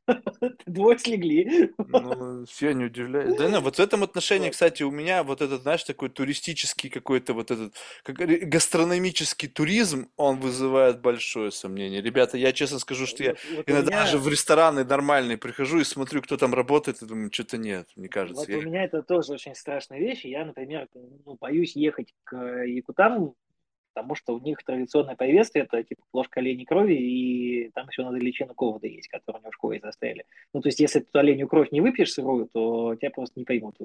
[LAUGHS] Двое слегли. Ну, все не удивляюсь. Да, ну, вот в этом отношении, кстати, у меня вот этот, знаешь, такой туристический какой-то вот этот как, гастрономический туризм, он вызывает большое сомнение. Ребята, я честно скажу, что я вот иногда меня... даже в рестораны нормальные прихожу и смотрю, кто там работает, и думаю, что-то нет, мне кажется. Вот я... у меня это тоже очень страшная вещь. Я, например, ну, боюсь ехать к Якутам, потому что у них традиционное приветствие это типа ложка оленей крови, и там еще надо личину ковода есть, которую у него в школе застряли. Ну, то есть, если ты оленью кровь не выпьешь сырую, то тебя просто не поймут э,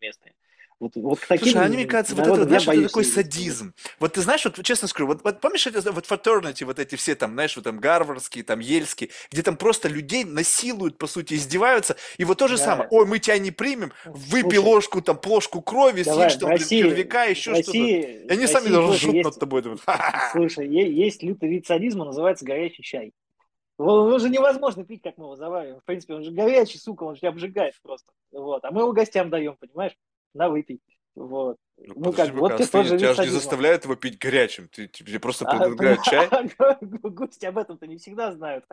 местные. Вот, вот к таким Слушай, они, мне кажется, вот это, знаешь, это такой садизм. Вот ты знаешь, вот честно скажу, вот, вот помнишь, это, вот fraternity, вот эти все там, знаешь, вот там гарвардские, там ельские, где там просто людей насилуют, по сути, издеваются, и вот то же да. самое, ой, мы тебя не примем, выпей Слушай, ложку, там, плошку крови, давай, съешь там, России, червяка, еще что-то. И они сами даже ржут есть, над тобой. Думают, [LAUGHS] Слушай, есть лютый вид садизма, называется горячий чай. Он, он же невозможно пить, как мы его завариваем. В принципе, он же горячий, сука, он же тебя обжигает просто. Вот. А мы его гостям даем, понимаешь? На выпей. Вот. Ну, Ну, как вот пока тебе тот остынет. же Тебя же не заставляют его пить горячим. Ты, тебе просто А, предлагают чай. [LAUGHS] Гости об этом-то не всегда знают.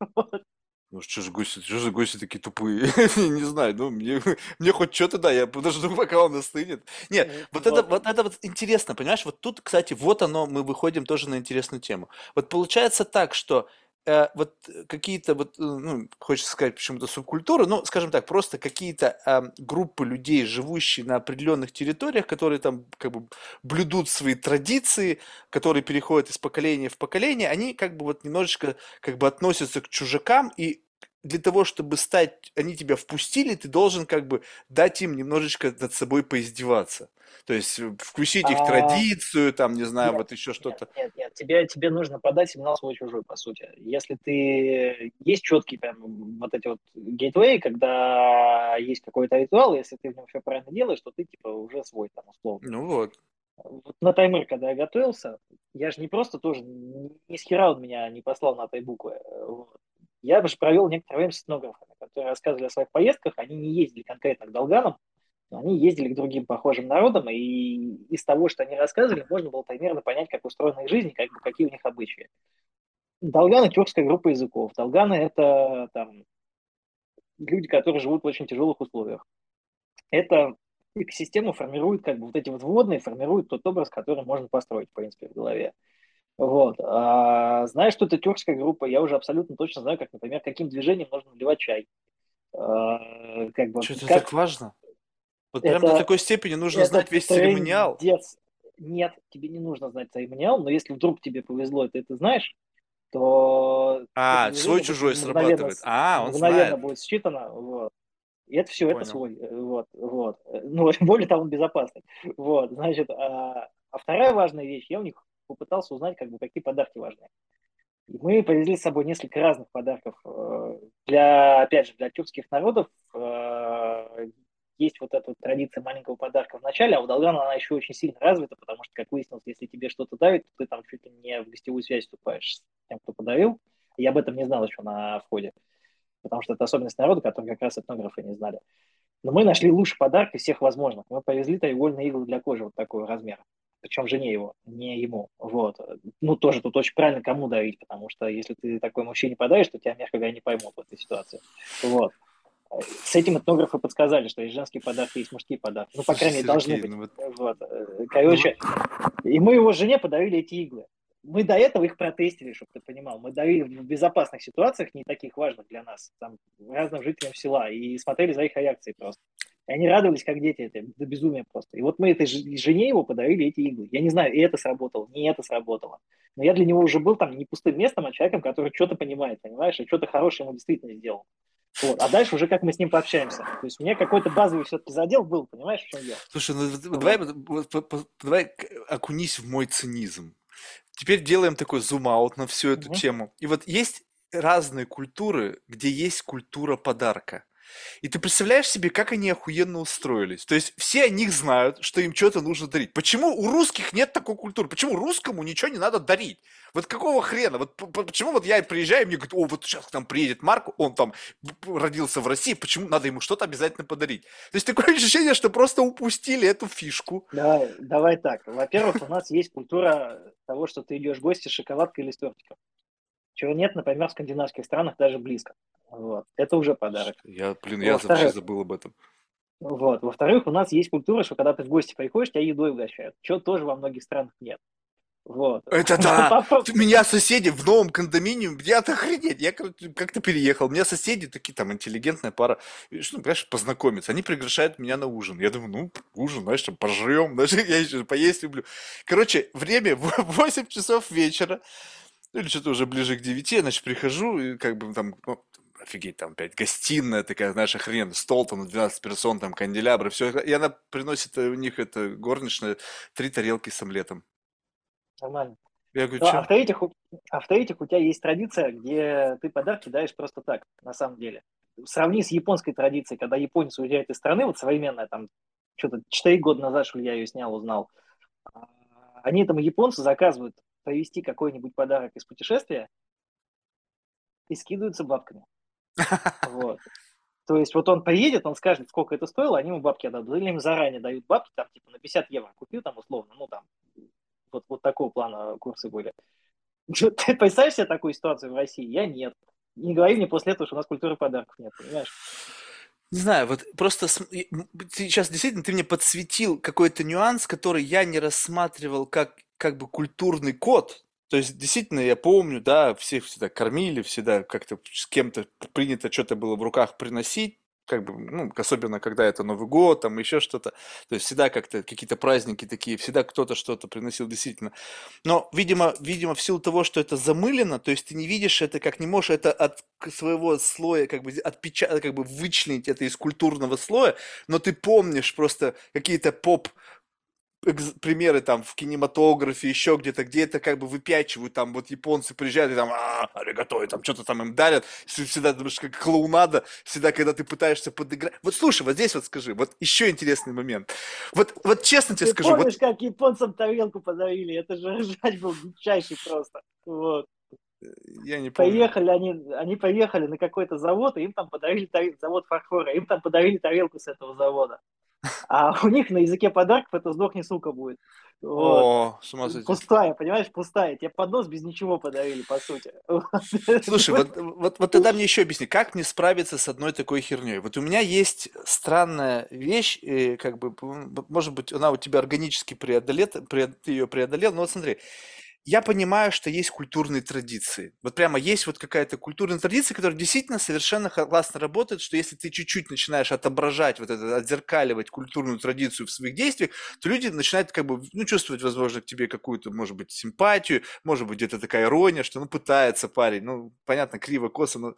[LAUGHS] Ну что ж гости, что же гости такие тупые? [LAUGHS] Не знаю, ну мне, мне хоть что-то да, я подожду, пока он остынет. Нет, вот это, вот это вот интересно, понимаешь? Вот тут, кстати, вот оно, мы выходим тоже на интересную тему. Вот получается так, что э, вот какие-то вот, э, ну, хочется сказать почему-то субкультуры, ну, скажем так, просто какие-то э, группы людей, живущие на определенных территориях, которые там как бы блюдут свои традиции, которые переходят из поколения в поколение, они как бы вот немножечко как бы относятся к чужакам и для того, чтобы стать, они тебя впустили, ты должен как бы дать им немножечко над собой поиздеваться. То есть э, включить их А, традицию, там, не знаю, Нет, вот еще нет, что-то. нет, нет. Тебе, тебе нужно подать сигнал свой-чужой, по сути. Если ты... Есть четкий прям вот эти вот гейтвей, когда есть какой-то ритуал, если ты в нем все правильно делаешь, то ты типа уже свой там условно. Ну вот. Вот на таймер, когда я готовился, я же не просто тоже, ни с хера он меня не послал на этой буквы. Вот. Я же провел некоторое время с этнографами, которые рассказывали о своих поездках. Они не ездили конкретно к долганам, но они ездили к другим похожим народам, и из того, что они рассказывали, можно было примерно понять, как устроена их жизнь, как какие у них обычаи. Долганы – тюркская группа языков. Долганы – это там, люди, которые живут в очень тяжелых условиях. Это экосистему формирует, как бы вот эти вот вводные формируют тот образ, который можно построить, в принципе, в голове. Вот. А, знаешь, что это тюркская группа, я уже абсолютно точно знаю, как, например, каким движением нужно наливать чай. А, как бы, Что это как так важно? Вот прям до это, такой степени нужно это знать весь церемониал. трындец. Нет, тебе не нужно знать церемониал, но если вдруг тебе повезло, и ты это знаешь, то это А, свой-чужой срабатывает. А, он мгновенно знает. будет считано. Вот. И это все, это Понял. свой. э, Вот, вот. Ну, [LAUGHS] более того, он безопасный. Вот, значит, а, а вторая важная вещь, я у них попытался узнать, как бы, какие подарки важны. И мы привезли с собой несколько разных подарков. э, Для, опять же, для тюркских народов э, есть вот эта вот традиция маленького подарка в начале, а у Долгана она еще очень сильно развита, потому что, как выяснилось, если тебе что-то давит, то ты там чуть ли не в гостевую связь вступаешь с тем, кто подарил. Я об этом не знал еще на входе, потому что это особенность народа, которую как раз этнографы не знали. Но мы нашли лучший подарок из всех возможных. Мы повезли тайвольные иглы для кожи вот такого размера. Причем жене его, не ему. Вот. Ну, тоже тут очень правильно кому давить, потому что если ты такой мужчине подаешь, то тебя, мягко говоря, не поймут в этой ситуации. Вот. С этим этнографы подсказали, что есть женские подарки, есть мужские подарки. Ну, по крайней мере, должны быть. ну вот- Вот. Э, Короче, и мы его жене подарили эти иглы. Мы до этого их протестили, чтобы ты понимал. Мы дарили в безопасных ситуациях, не таких важных для нас, там, разным жителям села, и смотрели за их реакцией просто. И они радовались, как дети, это до безумия просто. И вот мы этой жене его подарили эти иглы. Я не знаю, и это сработало, не это сработало. Но я для него уже был там не пустым местом, а человеком, который что-то понимает, понимаешь, и что-то хорошее ему действительно сделал. Вот. А дальше уже как мы с ним пообщаемся. То есть у меня какой-то базовый все-таки задел был, понимаешь, в чем дело? Слушай, ну давай, давай окунись в мой цинизм. Теперь делаем такой зум-аут на всю эту Мгм. тему. И вот есть разные культуры, где есть культура подарка. И ты представляешь себе, как они охуенно устроились? То есть все о них знают, что им что-то нужно дарить. Почему у русских нет такой культуры? Почему русскому ничего не надо дарить? Вот какого хрена? Вот почему вот я приезжаю, и мне говорят, о, вот сейчас к нам приедет Марк, он там родился в России, почему надо ему что-то обязательно подарить? То есть такое [LAUGHS] ощущение, что просто упустили эту фишку. Давай, давай так. Во-первых, у нас есть культура того, что ты идешь в гости с шоколадкой или с тортиком. Чего нет, например, в скандинавских странах даже близко. Вот. Это уже подарок. Я, блин, я вообще забыл об этом. вот. Во-вторых, у нас есть культура, что когда ты в гости приходишь, тебя едой угощают. Чего тоже во многих странах нет. Вот. Это [LAUGHS] да! Ты- Меня соседи в новом кондоминиуме, я охренеть, я как-то переехал, у меня соседи такие там интеллигентная пара, что, ну, понимаешь, познакомиться, они приглашают меня на ужин, я думаю, ну, ужин, знаешь, там пожрем, даже [LAUGHS] я еще поесть люблю. Короче, время [LAUGHS] в 8 часов вечера, ну, или что-то уже ближе к 9, значит, прихожу, и как бы там, ну, офигеть, там опять гостиная такая, знаешь, охрен, стол там на 12 персон, там канделябры, все, и она приносит э, у них это горничная три тарелки с омлетом. Нормально. Я говорю, Ну, а в-третьих, у- а у тебя есть традиция, где ты подарки даришь просто так, на самом деле. Сравни с японской традицией, когда японец уезжает из страны, вот современная, там, что-то 4 года назад, что ли, я ее снял, узнал. А, Они этому японцу заказывают привезти какой-нибудь подарок из путешествия и скидываются бабками. [LAUGHS] Вот. То есть вот он приедет, он скажет, сколько это стоило, они ему бабки отдадут. Или им заранее дают бабки, там, типа, на 50 евро купил, там, условно, ну, там, вот, вот такого плана курсы были. [LAUGHS] Ты представляешь себе такую ситуацию в России? Я нет. Не говори мне после этого, что у нас культуры подарков нет, понимаешь? Не знаю, вот просто сейчас действительно ты мне подсветил какой-то нюанс, который я не рассматривал как, как бы культурный код. То есть, действительно, я помню, да, всех всегда кормили, всегда как-то с кем-то принято что-то было в руках приносить, как бы, ну, особенно когда это Новый год, там еще что-то. То есть всегда как-то какие-то праздники такие, всегда кто-то что-то приносил действительно. Но, видимо, видимо, в силу того, что это замылено, то есть ты не видишь это, как не можешь это от своего слоя как бы отпечатать, как бы вычленить это из культурного слоя, но ты помнишь просто какие-то поп примеры там в кинематографе, еще где-то, где это как бы выпячивают, там вот японцы приезжают и там, а, и там что-то там им дарят, всегда думаешь, как клоунада, всегда, когда ты пытаешься подыграть. Вот слушай, вот здесь вот скажи, вот еще интересный момент. Вот, вот честно тебе ты скажу. помнишь, вот... как японцам тарелку подарили? Это же [LAUGHS] ржач был дичайший просто. Вот. Я не помню. Поехали они, они поехали на какой-то завод, и им там подарили тарелку, завод фарфора, им там подарили тарелку с этого завода. А у них на языке подарков это сдохни, сука, будет. Вот. О, с ума сойти. Пустая, понимаешь, пустая. Тебе поднос без ничего подарили, по сути. Слушай, вот, вот, вот тогда мне еще объясни, как мне справиться с одной такой херней? Вот у меня есть странная вещь, и как бы, может быть, она у тебя органически преодолет, ты ее преодолел, но вот смотри, я понимаю, что есть культурные традиции. Вот прямо есть вот какая-то культурная традиция, которая действительно совершенно классно работает, что если ты чуть-чуть начинаешь отображать, вот это, отзеркаливать культурную традицию в своих действиях, то люди начинают как бы, ну, чувствовать, возможно, к тебе какую-то, может быть, симпатию, может быть, где-то такая ирония, что, ну, пытается парень, ну, понятно, криво, косо, но...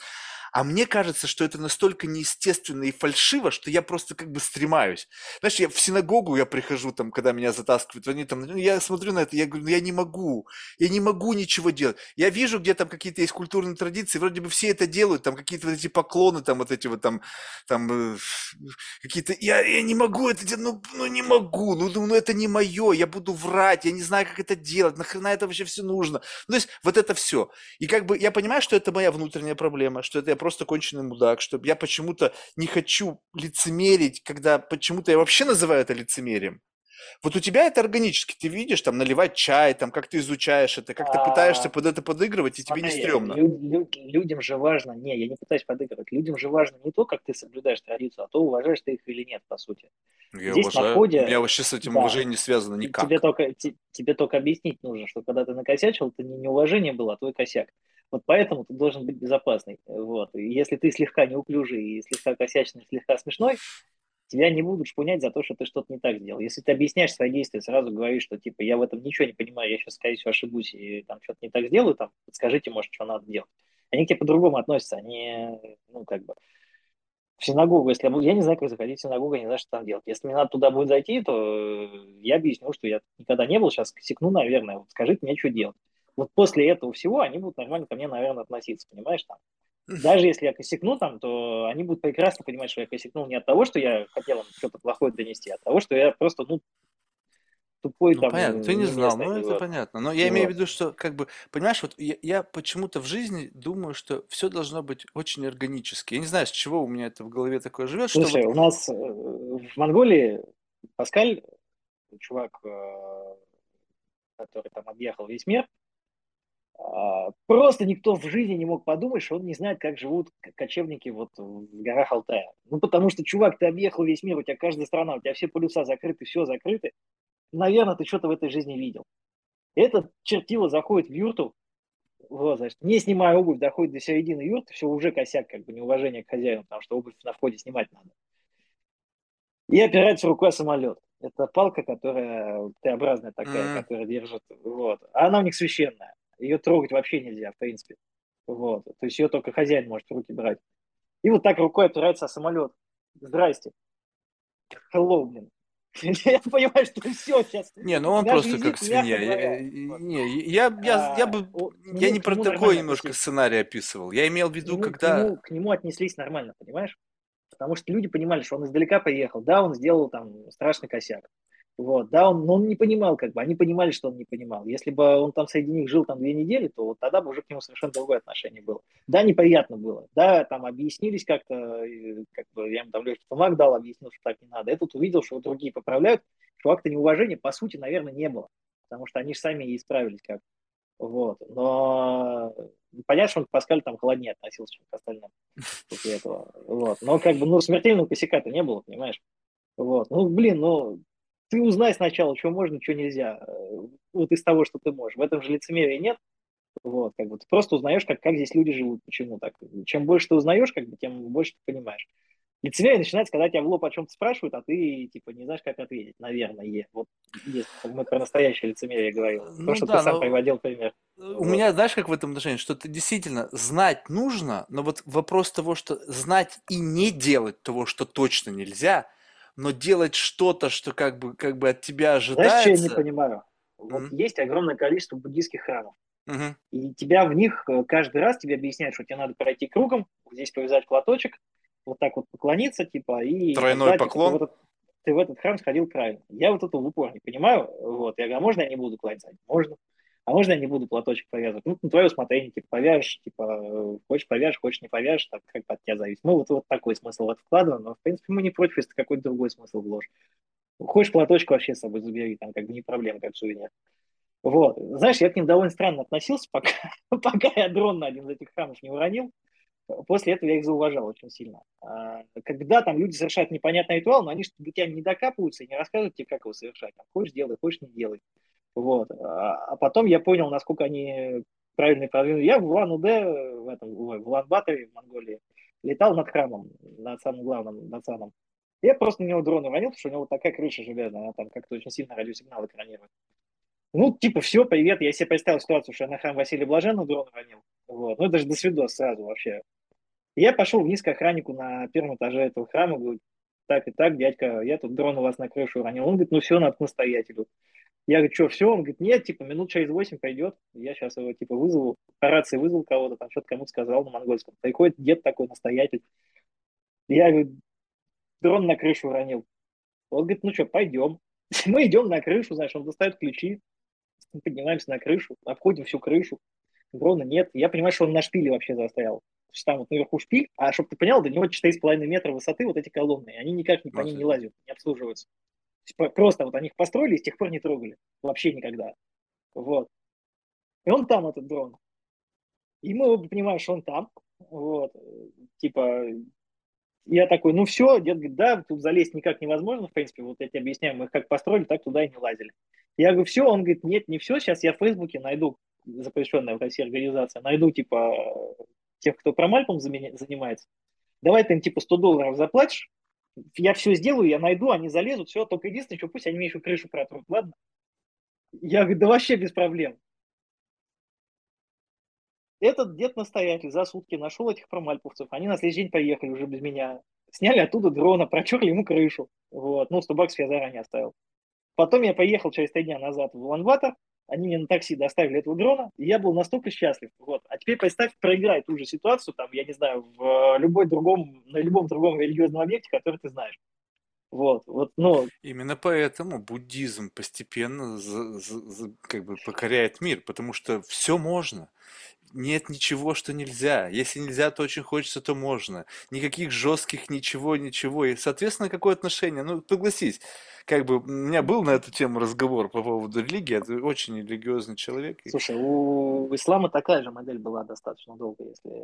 А мне кажется, что это настолько неестественно и фальшиво, что я просто как бы стремаюсь. Знаешь, я в синагогу я прихожу, там, когда меня затаскивают, они там, ну, я смотрю на это, я говорю, ну, я не могу, я не могу ничего делать. Я вижу, где там какие-то есть культурные традиции, вроде бы все это делают, там какие-то вот эти поклоны, там вот эти вот там, там э, какие-то, я, я не могу это делать, ну, ну не могу, ну, ну, ну это не мое, я буду врать, я не знаю, как это делать, нахрена это вообще все нужно. Ну, то есть вот это все. И как бы я понимаю, что это моя внутренняя проблема, что это я просто конченый мудак, что я почему-то не хочу лицемерить, когда почему-то я вообще называю это лицемерием. Вот у тебя это органически, ты видишь, там, наливать чай, там, как ты изучаешь это, как ты пытаешься под это подыгрывать, и тебе не стрёмно. людям же важно, не, я не пытаюсь подыгрывать, людям же важно не то, как ты соблюдаешь традицию, а то, уважаешь ты их или нет, по сути. Я Здесь уважаю, на входе, у меня вообще с этим да, уважением не связано никак. Тебе только, тебе только объяснить нужно, что когда ты накосячил, это не неуважение было, а твой косяк. Вот поэтому ты должен быть безопасный. Вот. И если ты слегка неуклюжий и слегка косячный, слегка смешной, тебя не будут шпунять за то, что ты что-то не так сделал. Если ты объясняешь свои действия, сразу говоришь, что типа я в этом ничего не понимаю, я сейчас, скорее всего, ошибусь и там что-то не так сделаю, там, подскажите, может, что надо делать. Они к тебе по-другому относятся, они, ну, как бы, в синагогу, если я я не знаю, как заходить в синагогу, я не знаю, что там делать. Если мне надо туда будет зайти, то я объясню, что я никогда не был, сейчас косякну, наверное, вот скажите мне, что делать вот после этого всего они будут нормально ко мне, наверное, относиться, понимаешь, там. Даже если я косякну там, то они будут прекрасно понимать, что я косякнул не от того, что я хотел им что-то плохое донести, а от того, что я просто, ну, тупой ну, там. понятно, ты не знал, ну это вот. понятно. Но я вот. имею в виду, что как бы, понимаешь, вот я, я почему-то в жизни думаю, что все должно быть очень органически. Я не знаю, с чего у меня это в голове такое живет. Слушай, что вот... у нас э, в Монголии Паскаль, чувак, э, который там объехал весь мир, просто никто в жизни не мог подумать, что он не знает, как живут кочевники вот в горах Алтая. Ну, потому что, чувак, ты объехал весь мир, у тебя каждая страна, у тебя все полюса закрыты, все закрыто. Наверное, ты что-то в этой жизни видел. Этот чертило заходит в юрту, вот, значит, не снимая обувь, доходит до середины юрты, все уже косяк, как бы неуважение к хозяину, потому что обувь на входе снимать надо. И опирается рукой самолет. Это палка, которая Т-образная такая, mm-hmm. которая держит. Вот. А она у них священная. Ее трогать вообще нельзя, в принципе. Вот. То есть ее только хозяин может в руки брать. И вот так рукой опирается самолет. Здрасте. Hello, блин. [LAUGHS] Я понимаю, что все сейчас. Не, ну он просто как свинья. Я, не, я, я, я бы, я не про такой немножко сценарий описывал. Я имел в виду, когда... К нему отнеслись нормально, понимаешь? Потому что люди понимали, что он издалека приехал. Да, он сделал там страшный косяк. Вот, да, он, но он не понимал, как бы, они понимали, что он не понимал. Если бы он там среди них жил там две недели, то вот тогда бы уже к нему совершенно другое отношение было. Да, неприятно было, да, там объяснились как-то, как бы я ему там легкий бумаг дал, объяснил, что так не надо. Я тут увидел, что другие поправляют, что акта неуважения, по сути, наверное, не было, потому что они же сами и исправились как вот, но понятно, что он к Паскалю там холоднее относился, чем к остальным после этого. Вот. Но как бы, ну, смертельного косяка-то не было, понимаешь? Вот. Ну, блин, ну, ты узнай сначала, что можно, что нельзя. Э, вот из того, что ты можешь. В этом же лицемерия нет. Вот, как бы ты просто узнаешь, как, как здесь люди живут, почему так. Чем больше ты узнаешь, как бы, тем больше ты понимаешь. Лицемерие начинается, когда тебя в лоб о чем-то спрашивают, а ты, типа, не знаешь, как ответить, наверное. Вот если мы про настоящее лицемерие говорим. Ну, То, что да, ты сам но... приводил пример. У вот. меня, знаешь, как в этом отношении, что ты действительно знать нужно, но вот вопрос того, что знать и не делать того, что точно нельзя, но делать что-то, что как бы, как бы от тебя ожидается. Знаешь, что я не понимаю? Вот mm-hmm. есть огромное количество буддийских храмов. Mm-hmm. И тебя в них э, каждый раз тебе объясняют, что тебе надо пройти кругом, здесь повязать платочек, вот так вот поклониться, типа, и... Тройной тогда, поклон? Типа, ты, в этот, ты в этот храм сходил правильно. Я вот это в упор не понимаю. Вот. Я говорю, а можно я не буду кланяться? Можно. А можно я не буду платочек повязывать? Ну, на твое усмотрение, типа, повяжешь, типа, хочешь повяжешь, хочешь не повяжешь, так как от тебя зависит. Ну, вот, вот такой смысл вот вкладываем, но, в принципе, мы не против, если какой-то другой смысл вложишь. Хочешь платочек вообще с собой забери, там, как бы не проблема, как сувенир. Вот. Знаешь, я к ним довольно странно относился, пока, [LAUGHS] пока я дрон на один из этих храмов не уронил. После этого я их зауважал очень сильно. А, когда там люди совершают непонятный ритуал, но они до тебя не докапываются и не рассказывают тебе, как его совершать. Там, хочешь делай, хочешь не делай. Вот. А, а потом я понял, насколько они правильно продвинули. Я в Улан-Удэ, в, этом, в Улан-Баторе, в Монголии, летал над храмом, над самым главным, над самым. Я просто на него дрон уронил, потому что у него вот такая крыша железная, она там как-то очень сильно радиосигнал экранирует. Ну, типа, все, привет. Я себе представил ситуацию, что я на храм Василия Блаженного дрон уронил. Вот. Ну, это же до свидос сразу вообще. Я пошел вниз к охраннику на первом этаже этого храма, говорю, так и так, дядька, я тут дрон у вас на крышу уронил. Он говорит, ну все, надо к настоятелю. Я говорю, что, все? Он говорит, нет, типа, минут через восемь пойдет. Я сейчас его, типа, вызову, по рации вызвал кого-то, там что-то кому-то сказал на монгольском. Приходит дед такой, настоятель. Я говорю, дрон на крышу уронил. Он говорит, ну что, пойдем. [LAUGHS] Мы идем на крышу, знаешь, он достает ключи, поднимаемся на крышу, обходим всю крышу. Дрона нет. Я понимаю, что он на шпиле вообще застоял есть там вот наверху шпиль, а чтобы ты понял, до него 4,5 метра высоты вот эти колонны, они никак не, по ним не лазят, не обслуживаются. Просто вот они их построили и с тех пор не трогали. Вообще никогда. Вот. И он там, этот дрон. И мы что он там. Вот. Типа, я такой, ну все, дед говорит, да, тут залезть никак невозможно, в принципе, вот я тебе объясняю, мы как построили, так туда и не лазили. Я говорю, все, он говорит, нет, не все, сейчас я в Фейсбуке найду запрещенная в России организация, найду, типа, тех, кто промальпом занимается, давай ты им типа 100 долларов заплатишь, я все сделаю, я найду, они залезут, все, только единственное, что пусть они мне еще крышу протрут, ладно? Я говорю, да вообще без проблем. Этот дед-настоятель за сутки нашел этих промальповцев, они на следующий день поехали уже без меня, сняли оттуда дрона, протерли ему крышу, вот, ну, 100 баксов я заранее оставил. Потом я поехал через три дня назад в Улан-Батор, они мне на такси доставили этого дрона, и я был настолько счастлив. Вот. А теперь представь, проиграй ту же ситуацию, там, я не знаю, в любой другом, на любом другом религиозном объекте, который ты знаешь. Вот, вот, ну... Именно поэтому буддизм постепенно за, за, за, как бы покоряет мир, потому что все можно нет ничего, что нельзя. Если нельзя, то очень хочется, то можно. Никаких жестких ничего, ничего. И, соответственно, какое отношение? Ну, согласись, как бы у меня был на эту тему разговор по поводу религии. Это очень религиозный человек. Слушай, у ислама такая же модель была достаточно долго, если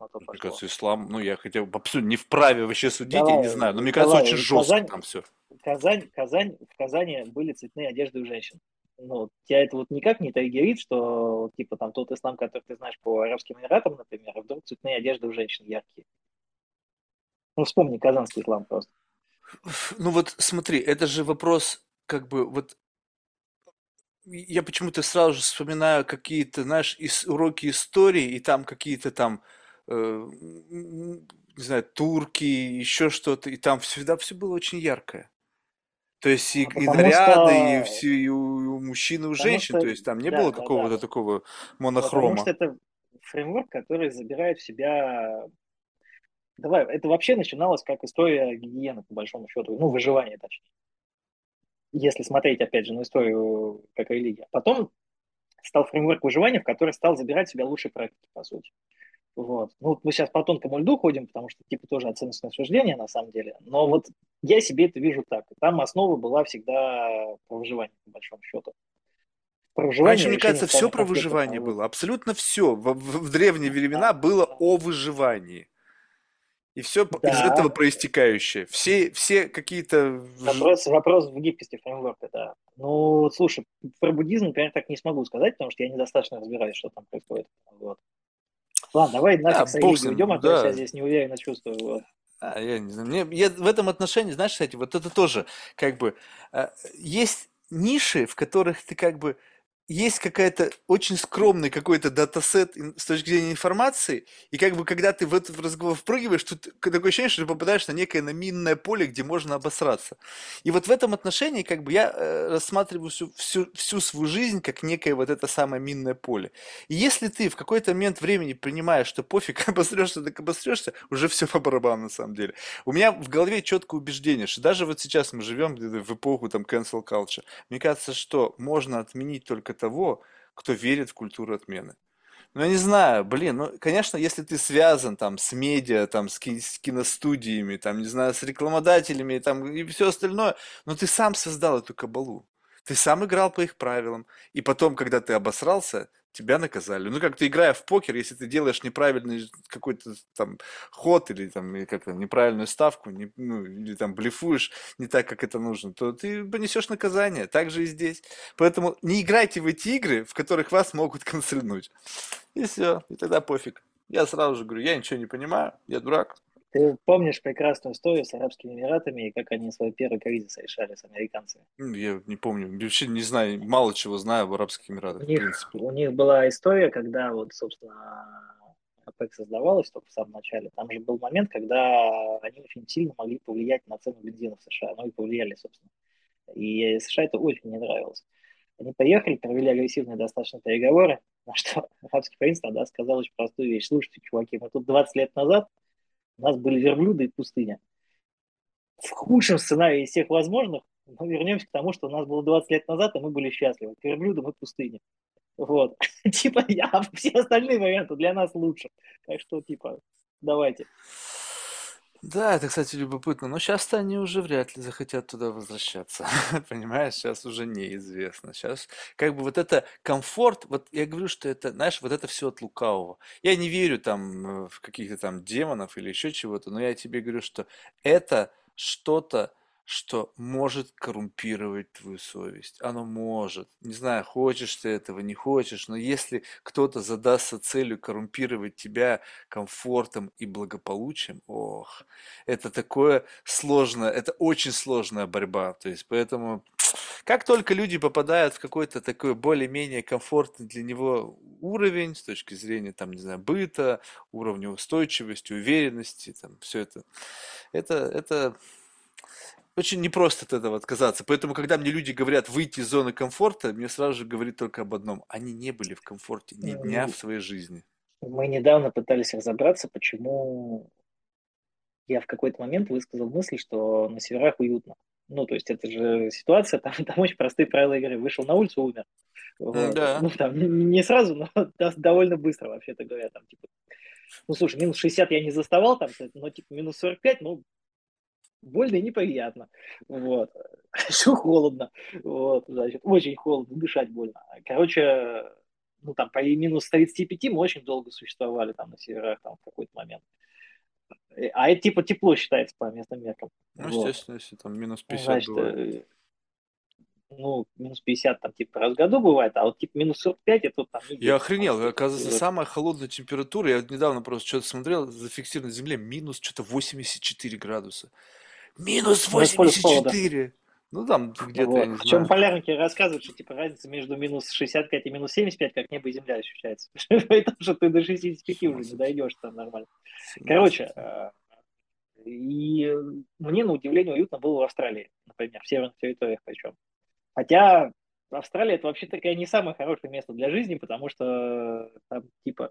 мне кажется, ислам, ну, я хотя бы абсолютно не вправе вообще судить, давай, я не знаю, но мне кажется, давай, очень жестко Казань, там все. Казань, Казань, в Казани были цветные одежды у женщин ну, тебя это вот никак не триггерит, что, типа, там, тот ислам, который ты знаешь по Арабским Эмиратам, например, а вдруг цветные одежды у женщин яркие. Ну, вспомни казанский ислам просто. Ну вот смотри, это же вопрос, как бы, вот я почему-то сразу же вспоминаю какие-то, знаешь, из, уроки истории, и там какие-то там, э, не знаю, турки, еще что-то, и там всегда все было очень яркое. То есть и, а и наряды, что... и, все, и у, у мужчин, и у женщин, что... то есть там не да, было да, какого-то да. такого монохрома. Потому что это фреймворк, который забирает в себя... Давай, это вообще начиналось как история гигиены, по большому счету, ну, выживания, точнее. если смотреть, опять же, на историю как религия. Потом стал фреймворк выживания, в который стал забирать себя лучшие практики, по сути. Вот. Ну, мы сейчас по тонкому льду ходим, потому что, типа, тоже оценочное суждение, на самом деле. Но вот я себе это вижу так. Там основа была всегда про выживание, по большому счету. Про выживание, Раньше, мне кажется, все про выживание было. Абсолютно все. В, в, в древние времена было о выживании. И все да. из этого проистекающее. Все, все какие-то... Вопрос, вопрос в гибкости фреймворка, да. Ну, слушай, про буддизм, например, так не смогу сказать, потому что я недостаточно разбираюсь, что там происходит. Вот. Ладно, давай нафиг да, религией уйдем, а то я себя здесь неуверенно чувствую. А, я не знаю. Мне, я в этом отношении, знаешь, кстати, вот это тоже как бы э, есть ниши, в которых ты как бы есть какая-то очень скромный какой-то датасет с точки зрения информации, и как бы когда ты в этот разговор впрыгиваешь, тут такое ощущение, что ты попадаешь на некое на минное поле, где можно обосраться. И вот в этом отношении как бы я э, рассматриваю всю, всю, всю свою жизнь как некое вот это самое минное поле. И если ты в какой-то момент времени принимаешь, что пофиг, [LAUGHS] обосрешься, так обосрешься, уже все по барабану на самом деле. У меня в голове четкое убеждение, что даже вот сейчас мы живем в эпоху там cancel culture, мне кажется, что можно отменить только того, кто верит в культуру отмены. Ну, я не знаю, блин, ну, конечно, если ты связан там с медиа, там, с, ки- с киностудиями, там, не знаю, с рекламодателями там, и все остальное, но ты сам создал эту кабалу. Ты сам играл по их правилам. И потом, когда ты обосрался, тебя наказали. Ну, как ты играя в покер, если ты делаешь неправильный какой-то там ход или там как-то неправильную ставку, не, ну, или там блефуешь не так, как это нужно, то ты понесешь наказание. Так же и здесь. Поэтому не играйте в эти игры, в которых вас могут канцельнуть. И все. И тогда пофиг. Я сразу же говорю, я ничего не понимаю, я дурак. Ты помнишь прекрасную историю с Арабскими Эмиратами и как они свой первый кризис решали с американцами? Я не помню, вообще не знаю, мало чего знаю об Арабских Эмиратах, у них, У них была история, когда вот, собственно, ОПЕК создавалась только в самом начале. Там же был момент, когда они очень сильно могли повлиять на цену бензина в США. Ну и повлияли, собственно. И США это очень не нравилось. Они поехали, провели агрессивные достаточно переговоры, на что [LAUGHS] арабский принц тогда сказал очень простую вещь. Слушайте, чуваки, мы тут 20 лет назад у нас были верблюды и пустыня. В худшем сценарии из всех возможных мы вернемся к тому, что у нас было 20 лет назад, и мы были счастливы. К верблюдам и пустыне. Вот. [LAUGHS] типа, я, все остальные варианты для нас лучше. Так что, типа, давайте. Да, это, кстати, любопытно. Но сейчас-то они уже вряд ли захотят туда возвращаться. [LAUGHS] Понимаешь, сейчас уже неизвестно. Сейчас как бы вот это комфорт, вот я говорю, что это, знаешь, вот это все от лукавого. Я не верю там э, в каких-то там демонов или еще чего-то, но я тебе говорю, что это что-то что может коррумпировать твою совесть. Оно может. Не знаю, хочешь ты этого, не хочешь, но если кто-то задастся целью коррумпировать тебя комфортом и благополучием, ох, это такое сложное, это очень сложная борьба. То есть, поэтому, [SNIFFS] как только люди попадают в какой-то такой более-менее комфортный для него уровень с точки зрения, там, не знаю, быта, уровня устойчивости, уверенности, там, все это, это, это очень непросто от этого отказаться. Поэтому, когда мне люди говорят выйти из зоны комфорта, мне сразу же говорит только об одном. Они не были в комфорте ни дня в своей жизни. Мы недавно пытались разобраться, почему я в какой-то момент высказал мысль, что на северах уютно. Ну, то есть это же ситуация, [LAUGHS] там, там очень простые правила игры. Вышел на улицу, умер. Вот. Да. Ну, там, не сразу, но [LAUGHS] довольно быстро, вообще-то говоря. Там, типа, ну, слушай, минус 60 я не заставал, там, но типа минус 45, ну, больно и неприятно. Вот. [LAUGHS] Еще холодно. Вот, значит, очень холодно, дышать больно. Короче, ну там по минус 35 мы очень долго существовали там на северах там в какой-то момент. А это типа тепло считается по местным меркам. Ну, вот. естественно, если там минус 50 Значит, бывает. Э, ну, минус 50 там типа раз в году бывает, а вот типа минус 45 это там... Я охренел, оказывается, самая холодная температура, я недавно просто что-то смотрел, зафиксирована на Земле минус что-то 84 градуса. Минус 84. Ну, там где-то, вот. Причем полярники рассказывают, что типа разница между минус 65 и минус 75, как небо и земля ощущается. [LAUGHS] Поэтому что ты до 65 уже не дойдешь там нормально. Короче, э, и мне на удивление уютно было в Австралии, например, в северных территориях причем. Хотя Австралия это вообще такая не самое хорошее место для жизни, потому что там типа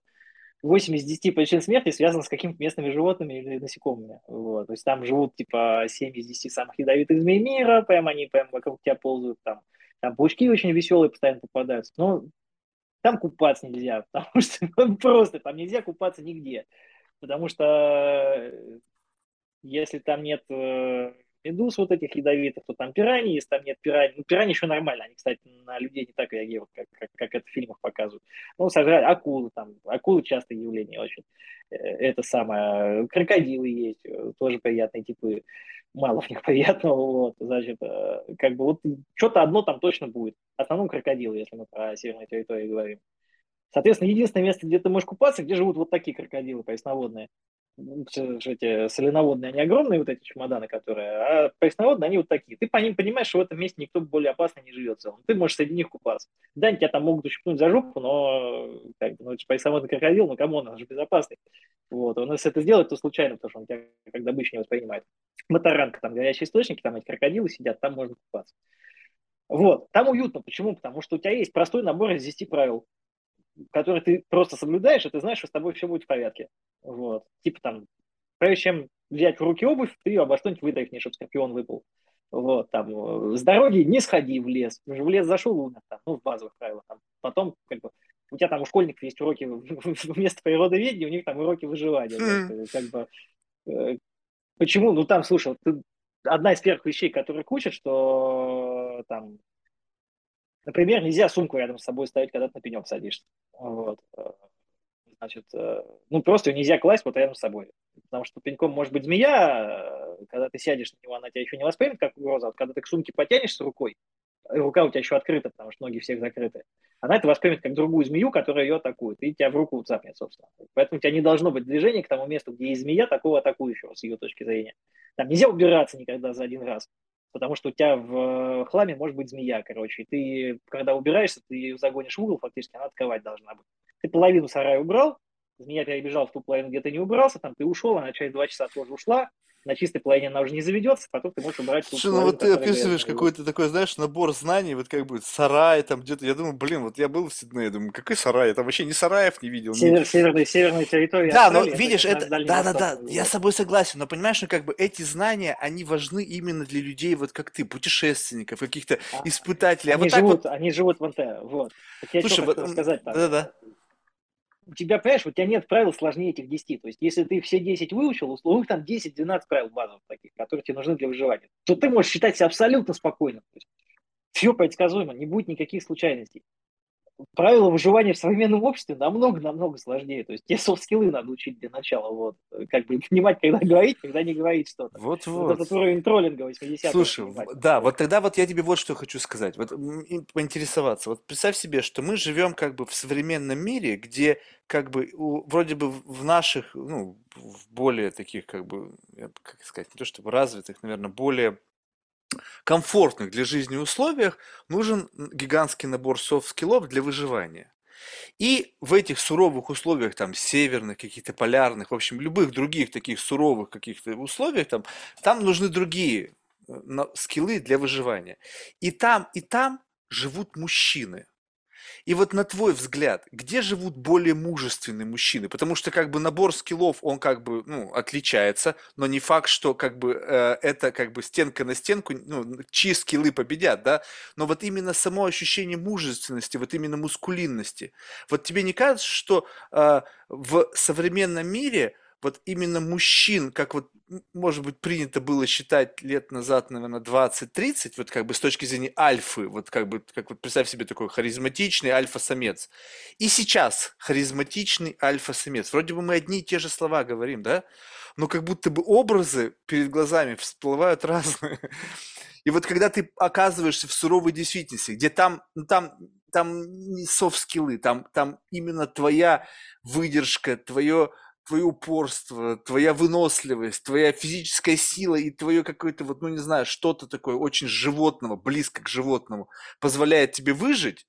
8 из 10 причин смерти связано с какими-то местными животными или насекомыми. Вот. То есть там живут типа 7 из 10 самых ядовитых змей мира, прям они прям вокруг тебя ползают. Там, там паучки очень веселые постоянно попадаются. Но там купаться нельзя, [LAUGHS] потому что просто там нельзя купаться нигде. Потому что э, если там нет э, медуз вот этих ядовитых, то там пираньи, если там нет пираний, ну, пираньи еще нормально, они, кстати, на людей не так реагируют, как, как, как это в фильмах показывают. Ну, сожрали акулы там, акулы частое явление очень. Э, это самое, крокодилы есть, э, тоже приятные типы, мало в них [LAUGHS] приятного, вот, значит, э, как бы вот что-то одно там точно будет. В основном крокодилы, если мы про северную территорию говорим. Соответственно, единственное место, где ты можешь купаться, где живут вот такие крокодилы пресноводные эти соленоводные, они огромные, вот эти чемоданы, которые, а пресноводные, они вот такие. Ты по ним понимаешь, что в этом месте никто более опасный не живет в целом. Ты можешь среди них купаться. Да, тебя там могут ущипнуть за жопу, но как ну, это же пресноводный крокодил, ну, кому он же безопасный. Вот, он если это сделает, то случайно, потому что он тебя как добычу не воспринимает. Моторанка, там горячие источники, там эти крокодилы сидят, там можно купаться. Вот, там уютно. Почему? Потому что у тебя есть простой набор из 10 правил который ты просто соблюдаешь, и ты знаешь, что с тобой все будет в порядке. Вот. Типа там, прежде чем взять в руки обувь, ты ее обо что-нибудь вытряхнешь, чтобы скорпион выпал. Вот, там, с дороги не сходи в лес. В лес зашел, умер, там, ну, в базовых правилах. Там. Потом, как бы, у тебя там у школьников есть уроки [LAUGHS] вместо природоведения, у них там уроки выживания. Mm. Как бы, э, почему? Ну, там, слушай, ты, одна из первых вещей, которые учат, что там Например, нельзя сумку рядом с собой ставить, когда ты на пенек садишься. Вот. Э, значит, э, ну просто ее нельзя класть вот рядом с собой. Потому что пеньком может быть змея, э, когда ты сядешь на него, она тебя еще не воспримет как угроза. А когда ты к сумке потянешься рукой, рука у тебя еще открыта, потому что ноги всех закрыты, она это воспримет как другую змею, которая ее атакует, и тебя в руку цапнет, собственно. Поэтому у тебя не должно быть движения к тому месту, где есть змея, такого атакующего, с ее точки зрения. Там нельзя убираться никогда за один раз потому что у тебя в хламе может быть змея, короче, и ты, когда убираешься, ты ее загонишь в угол, фактически она открывать должна быть. Ты половину сарая убрал, змея перебежал в ту половину, где ты не убрался, там ты ушел, она через два часа тоже ушла, на чистой половине она уже не заведется, потом ты можешь убрать Слушай, ну вот ты описываешь какой-то такой, знаешь, набор знаний, вот как бы сарай там где-то, я думаю, блин, вот я был в Сиднее, думаю, какой сарай, я там вообще ни сараев не видел. Север, ни... Северная, северная территория. Да, Австралии, но видишь, это, да-да-да, я с тобой согласен, но понимаешь, ну как бы эти знания, они важны именно для людей, вот как ты, путешественников, каких-то а, испытателей. Они, а вот живут, вот... они живут в НТ, вот. Так я Слушай, вот, сказать, да-да-да у тебя, понимаешь, у тебя нет правил сложнее этих 10. То есть, если ты все 10 выучил, условно, там 10-12 правил базовых таких, которые тебе нужны для выживания, то ты можешь считать себя абсолютно спокойным. То есть, все предсказуемо, не будет никаких случайностей правила выживания в современном обществе намного-намного сложнее. То есть тебе софт-скиллы надо учить для начала. Вот. Как бы понимать, когда говорить, когда не говорить что-то. Вот-вот. Вот этот уровень троллинга 80 Слушай, понимать. да, вот тогда вот я тебе вот что хочу сказать. Вот поинтересоваться. Вот представь себе, что мы живем как бы в современном мире, где как бы вроде бы в наших, ну, в более таких как бы, как сказать, не то чтобы развитых, наверное, более комфортных для жизни условиях нужен гигантский набор софт-скиллов для выживания. И в этих суровых условиях, там, северных, каких-то полярных, в общем, любых других таких суровых каких-то условиях, там, там нужны другие э, скиллы для выживания. И там, и там живут мужчины. И вот на твой взгляд, где живут более мужественные мужчины? Потому что как бы набор скиллов, он как бы, ну, отличается, но не факт, что как бы э, это как бы стенка на стенку, ну, чьи скиллы победят, да? Но вот именно само ощущение мужественности, вот именно мускулинности. Вот тебе не кажется, что э, в современном мире вот именно мужчин, как вот, может быть, принято было считать лет назад, наверное, 20-30, вот как бы с точки зрения альфы, вот как бы, как вот представь себе такой харизматичный альфа-самец. И сейчас харизматичный альфа-самец. Вроде бы мы одни и те же слова говорим, да? Но как будто бы образы перед глазами всплывают [LAUGHS] разные. И вот когда ты оказываешься в суровой действительности, где там, ну, там, там не софт-скиллы, там, там именно твоя выдержка, твое твое упорство, твоя выносливость, твоя физическая сила и твое какое-то вот, ну не знаю, что-то такое очень животного, близко к животному, позволяет тебе выжить,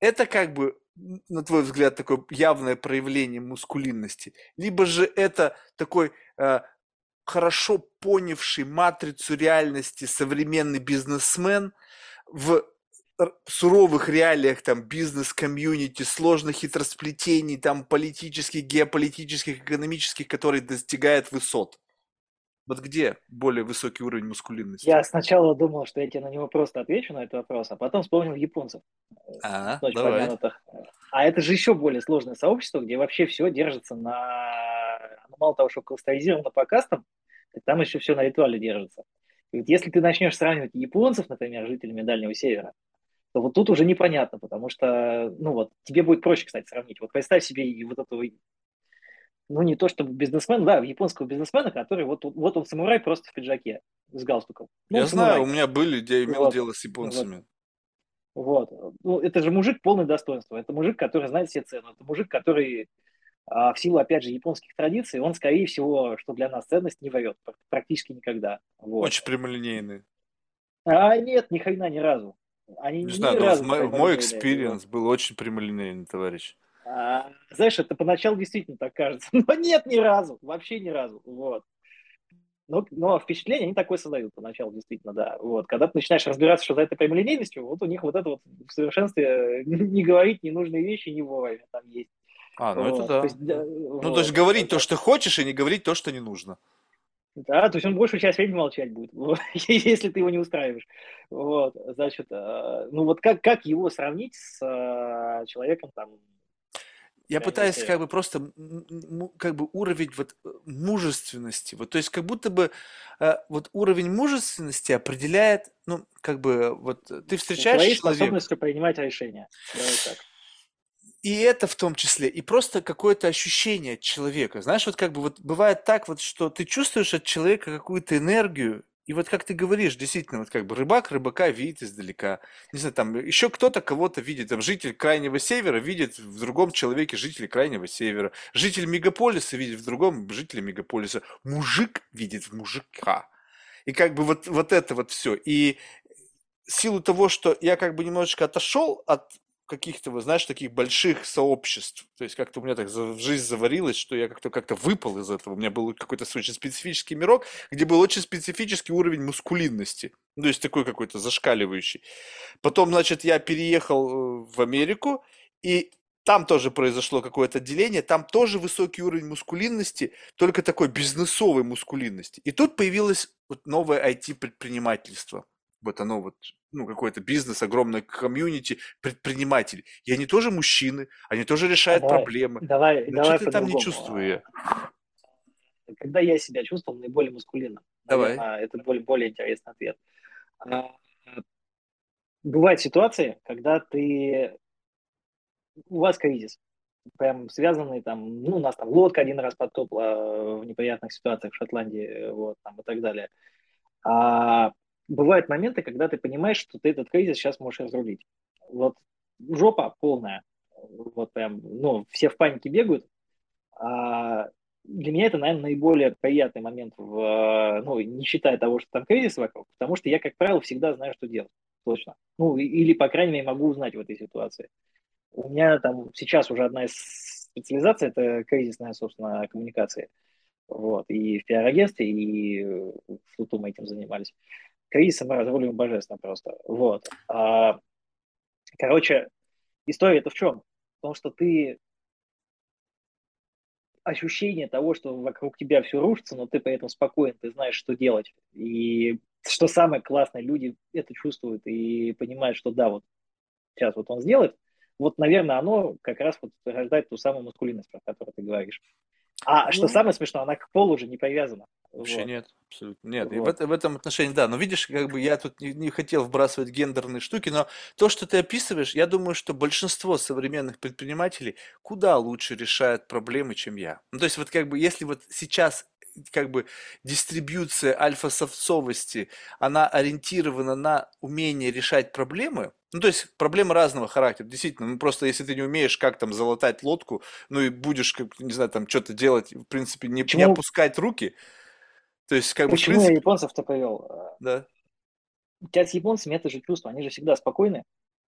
это как бы, на твой взгляд, такое явное проявление мускулинности. Либо же это такой э, хорошо понявший матрицу реальности современный бизнесмен в суровых реалиях там бизнес-комьюнити, сложных хитросплетений, там политических, геополитических, экономических, которые достигают высот. Вот где более высокий уровень мускулинности? Я сначала думал, что я тебе на него просто отвечу на этот вопрос, а потом вспомнил японцев. А, давай. А это же еще более сложное сообщество, где вообще все держится на... Ну, мало того, что кристаллизировано по кастам, там еще все на ритуале держится. И вот если ты начнешь сравнивать японцев, например, жителями Дальнего Севера, то вот тут уже непонятно, потому что, ну вот, тебе будет проще, кстати, сравнить. Вот представь себе и вот этого ну, не то чтобы бизнесмен, да, японского бизнесмена, который вот, вот он самурай просто в пиджаке с галстуком. Ну, я знаю, у меня были, я имел вот. дело с японцами. Вот. вот. Ну, это же мужик полный достоинства. Это мужик, который знает все цены. Это мужик, который а, в силу, опять же, японских традиций, он, скорее всего, что для нас ценность не вает практически никогда. Вот. Очень прямолинейный. А нет, ни хрена ни разу. Они не знаю, разу в мой experience был очень прямолинейный товарищ. А, знаешь, это поначалу действительно так кажется, [LAUGHS] но нет ни разу, вообще ни разу, вот. Но, но впечатление они такое создают поначалу, действительно, да. Вот. Когда ты начинаешь разбираться, что за этой прямолинейностью, вот у них вот это вот в совершенстве [LAUGHS] не говорить ненужные вещи не вовремя там есть. А, ну вот. это да. То есть, да ну, вот. то есть говорить то, что хочешь, и не говорить то, что не нужно. Да, то есть он большую часть времени молчать будет, [LAUGHS] если ты его не устраиваешь. Вот, значит, э, ну вот как, как его сравнить с э, человеком там, я пытаюсь как бы просто как бы уровень вот э, мужественности, вот то есть как будто бы э, вот уровень мужественности определяет, ну как бы вот э, ты встречаешь Твоей человека, способностью принимать решения. Давай так. И это в том числе, и просто какое-то ощущение человека. Знаешь, вот как бы вот бывает так вот, что ты чувствуешь от человека какую-то энергию, и вот как ты говоришь, действительно, вот как бы рыбак рыбака видит издалека. Не знаю, там еще кто-то кого-то видит. Там житель крайнего севера видит в другом человеке жителя крайнего севера. Житель мегаполиса видит в другом жителя мегаполиса. Мужик видит в мужика. И как бы вот, вот это вот все. И силу того, что я как бы немножечко отошел от каких-то, вы знаешь, таких больших сообществ. То есть как-то у меня так в жизнь заварилось, что я как-то как-то выпал из этого. У меня был какой-то очень специфический мирок, где был очень специфический уровень мускулинности. Ну, то есть такой какой-то зашкаливающий. Потом, значит, я переехал э, в Америку, и там тоже произошло какое-то деление, там тоже высокий уровень мускулинности, только такой бизнесовой мускулинности. И тут появилось вот новое IT-предпринимательство. Вот оно вот ну, какой-то бизнес, огромное комьюнити, предприниматели. И они тоже мужчины, они тоже решают давай, проблемы. Давай, Но давай что ты там не чувствую я? Когда я себя чувствовал наиболее мускулинно. Давай. Это более, более интересный ответ. А, бывают ситуации, когда ты... У вас кризис, прям связанный там, ну, у нас там лодка один раз потопла в неприятных ситуациях в Шотландии, вот, там, и так далее. А бывают моменты, когда ты понимаешь, что ты этот кризис сейчас можешь разрулить. Вот жопа полная, вот прям, ну, все в панике бегают. А для меня это, наверное, наиболее приятный момент, в, ну, не считая того, что там кризис вокруг, потому что я, как правило, всегда знаю, что делать, точно. Ну, или, по крайней мере, могу узнать в этой ситуации. У меня там сейчас уже одна из специализаций – это кризисная, собственно, коммуникация. Вот, и в пиар-агентстве, и в Флуту мы этим занимались кризиса мы разрулим божественно просто. Вот. А, короче, история это в чем? В том, что ты ощущение того, что вокруг тебя все рушится, но ты при этом спокоен, ты знаешь, что делать. И что самое классное, люди это чувствуют и понимают, что да, вот сейчас вот он сделает, вот, наверное, оно как раз вот рождает ту самую маскулинность, про которую ты говоришь. А ну, что самое смешное, она к полу уже не привязана. Вообще вот. нет, абсолютно нет. Вот. И в, в этом отношении, да. Но видишь, как бы я тут не, не хотел вбрасывать гендерные штуки, но то, что ты описываешь, я думаю, что большинство современных предпринимателей куда лучше решают проблемы, чем я. Ну, то есть вот как бы если вот сейчас как бы дистрибьюция альфа-совцовости, она ориентирована на умение решать проблемы, ну, то есть проблемы разного характера, действительно. Ну, просто если ты не умеешь как там залатать лодку, ну и будешь, как, не знаю, там что-то делать, в принципе, не, не опускать руки, то есть как бы... Почему принципе... я японцев-то повел? Да. У тебя с японцами это же чувство, они же всегда спокойны.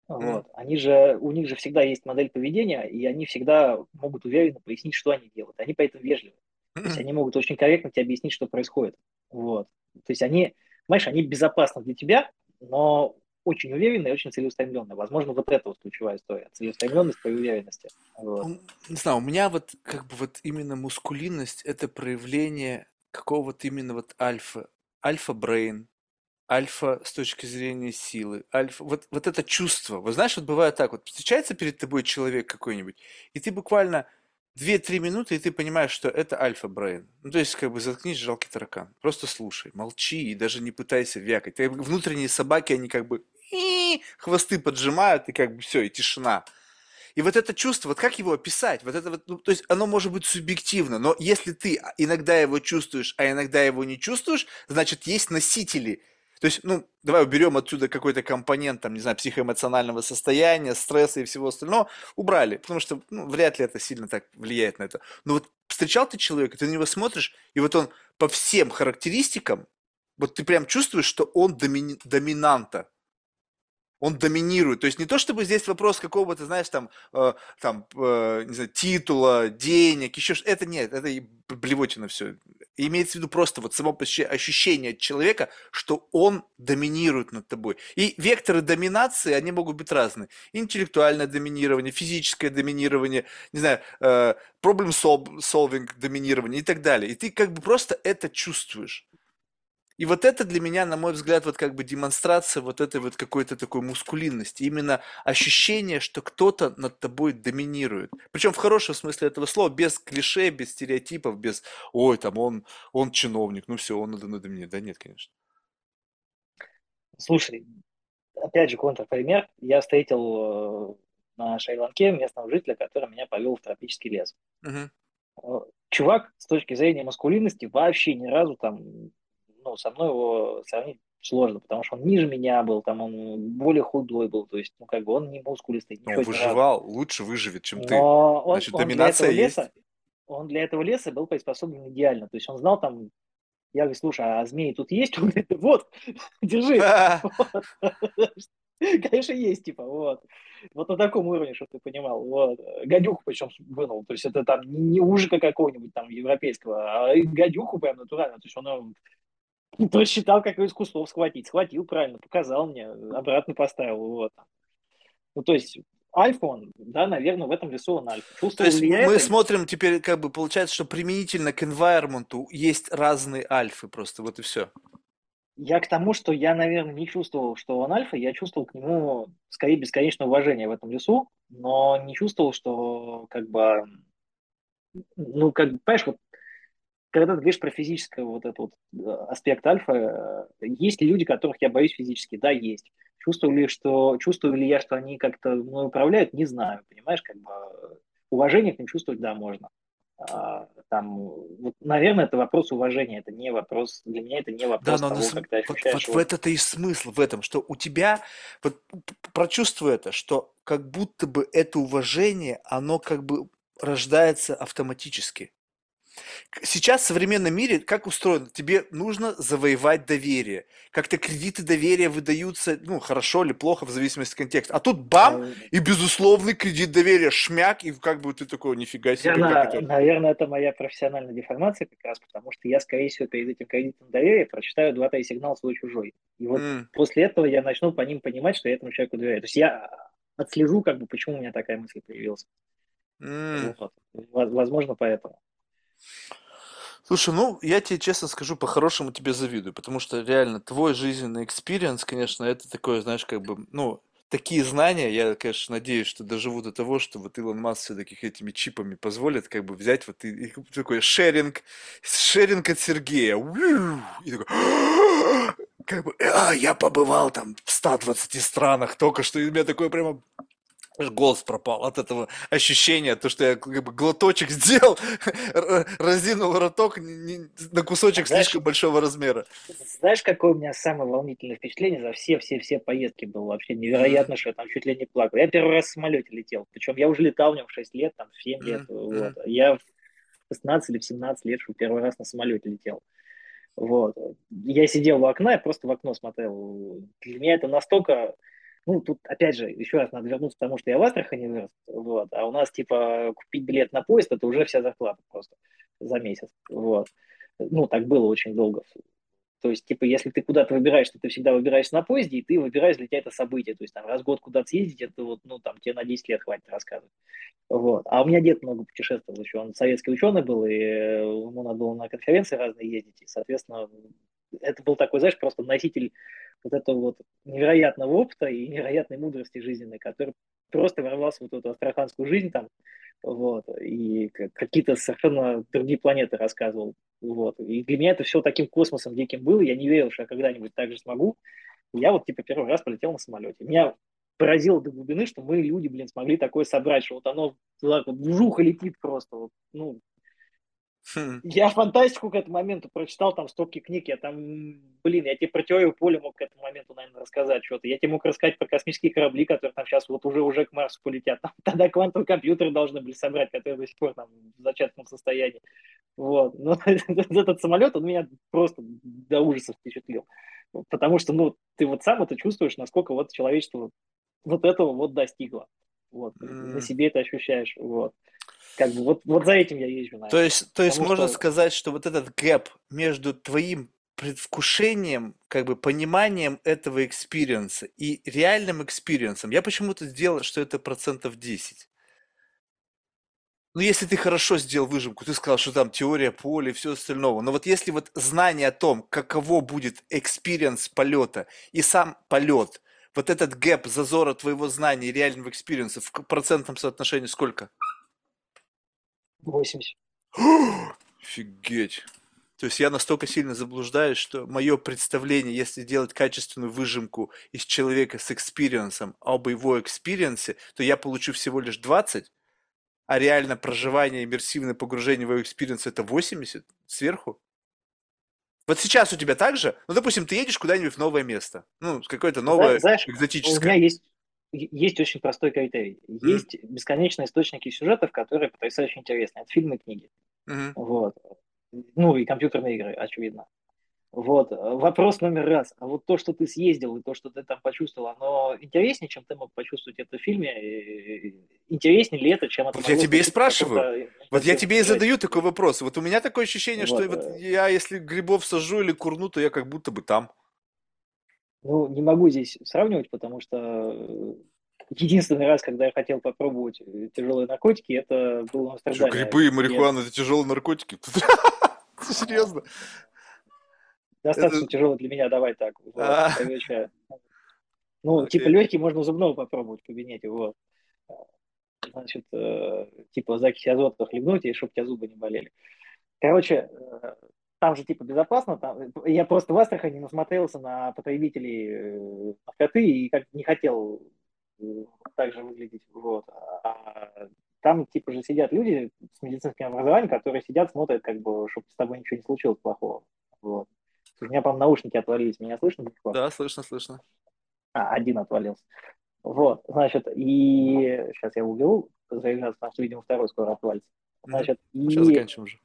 Mm. Вот. Они же, у них же всегда есть модель поведения, и они всегда могут уверенно пояснить, что они делают. Они поэтому вежливы. То есть они могут очень корректно тебе объяснить, что происходит. Вот. То есть они, понимаешь, они безопасны для тебя, но очень уверенный и очень целеустремленный. Возможно, вот это вот ключевая история. Целеустремленность по уверенности. Вот. Ну, не знаю, у меня вот как бы вот именно мускулинность это проявление какого-то именно вот альфа, альфа-брейн, альфа с точки зрения силы, альфа, вот, вот это чувство. Вы знаешь, вот бывает так, вот встречается перед тобой человек какой-нибудь, и ты буквально 2-3 минуты, и ты понимаешь, что это альфа-брейн. Ну, то есть, как бы заткнись, жалкий таракан. Просто слушай, молчи и даже не пытайся вякать. Внутренние собаки, они как бы хвосты поджимают, и как бы все, и тишина. И вот это чувство, вот как его описать? Вот это вот, ну, то есть оно может быть субъективно, но если ты иногда его чувствуешь, а иногда его не чувствуешь, значит, есть носители – то есть, ну, давай уберем отсюда какой-то компонент, там, не знаю, психоэмоционального состояния, стресса и всего остального, убрали, потому что, ну, вряд ли это сильно так влияет на это. Но вот встречал ты человека, ты на него смотришь, и вот он по всем характеристикам, вот ты прям чувствуешь, что он домини- доминанта, он доминирует. То есть не то, чтобы здесь вопрос какого-то, знаешь, там, э, там э, не знаю, титула, денег, еще что Это нет, это и блевотина все. Имеется в виду просто вот само ощущение человека, что он доминирует над тобой. И векторы доминации, они могут быть разные. Интеллектуальное доминирование, физическое доминирование, не знаю, э, problem solving доминирование и так далее. И ты как бы просто это чувствуешь. И вот это для меня, на мой взгляд, вот как бы демонстрация вот этой вот какой-то такой мускулинности. Именно ощущение, что кто-то над тобой доминирует. Причем в хорошем смысле этого слова, без клише, без стереотипов, без «Ой, там он, он чиновник, ну все, он надо мной доминирует». Да нет, конечно. Слушай, опять же, контрпример. Я встретил э, на Шри-Ланке местного жителя, который меня повел в тропический лес. Угу. Чувак с точки зрения маскулинности вообще ни разу там ну, со мной его сравнить сложно, потому что он ниже меня был, там он более худой был, то есть, ну, как бы он не мускулистый. Он выживал, не лучше выживет, чем Но ты. Он, Значит, он доминация для есть. Леса, он для этого леса был приспособлен идеально, то есть он знал там, я говорю, слушай, а змеи тут есть? [LAUGHS] Он говорит, вот, [LAUGHS] держи. [LAUGHS] Конечно, есть, типа, вот. Вот на таком уровне, чтобы ты понимал. Вот. Гадюху причем вынул. То есть это там не ужика какого-нибудь там европейского, а гадюху прям натурально. То есть он [LAUGHS] то считал, как из кустов схватить. Схватил правильно, показал мне, обратно поставил. Вот. Ну, то есть альфа он, да, наверное, в этом лесу он альфа. Чувствовал то есть мы это? смотрим теперь, как бы получается, что применительно к environment есть разные альфы просто, вот и все. Я к тому, что я, наверное, не чувствовал, что он альфа, я чувствовал к нему скорее бесконечное уважение в этом лесу, но не чувствовал, что как бы, ну, как бы, понимаешь, вот когда ты говоришь про физическое вот этот вот э, аспект альфа, э, есть ли люди, которых я боюсь физически? Да, есть. Чувствую ли, что, чувствую ли я, что они как-то мной управляют? Не знаю, понимаешь, как бы уважение к ним чувствовать, да, можно. А, там, вот, наверное, это вопрос уважения, это не вопрос, для меня это не вопрос да, но того, на, как ты ощущаешь. Вот, вот в это-то и смысл в этом, что у тебя, вот прочувствуй это, что как будто бы это уважение, оно как бы рождается автоматически. Сейчас в современном мире как устроено? Тебе нужно завоевать доверие. Как-то кредиты доверия выдаются, ну, хорошо или плохо, в зависимости от контекста. А тут бам, а... и безусловный кредит доверия, шмяк, и как бы ты такой, нифига себе. Наверное, это... наверное, это моя профессиональная деформация как раз, потому что я, скорее всего, перед этим кредитом доверия прочитаю два-три сигнала свой-чужой. И вот mm. после этого я начну по ним понимать, что я этому человеку доверяю. То есть я отслежу, как бы, почему у меня такая мысль появилась. Mm. Вот. Возможно, поэтому. Слушай, ну, я тебе честно скажу, по-хорошему тебе завидую, потому что реально твой жизненный experience, конечно, это такое, знаешь, как бы, ну, такие знания, я, конечно, надеюсь, что доживу до того, что вот Илон Маск все-таки этими чипами позволит как бы взять вот и, и [LAUGHS] такой sharing, шеринг от Сергея. И такой, как бы, а, я побывал там в 120 странах только что, и у меня такое прямо голос пропал от этого ощущения, то, что я как бы глоточек [LAUGHS] сделал, разинул роток на кусочек знаешь, слишком большого размера. Знаешь, какое у меня самое волнительное впечатление за все-все-все поездки было? Вообще невероятно, что я там чуть ли не плакал. Я первый раз в самолете летел, причем я уже летал в нем в 6 лет, там, в 7 лет. Вот. Я в 16 или в 17 лет, что первый раз на самолете летел. Вот. Я сидел у окна, я просто в окно смотрел. Для меня это настолько ну, тут, опять же, еще раз надо вернуться к тому, что я в Астрахани вырос, вот, а у нас, типа, купить билет на поезд, это уже вся зарплата просто за месяц, вот. Ну, так было очень долго То есть, типа, если ты куда-то выбираешь, то ты всегда выбираешься на поезде, и ты выбираешь для тебя это событие. То есть, там, раз в год куда-то съездить, это вот, ну, там, тебе на 10 лет хватит рассказывать. Вот. А у меня дед много путешествовал еще. Он советский ученый был, и э, ему надо было на конференции разные ездить. И, соответственно, это был такой, знаешь, просто носитель вот этого вот невероятного опыта и невероятной мудрости жизненной, который просто ворвался в вот эту астраханскую жизнь там, вот, и какие-то совершенно другие планеты рассказывал, вот. И для меня это все таким космосом диким было, я не верил, что я когда-нибудь так же смогу. я вот, типа, первый раз полетел на самолете. Меня поразило до глубины, что мы, люди, блин, смогли такое собрать, что вот оно вжух летит просто, вот, ну. Я фантастику к этому моменту прочитал, там стопки книг, я там, блин, я тебе про теорию поля мог к этому моменту, наверное, рассказать что-то. Я тебе мог рассказать про космические корабли, которые там сейчас вот уже, уже к Марсу полетят. Там, тогда квантовые компьютеры должны были собрать, которые до сих пор там в зачаточном состоянии. Вот. Но [LAUGHS] этот самолет, он меня просто до ужаса впечатлил. Потому что, ну, ты вот сам это чувствуешь, насколько вот человечество вот этого вот достигло. Вот. Mm. На себе это ощущаешь. Вот. Как бы вот, вот за этим я езжу. Наверное. То есть, то есть можно что... сказать, что вот этот gap между твоим предвкушением, как бы пониманием этого experience а и реальным experience ом, я почему-то сделал, что это процентов 10. Ну, если ты хорошо сделал выжимку, ты сказал, что там теория поля и все остальное. Но вот если вот знание о том, каково будет experience полета и сам полет, вот этот gap зазора твоего знания и реального experience а в процентном соотношении сколько? 80. Офигеть. То есть я настолько сильно заблуждаюсь, что мое представление, если делать качественную выжимку из человека с experience ом об его experience е, то я получу всего лишь 20, а реально проживание, иммерсивное погружение в его experience это 80 сверху. Вот сейчас у тебя так же? Ну, допустим, ты едешь куда-нибудь в новое место. Ну, какое-то новое Знаешь, экзотическое. У меня есть есть очень простой критерий. Есть mm. бесконечные источники сюжетов, которые потрясающе интересны. Это фильмы и книги. Mm-hmm. Вот. Ну и компьютерные игры, очевидно. Вот. Вопрос номер раз. А вот то, что ты съездил, и то, что ты там почувствовал, оно интереснее, чем ты мог почувствовать это в фильме? Интереснее ли это, чем это? Вот я тебе и спрашиваю. Вот я тебе и задаю такой вопрос. Вот у меня такое ощущение, вот. что вот э. я, если грибов сажу или курну, то я как будто бы там. Ну, не могу здесь сравнивать, потому что э, единственный раз, когда я хотел попробовать э, тяжелые наркотики, это было на Что, грибы и марихуана – это тяжелые наркотики? [LAUGHS] Серьезно? Достаточно тяжело для меня, давай так. А. Ну, типа легкий можно зубного попробовать в кабинете, вот. Значит, э, типа закись азота хлебнуть, и чтобы у тебя зубы не болели. Короче, там же типа безопасно, там, я просто в Астрахани насмотрелся на потребителей э, наркоты и как не хотел э, так же выглядеть, вот. А там типа же сидят люди с медицинским образованием, которые сидят, смотрят, как бы, чтобы с тобой ничего не случилось плохого, вот. У меня, по-моему, наушники отвалились, меня слышно? Да, слышно, слышно. А, один отвалился. Вот, значит, и сейчас я уберу заряжаться, потому что, видимо, второй скоро отвалится. Значит, mm-hmm. и... Сейчас заканчиваем уже.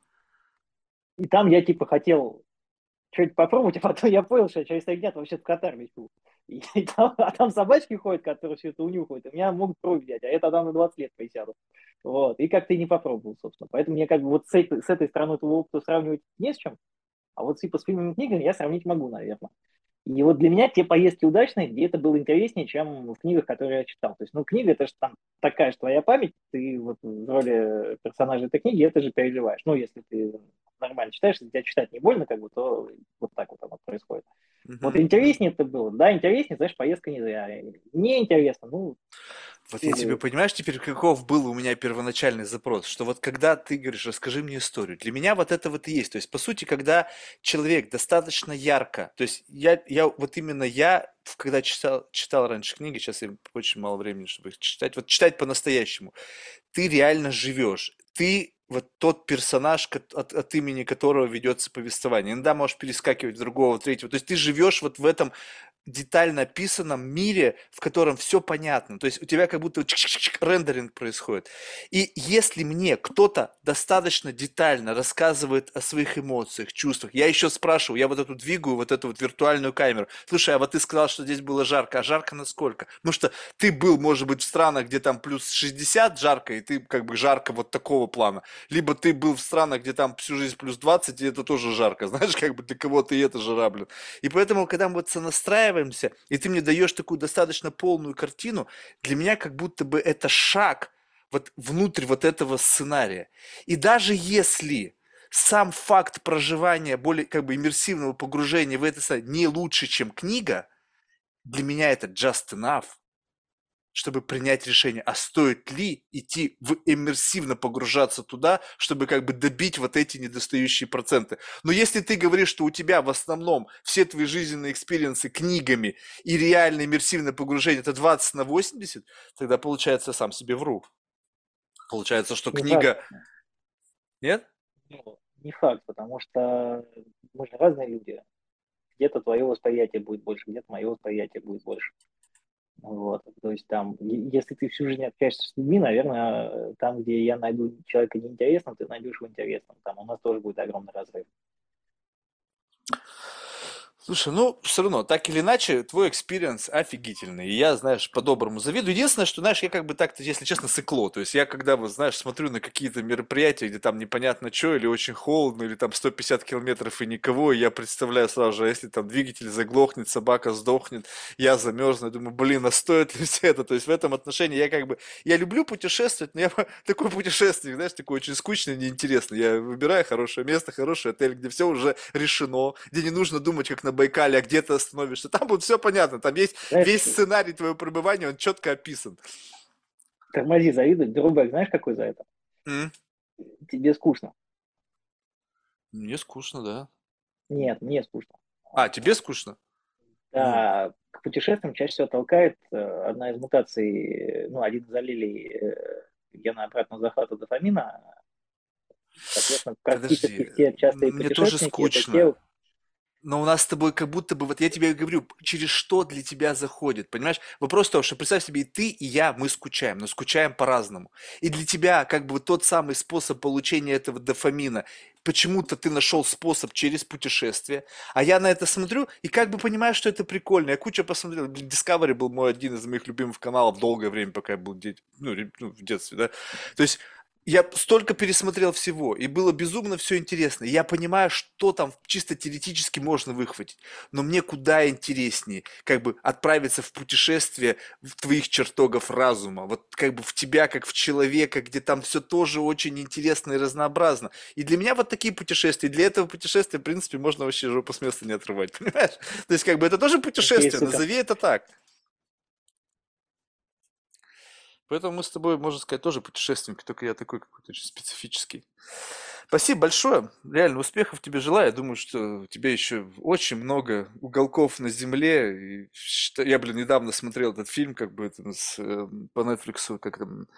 И там я типа хотел что-нибудь попробовать, а потом я понял, что я через три дня вообще в Катар мечту. И, [LAUGHS] и там, а там собачки ходят, которые все это унюхают, и меня могут кровь взять, а это там на 20 лет присяду. Вот. И как-то и не попробовал, собственно. Поэтому мне как бы вот с этой, с этой стороны этого опыта сравнивать не с чем. А вот типа с фильмами книгами я сравнить могу, наверное. И вот для меня те поездки удачные, где это было интереснее, чем в книгах, которые я читал. То есть, ну, книга это же там такая же твоя память, ты вот в роли персонажа этой книги это же переживаешь. Ну, если ты нормально читаешь, если тебя читать не больно, как бы, то вот так вот оно происходит. Uh-huh. Вот интереснее это было. Да, интереснее, знаешь, поездка не зря. Не интересно, ну, вот я тебе понимаешь теперь, каков был у меня первоначальный запрос, что вот когда ты говоришь, расскажи мне историю, для меня вот это вот и есть. То есть, по сути, когда человек достаточно ярко, то есть я, я вот именно я, когда читал, читал раньше книги, сейчас я очень мало времени, чтобы их читать, вот читать по-настоящему, ты реально живешь, ты вот тот персонаж, от, от имени которого ведется повествование. Иногда можешь перескакивать другого, третьего. То есть ты живешь вот в этом детально описанном мире, в котором все понятно. То есть у тебя как будто рендеринг происходит. И если мне кто-то достаточно детально рассказывает о своих эмоциях, чувствах, я еще спрашиваю, я вот эту двигаю, вот эту вот виртуальную камеру. Слушай, а вот ты сказал, что здесь было жарко, а жарко насколько? Потому что ты был, может быть, в странах, где там плюс 60 жарко, и ты как бы жарко вот такого плана. Либо ты был в странах, где там всю жизнь плюс 20, и это тоже жарко, [LAUGHS] знаешь, как бы для кого-то и это жара, блин. И поэтому, когда мы вот сонастраиваемся, и ты мне даешь такую достаточно полную картину, для меня как будто бы это шаг вот внутрь вот этого сценария. И даже если сам факт проживания более как бы иммерсивного погружения в это не лучше, чем книга, для меня это just enough, чтобы принять решение, а стоит ли идти в иммерсивно погружаться туда, чтобы как бы добить вот эти недостающие проценты. Но если ты говоришь, что у тебя в основном все твои жизненные experience ы книгами и реальное иммерсивное погружение это 20 на 80, тогда получается я сам себе вру. Получается, что книга... Нет? Ну, не факт, потому что мы же разные люди. Где-то твое восприятие будет больше, где-то мое восприятие будет больше. Вот. То есть там, если ты всю жизнь общаешься с людьми, наверное, там, где я найду человека неинтересным, ты найдешь его интересным. Там у нас тоже будет огромный разрыв. Слушай, ну, все равно, так или иначе, твой experience офигительный. И я, знаешь, по-доброму завидую. Единственное, что, знаешь, я как бы так-то, если честно, сыкло. То есть я когда, вот, знаешь, смотрю на какие-то мероприятия, где там непонятно что, или очень холодно, или там 150 километров и никого, и я представляю сразу же, а если там двигатель заглохнет, собака сдохнет, я замерзну, я думаю, блин, а стоит ли все это? То есть в этом отношении я как бы, я люблю путешествовать, но я [LAUGHS] такой путешественник, знаешь, такой очень скучный, неинтересный. Я выбираю хорошее место, хороший отель, где все уже решено, где не нужно думать, как на Байкале, а где ты остановишься. Там будет все понятно, там есть Знаешь, весь сценарий твоего пребывания, он четко описан. тормози, завидуй. Дробэк, знаешь, какой за это? М? Тебе скучно. Мне скучно, да. Нет, мне скучно. А, тебе скучно? Да, к путешествиям чаще всего толкает э, одна из мутаций, ну, один из аллелей э, гена обратного захвата дофамина. Соответственно, практически Подожди, все частые мне тоже скучно. те, Но у нас с тобой как будто бы, вот я тебе говорю, через что для тебя заходит, понимаешь? Вопрос том, что представь себе, и ты, и я, мы скучаем, но скучаем по-разному. И для тебя как бы тот самый способ получения этого дофамина, почему-то ты нашел способ через путешествие, а я на это смотрю и как бы понимаю, что это прикольно. Я куча посмотрел, Discovery был мой один из моих любимых каналов долгое время, пока я был де- ну, ну, в детстве, да. То есть я столько пересмотрел всего, и было безумно все интересно. Я понимаю, что там чисто теоретически можно выхватить. Но мне куда интереснее как бы отправиться в путешествие в твоих чертогов разума. Вот как бы в тебя, как в человека, где там все тоже очень интересно и разнообразно. И для меня вот такие путешествия, для этого путешествия, в принципе, можно вообще жопу с места не отрывать, [LAUGHS] понимаешь? То есть как бы это тоже путешествие, назови это так. Поэтому мы с тобой, можно сказать, тоже путешественники, только я такой какой-то очень специфический. Спасибо большое. Реально успехов тебе желаю. Я думаю, что у тебя еще очень много уголков на земле. Я, блин, недавно смотрел этот фильм, как бы это с, э, по Netflix, как там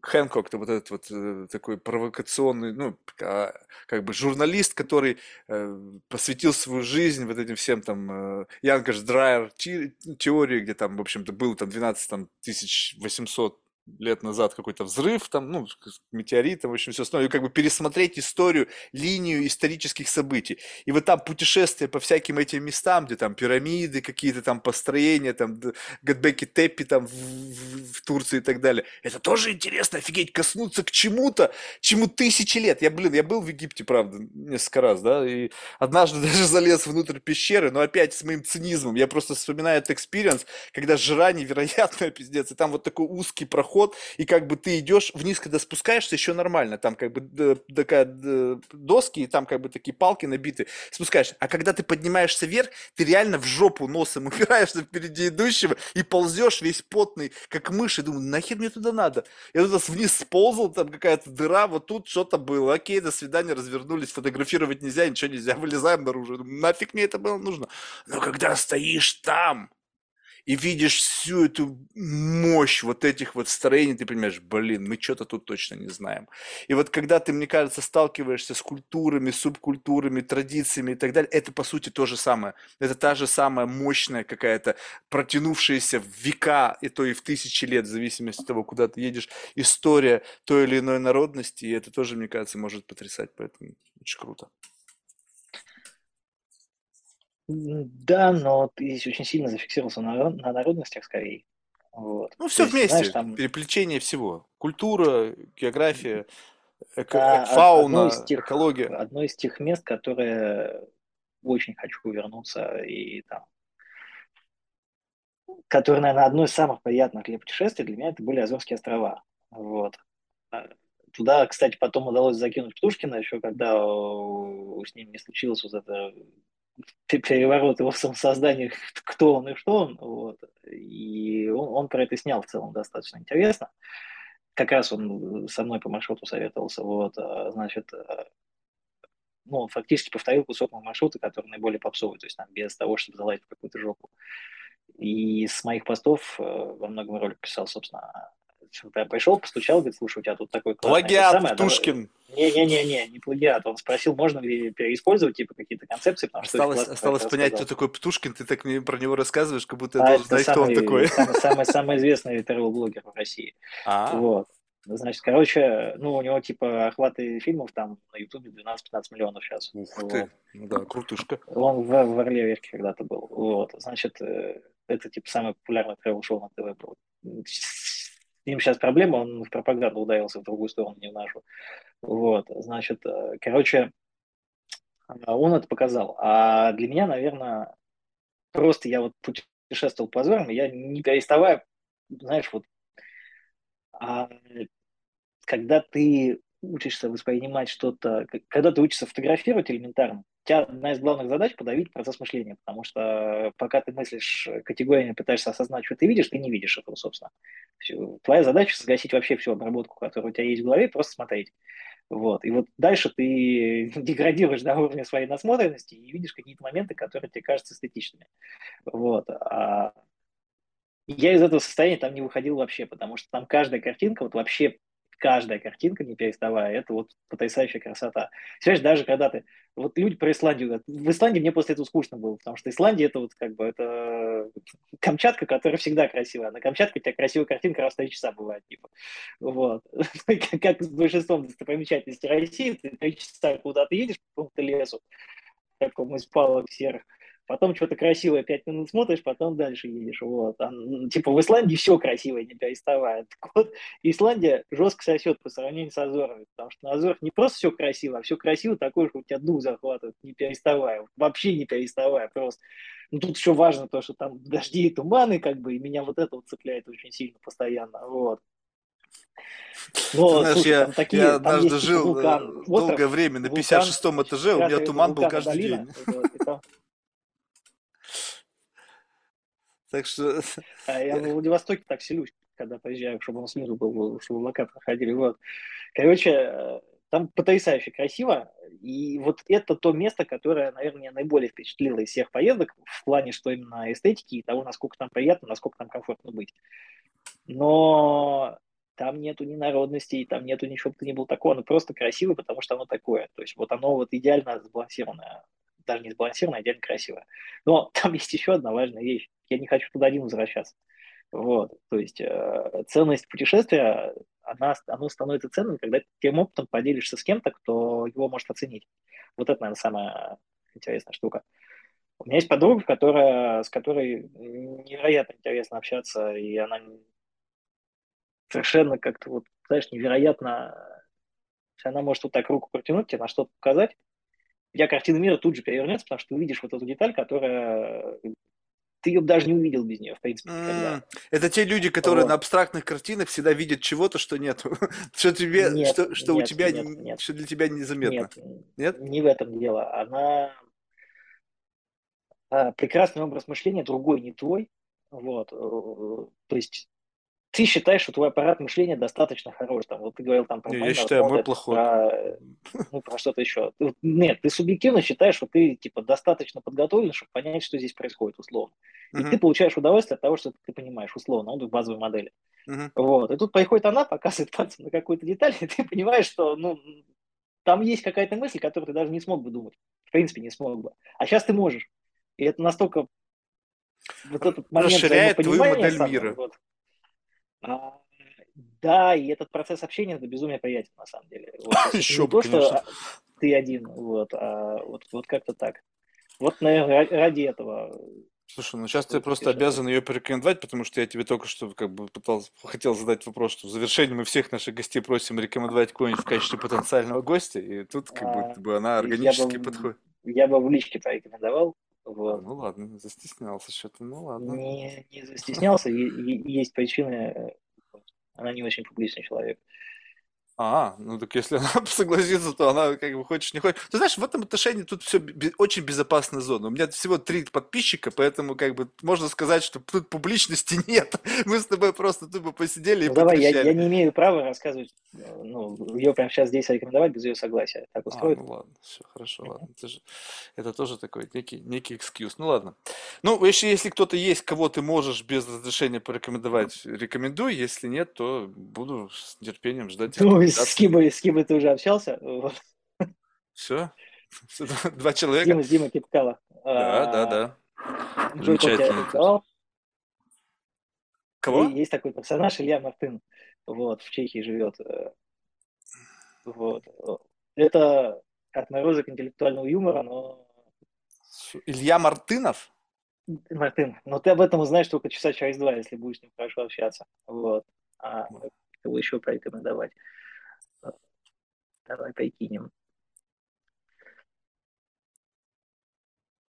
Хэнкок, это вот этот вот э, такой провокационный, ну, а, как бы журналист, который э, посвятил свою жизнь вот этим всем там Янкаш Драйер те- теории, где там, в общем-то, был там 12 там, 1800 лет назад какой-то взрыв, там, ну, метеорит, в общем, все остальное, и как бы пересмотреть историю, линию исторических событий. И вот там путешествия по всяким этим местам, где там пирамиды, какие-то там построения, там Göbekli Tepe там в, в- в Турции и так далее. Это тоже интересно, офигеть, коснуться к чему-то, чему тысячи лет. Я, блин, я был в Египте, правда, несколько раз, да, и однажды [LAUGHS] даже залез внутрь пещеры, но опять с моим цинизмом. Я просто вспоминаю этот experience, когда жара невероятная, [LAUGHS] пиздец, и там вот такой узкий проход, и как бы ты идешь вниз, когда спускаешься, еще нормально, там как бы такая доски, и там как бы такие палки набиты, спускаешься. А когда ты поднимаешься вверх, ты реально в жопу носом [LAUGHS] упираешься впереди идущего и ползешь весь потный, как мышь, и думаю, нахер мне туда надо? Я туда вниз сползал, там какая-то дыра, вот тут что-то было, окей, до свидания, развернулись, фотографировать нельзя, ничего нельзя, вылезаем наружу, нафиг мне это было нужно? Но когда стоишь там, и видишь всю эту мощь вот этих вот строений, ты понимаешь, блин, мы что-то тут точно не знаем. И вот когда ты, мне кажется, сталкиваешься с культурами, субкультурами, традициями и так далее, это по сути то же самое. Это та же самая мощная какая-то, протянувшаяся в века, и то и в тысячи лет, в зависимости от того, куда ты едешь, история той или иной народности, и это тоже, мне кажется, может потрясать, поэтому очень круто. Да, но ты здесь очень сильно зафиксировался на, на народностях скорее. Вот. Ну, все есть, знаешь, вместе, там переплетение всего. Культура, география, Эко- фауна, тех, экология. Одно из тех мест, которые очень хочу вернуться и там которое, наверное, одно из самых приятных для путешествий для меня это были Азорские острова. Вот. А, туда, кстати, потом удалось закинуть Птушкина еще, когда с ним не случилось вот это переворот его в самосоздании, кто он и что он. Вот. И он, он про это снял в целом достаточно интересно. Как раз он со мной по маршруту советовался. Вот. А, значит, а, ну, фактически повторил кусок маршрута, который наиболее попсовый, то есть там без того, чтобы залазить в какую-то жопу. И с моих постов э, во многом ролик писал, собственно, я пришел, постучал, говорит, слушай, у тебя тут такой классный... Плагиат, самое, Птушкин. Не-не-не, не плагиат. Он спросил, можно ли переиспользовать, типа, какие-то концепции, потому что... Осталось, осталось понять, кто такой Птушкин, ты так мне про него рассказываешь, как будто я а должен знать, кто он такой. Самый, [LAUGHS] самый, самый известный ТРЛ-блогер в России. А-а-а. Вот. Значит, короче, ну, у него, типа, охваты фильмов там на Ютубе 12-15 миллионов сейчас. Ух вот. ты, да, крутышка. Он в, в Орле Верке когда-то был. Вот, значит, э, это, типа, самый популярный тревел-шоу на ТВ был. С ним сейчас проблема, он в пропаганду ударился в другую сторону, не в нашу. Вот, значит, э, короче, он это показал. А для меня, наверное, просто я вот путешествовал по Азорам, я не переставая, знаешь, вот а когда ты учишься воспринимать что-то, когда ты учишься фотографировать элементарно, тебя одна из главных задач подавить процесс мышления, потому что пока ты мыслишь категориями, пытаешься осознать, что ты видишь, ты не видишь этого, собственно. Твоя задача сгасить вообще всю обработку, которая у тебя есть в голове, просто смотреть. Вот. И вот дальше ты [LAUGHS] деградируешь до уровня своей насмотренности и видишь какие-то моменты, которые тебе кажутся эстетичными. Вот. А я из этого состояния там не выходил вообще, потому что там каждая картинка, вот вообще каждая картинка, не переставая, это вот потрясающая красота. Знаешь, даже когда ты... Вот люди про Исландию говорят. В Исландии мне после этого скучно было, потому что Исландия это вот как бы это Камчатка, которая всегда красивая. На Камчатке у тебя красивая картинка раз в три часа бывает. Типа. Вот. [LAUGHS] Как с большинством достопримечательностей России, ты три часа куда-то едешь по какому-то лесу, такому из палок серых, потом что-то красивое пять минут смотришь, потом дальше едешь. Вот. А, типа в Исландии все красивое, не переставая. Так вот, Исландия жестко сосет по сравнению с Азорами, потому что на Азорах не просто все красиво, а все красиво такое, что у тебя дух захватывает, не переставая. Вообще не переставая просто. Ну, тут еще важно то, что там дожди и туманы, как бы, и меня вот это вот цепляет очень сильно постоянно. Вот. Но, Знаешь, слушай, я, такие, я однажды жил вулкан, э, долгое остров, время на 56-м этаже, у меня туман был каждый долина, день. Так что... [LAUGHS] А я в Владивостоке так селюсь, когда поезжаю, чтобы он снизу был, чтобы облака проходили. Вот. Короче, э, там потрясающе красиво. И вот это то место, которое, наверное, меня наиболее впечатлило из всех поездок в плане, что именно эстетики и того, насколько там приятно, насколько там комфортно быть. Но там нету ни народности, там нету ничего бы то ни было такого, оно просто красиво, потому что оно такое. То есть вот оно вот идеально сбалансированное, даже не сбалансированное, а идеально красивое. Но [LAUGHS] там есть еще одна важная вещь я не хочу туда один возвращаться. Вот, то есть э, ценность путешествия, она, оно становится ценным, когда тем опытом поделишься с кем-то, кто его может оценить. Вот это, наверное, самая интересная штука. У меня есть подруга, которая, с которой невероятно интересно общаться, и она совершенно как-то, вот, знаешь, невероятно, она может вот так руку протянуть, тебе на что-то показать, у тебя картина мира тут же перевернется, потому что ты увидишь вот эту деталь, которая ты ее даже не увидел без нее, в принципе, никогда. Это те люди, которые вот. на абстрактных картинах всегда видят чего-то, что нет, [LAUGHS] что тебе, нет, что, что нет, у тебя, нет, нет. что для тебя незаметно. Нет, нет, не в этом дело. Она а, прекрасный образ мышления, другой не твой. Вот, э, то есть ты считаешь, что твой аппарат мышления достаточно хорош. Там, вот ты говорил там про... Не, я считаю, мой плохой. Про, ну, про что-то еще. Нет, ты субъективно считаешь, что ты типа достаточно подготовлен, чтобы понять, что здесь происходит условно. И uh-huh. ты получаешь удовольствие от того, что ты понимаешь условно, он в базовой модели. Uh-huh. Вот. И тут приходит она, показывает [LAUGHS] пальцем на какую-то деталь, и ты понимаешь, что ну, там есть какая-то мысль, которую ты даже не смог бы думать. В принципе, не смог бы. А сейчас ты можешь. И это настолько вот этот момент Расширяет твою модель мира. Вот, а, да, и этот процесс общения это безумие приятен на самом деле. [LAUGHS] Вот, Еще не бы, то, конечно. что ты один, вот, а вот, вот как-то так. Вот, наверное, ради этого Слушай, ну сейчас ты просто обязан ее порекомендовать, потому что я тебе только что как бы пытался, хотел задать вопрос, что в завершении мы всех наших гостей просим рекомендовать кого-нибудь в качестве потенциального гостя, и тут как А, будто бы она я органически бы, подходит. я бы в личке порекомендовал. Вот. ну ладно, застеснялся что-то, ну ладно. Не, не застеснялся, есть причины. э, Она не очень публичный человек. А, ну так если [LAUGHS] она согласится, то она как бы хочешь не хочешь. Ты знаешь, в этом отношении тут все очень безопасная зона. У меня всего три подписчика, поэтому как бы можно сказать, что тут публичности [LAUGHS] нет. Мы с тобой просто тупо посидели и Ну давай, я, я не имею права рассказывать, э, ну, ее прямо сейчас здесь рекомендовать без ее согласия. Так А, устроит? ну ладно, все хорошо, ладно. Это же, это тоже такой некий, некий экскьюз. Ну ладно. Ну, если, если кто-то есть, кого ты можешь без разрешения порекомендовать, рекомендуй. Если нет, то буду с нетерпением ждать Ну, с. Кибой, с Кибой ты уже общался? Вот. Все? Два человека? Димой, с Димой Кипкало. Да, да, да. Джой тебя Замечательно. Кого? Есть такой персонаж Илья Мартын. Вот, в Чехии живет. Вот. Это отморозок интеллектуального юмора, но Илья Мартынов? Мартын, но ты об этом узнаешь только часа через два, если будешь с ним хорошо общаться. Вот. А кого еще порекомендовать? Давай прикинем.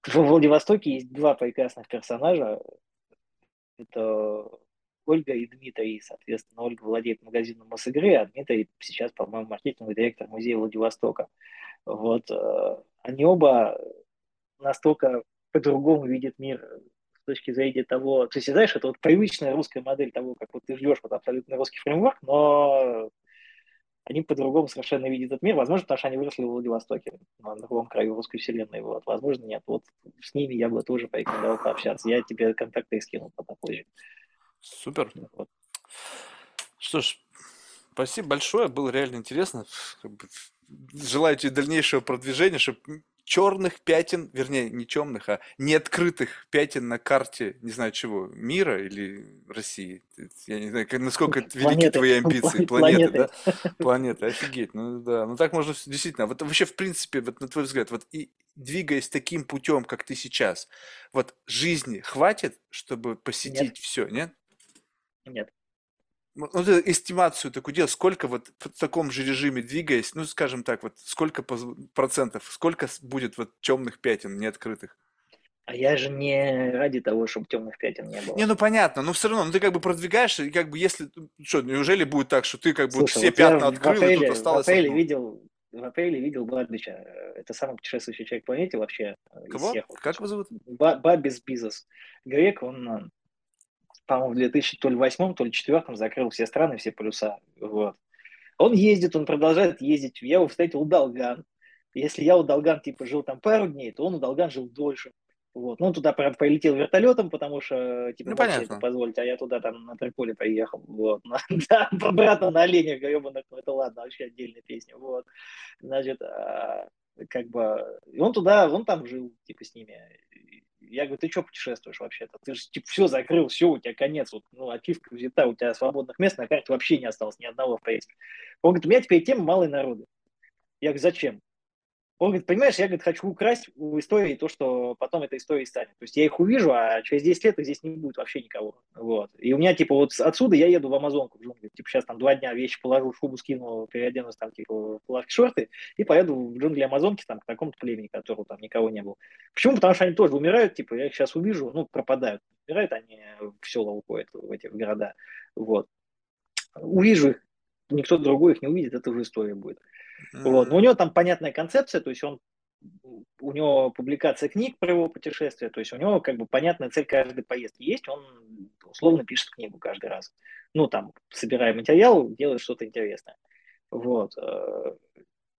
В Владивостоке есть два прекрасных персонажа. Это Ольга и Дмитрий. Соответственно, Ольга владеет магазином Мосигры, а Дмитрий сейчас, по-моему, маркетинговый директор музея Владивостока. Вот. э, Они оба настолько по-другому видят мир с точки зрения того... То есть, знаешь, это вот привычная русская модель того, как вот ты ждешь вот абсолютно русский фреймворк, но они по-другому совершенно видят этот мир. Возможно, потому что они выросли в Владивостоке, на другом краю русской вселенной. Вот. Возможно, нет. Вот с ними я бы тоже порекомендовал пообщаться. Я тебе контакты скинул потом позже. Супер. Вот. Что ж, спасибо большое, было реально интересно. Желаю тебе дальнейшего продвижения, чтобы черных пятен, вернее, не темных, а неоткрытых пятен на карте, не знаю чего, мира или России. Я не знаю, насколько это велики твои амбиции. Планеты. Планеты, да? Планеты, офигеть. Ну да, ну так можно действительно. Вот вообще, в принципе, вот на твой взгляд, вот и двигаясь таким путем, как ты сейчас, вот жизни хватит, чтобы посетить все, нет? Нет. Ну, вот эстимацию такую делать, сколько вот в таком же режиме двигаясь, ну, скажем так, вот сколько процентов, сколько будет вот темных пятен неоткрытых? А я же не ради того, чтобы темных пятен не было. Не, ну понятно, но все равно, ну ты как бы продвигаешься, и как бы если, что, неужели будет так, что ты как бы вот Слушай, все вот пятна открыл, и апреле, тут осталось в апреле одно? видел, в апреле видел Бабича. Это самый путешествующий человек планете вообще э, Кого? всех. Вот. Как его зовут? Ба- Бабис Бизос. Грек, он, э, по-моему, в 2008 то ли 2004 закрыл все страны, все полюса. Вот. Он ездит, он продолжает ездить. Я его встретил у Долган. Если я у Долган типа жил там пару дней, то он у Долган жил дольше. Вот. Ну, он туда, правда, полетел вертолетом, потому что, типа, Ну, понятно. это позволить, а я туда там на Триполи поехал. Вот. [LAUGHS] Да, обратно на оленях гребаных, ну, это ладно, вообще отдельная песня. Вот. Значит, а, как бы, и он туда, он там жил, типа, с ними. Я говорю, ты что путешествуешь вообще-то? Ты же, типа, все закрыл, все, у тебя конец, вот, ну, ачивка взята, у тебя свободных мест на карте вообще не осталось, ни одного, в принципе. Он говорит, у меня теперь тема малой народы. Я говорю, зачем? Он говорит, понимаешь, я говорит, хочу украсть у истории то, что потом этой историей станет. То есть я их увижу, а через 10 лет их здесь не будет вообще никого. Вот. И у меня, типа, вот отсюда я еду в Амазонку, в джунгли. Типа, сейчас там два дня вещи положу, шубу скину, переоденусь там, типа, плавки шорты, и поеду в джунгли Амазонки, там, к такому-то племени, которого там никого не было. Почему? Потому что они тоже умирают, типа, я их сейчас увижу, ну, пропадают. Умирают они в села уходят, в эти в города. Вот. Увижу их, никто другой их не увидит, это уже история будет. Вот. Но у него там понятная концепция, то есть он у него публикация книг про его путешествия, то есть у него как бы понятная цель каждой поездки есть, он условно пишет книгу каждый раз. Ну, там, собирая материал, делает что-то интересное. Вот. э,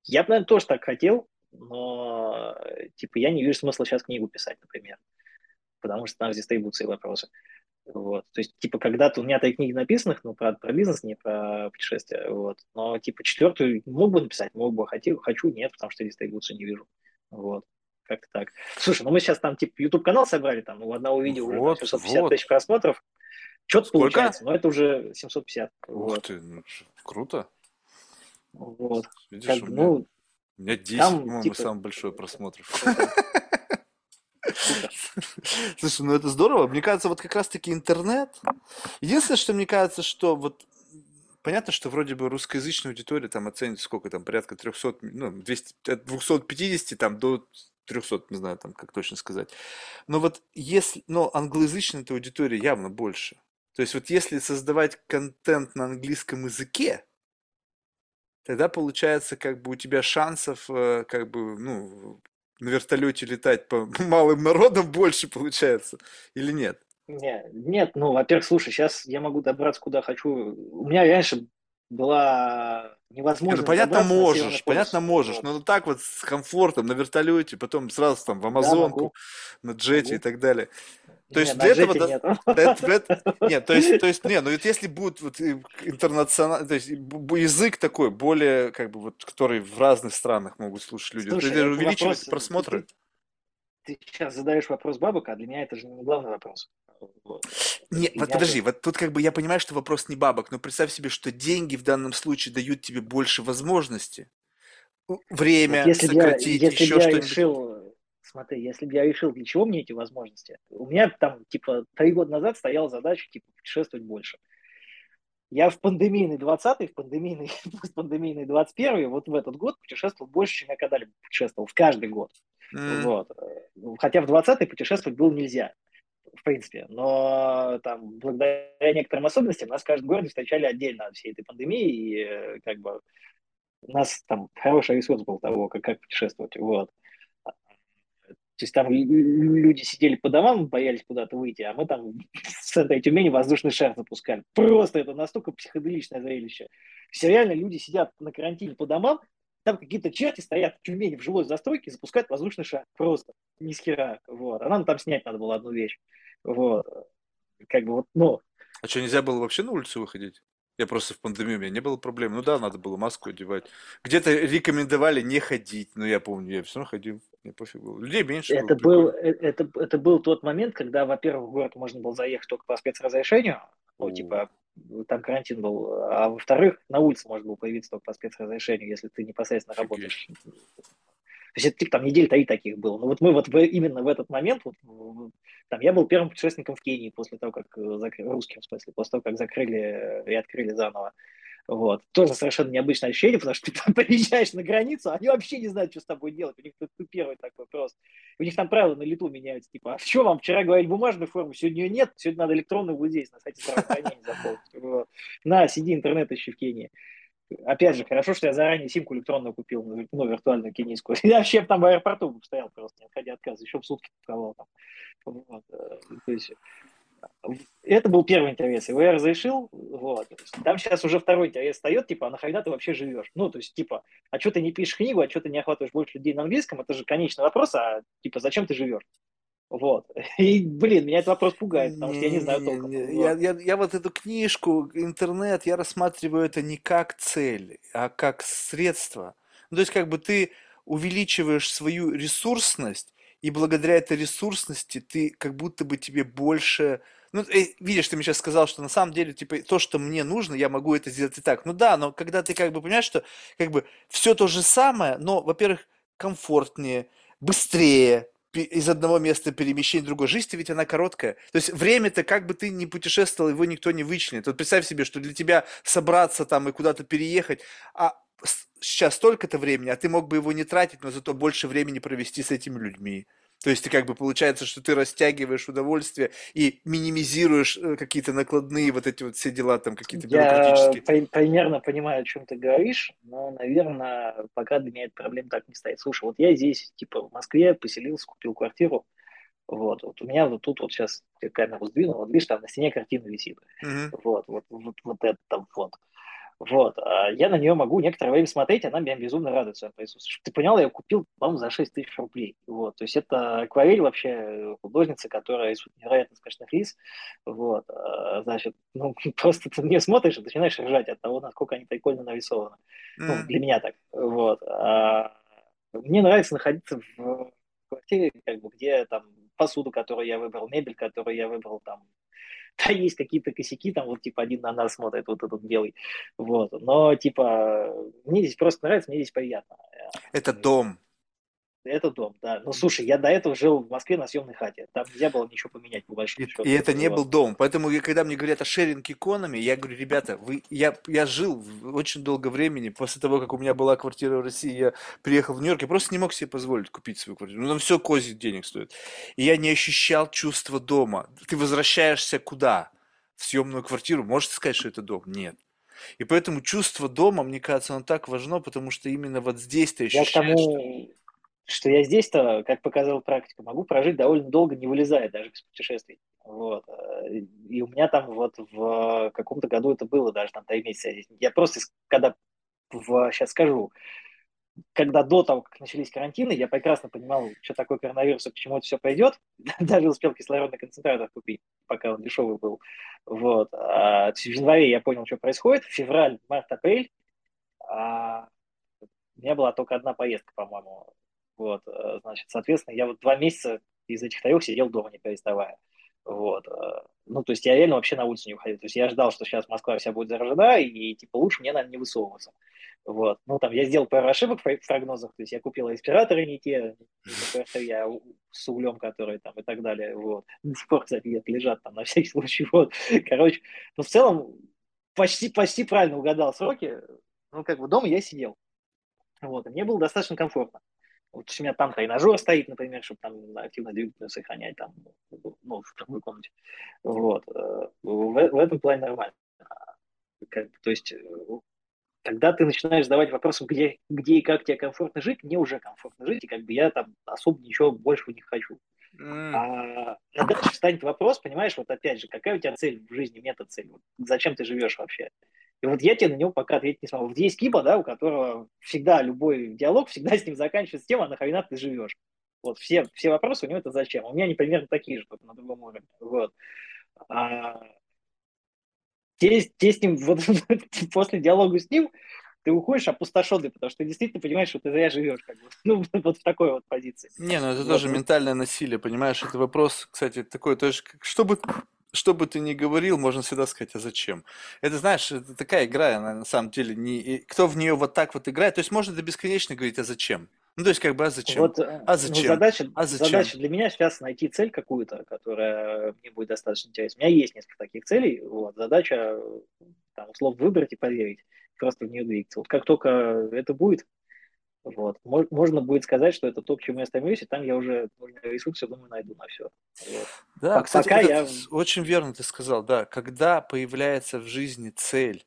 Я бы, наверное, тоже так хотел, но, типа, я не вижу смысла сейчас книгу писать, например, потому что там с дистрибуцией вопросы. Вот. То есть, типа, когда-то у меня три книги написанных, ну, про, про бизнес, не про путешествия, вот. Но, типа, четвертую мог бы написать, мог бы, хотел, хочу, нет, потому что дистрибуцию не вижу. Вот. Как-то так. Слушай, ну мы сейчас там, типа, YouTube-канал собрали, там, у одного видео уже Вот, 750 вот. тысяч просмотров. Что-то Сколько? получается, но это уже 750. Ух Вот. ты, ну, круто. Вот. Видишь, Как у меня, ну, у меня 10, там, по-моему, типа, самый большой просмотров. [LAUGHS] Слушай, ну это здорово. Мне кажется, вот как раз-таки интернет. Единственное, что мне кажется, что вот понятно, что вроде бы русскоязычная аудитория там оценит сколько там, порядка 300, ну, 200, от 250 там до 300, не знаю там, как точно сказать. Но вот если, но англоязычная эта аудитория явно больше. То есть вот если создавать контент на английском языке, тогда получается как бы у тебя шансов э, как бы, ну, на вертолете летать по [LAUGHS] малым народам больше получается или нет? Не, нет, ну, во-первых, слушай, сейчас я могу добраться куда хочу. У меня раньше была невозможно. Ну, понятно, можешь, понятно, можешь. Но так вот с комфортом на вертолете, потом сразу там в Амазонку, да, на джете могу. и так далее. То есть нет, для этого... Нет. Это, [LAUGHS] нет, то есть, то есть, [LAUGHS] нет, ну вот если будет вот интернациональный, то есть язык такой, более, как бы, вот, который в разных странах могут слушать люди, Слушай, это увеличивает вопрос, просмотры. Ты, ты сейчас задаешь вопрос бабок, а для меня это же не главный вопрос. Вот. Нет, вот подожди, вот тут как бы я понимаю, что вопрос не бабок, но представь себе, что деньги в данном случае дают тебе больше возможностей. Время, вот если сократить, я, если еще что-нибудь. Решил смотри, если бы я решил, для чего мне эти возможности, у меня там, типа, три года назад стояла задача, типа, путешествовать больше. Я в пандемийный 20-й, в пандемийный, [LAUGHS] пандемийный 21-й, вот в этот год путешествовал больше, чем я когда-либо путешествовал, в каждый год. Mm. Вот. Хотя в 20-й путешествовать было нельзя, в принципе. Но там, благодаря некоторым особенностям, нас в каждом городе встречали отдельно от всей этой пандемии, и э, как бы у нас там хороший ресурс был того, как, как путешествовать. Вот. То есть там люди сидели по домам, боялись куда-то выйти, а мы там с этой Тюмени воздушный шар запускали. Просто это настолько психоделичное зрелище. Все реально люди сидят на карантине по домам, там какие-то черти стоят в Тюмени в жилой застройке и запускают воздушный шар. Просто. Ни с хера. Вот. А нам там снять надо было одну вещь. Вот. Как бы вот, ну. А что, нельзя было вообще на улицу выходить? Я просто в пандемию, у меня не было проблем. Ну да, надо было маску одевать. Где-то рекомендовали не ходить, но я помню, я все равно ходил. Мне пофиг было. Людей меньше это было. был, э, это, это был тот момент, когда, во-первых, в город можно было заехать только по спецразрешению. Ну, типа, там карантин был. А во-вторых, на улице можно было появиться только по спецразрешению, если ты непосредственно Офигеть. работаешь то есть это типа там недель три таких было. Но вот мы вот в, именно в этот момент, вот, там я был первым путешественником в Кении после того, как э, закрыли, русским в смысле, после того, как закрыли и открыли заново. Вот. Тоже совершенно необычное ощущение, потому что ты там [LAUGHS] приезжаешь на границу, они вообще не знают, что с тобой делать. У них ты, ты первый такой просто. У них там правила на лету меняются. Типа, а что вам вчера говорили бумажную форму, сегодня ее нет, сегодня надо электронную [LAUGHS] вот здесь, на сайте здравоохранения заполнить. На, сиди, интернет ищи в Кении. Опять же, хорошо, что я заранее симку электронную купил, ну, виртуальную кенийскую. [LAUGHS] Я вообще там в аэропорту стоял просто, не отходя от отказа, еще в сутки паковал там. Вот. Э, то есть, это был первый интерес, его я разрешил, вот. Там сейчас уже второй интерес встает, типа, а нахрена ты вообще живешь? Ну, то есть, типа, а что ты не пишешь книгу, а что ты не охватываешь больше людей на английском, это же конечный вопрос, а, типа, зачем ты живешь? Вот. [LAUGHS] И, блин, меня этот вопрос пугает, потому что я не знаю толком. Я, я, я вот эту книжку, интернет, я рассматриваю это не как цель, а как средство. Ну, то есть, как бы ты увеличиваешь свою ресурсность, и благодаря этой ресурсности ты как будто бы тебе больше... Ну, э, видишь, ты мне сейчас сказал, что на самом деле, типа, то, что мне нужно, я могу это сделать и так. Ну да, но когда ты как бы понимаешь, что как бы все то же самое, но, во-первых, комфортнее, быстрее, из одного места перемещения в другое. Жизнь-то ведь она короткая. То есть время-то, как бы ты ни путешествовал, его никто не вычленит. Вот представь себе, что для тебя собраться там и куда-то переехать, а сейчас столько-то времени, а ты мог бы его не тратить, но зато больше времени провести с этими людьми. То есть ты как бы получается, что ты растягиваешь удовольствие и минимизируешь э, какие-то накладные вот эти вот все дела там какие-то бюрократические. Я примерно понимаю, о чем ты говоришь, но, наверное, пока для меня эта проблема так не стоит. Слушай, вот я здесь, типа, в Москве поселился, купил квартиру, вот, вот у меня вот тут вот сейчас камеру сдвинул, вот видишь, там на стене картина висит. Mm-hmm. Вот, вот, вот, вот это там вот. Вот. А я на нее могу некоторое время смотреть, она меня безумно радует своим присутствием. Ты понял, я купил, по-моему, за 6 тысяч рублей. Вот. То есть это акварель вообще художница, которая из невероятно скажных лиц. Вот. А, значит, [LAUGHS] ну, просто ты не смотришь и начинаешь ржать от того, насколько они прикольно нарисованы. Mm. Ну, для меня так. Вот. А мне нравится находиться в квартире, как бы, где там посуду, которую я выбрал, мебель, которую я выбрал, там, да, есть какие-то косяки, там вот типа один на нас смотрит, вот этот белый, вот, но типа мне здесь просто нравится, мне здесь приятно. Это дом. Это дом, да. Ну, слушай, я до этого жил в Москве на съемной хате. Там нельзя было ничего поменять, по большому И, счету. и это не был дом. Поэтому, когда мне говорят о шеринг экономи, я говорю, ребята, вы, я, я жил очень долго времени. После того, как у меня была квартира в России, я приехал в Нью-Йорк, я просто не мог себе позволить купить свою квартиру. Ну, там все козьих денег стоит. И я не ощущал чувства дома. Ты возвращаешься куда? В съемную квартиру. Можете сказать, что это дом? Нет. И поэтому чувство дома, мне кажется, оно так важно, потому что именно вот здесь ты Я к ощущаешь, что... тому, что я здесь-то, как показала практика, могу прожить довольно долго, не вылезая даже без путешествий. Вот. Э, И у меня там вот в каком-то году это было даже там три месяца. я просто, когда, в, сейчас скажу, когда до того, как начались карантины, я прекрасно понимал, что такое коронавирус и к это все пойдет. [LAUGHS] Даже успел кислородный концентратор купить, пока он дешевый был. Вот. А в январе я понял, что происходит. Февраль, март, апрель. А у меня была только одна поездка, по-моему. Вот, э, значит, соответственно, я вот два месяца из этих трех сидел дома, не переставая. Вот. э, Ну, то есть я реально вообще на улицу не выходил. То есть я ждал, что сейчас Москва вся будет заражена, и, типа, лучше мне, наверное, не высовываться. Вот. Ну, там я сделал пару ошибок в прогнозах, то есть я купил респираторы не те, я с углем, который там и так далее. Вот. До сих пор, кстати, где-то лежат там на всякий [LAUGHS] случай. Вот. Короче, ну, в целом, почти, почти правильно угадал сроки. Ну, как бы дома я сидел. Вот, и мне было достаточно комфортно. Вот у меня там тренажер стоит, например, чтобы там активно двигательность сохранять там, ну, в другой комнате. Вот. э, В, в этом плане нормально. Как, то есть, э, когда ты начинаешь задавать вопросы, где, где и как тебе комфортно жить, мне уже комфортно жить, и как бы я там особо ничего больше не хочу. М, А, а дальше встанет вопрос, понимаешь, вот опять же, какая у тебя цель в жизни, метод-цель, вот зачем ты живешь вообще? И вот я тебе на него пока ответить не смогу. Вот есть Киба, да, у которого всегда любой диалог, всегда с ним заканчивается тем, а нахрена ты живешь? Вот все, все вопросы у него это зачем? У меня они примерно такие же, только на другом уровне. Вот. А, те, те с ним, вот [LAUGHS] после диалога с ним, ты уходишь опустошенный, потому что ты действительно понимаешь, что ты зря живешь, как бы. ну, [LAUGHS] вот в такой вот позиции. Не, ну это Вот, тоже ментальное насилие, понимаешь? Это вопрос, кстати, такой тоже, как- что бы, что бы ты ни говорил, можно всегда сказать, а зачем? Это, знаешь, это такая игра, она на самом деле не... Кто в нее вот так вот играет, то есть можно до бесконечно говорить, а зачем? Ну, то есть как бы, а зачем? Вот, э, А ну, зачем? задача, А зачем? задача для меня сейчас найти цель какую-то, которая мне будет достаточно интересна. У меня есть несколько таких целей. Вот, задача, э, там, условно, выбрать и поверить, просто в нее двигаться. Вот как только это будет, вот, мо- можно будет сказать, что это то, к чему я стремлюсь, и там я уже нужные ресурсы, думаю, найду на все. Вот. Да, По- кстати, пока я- очень верно ты сказал, да, когда появляется в жизни цель,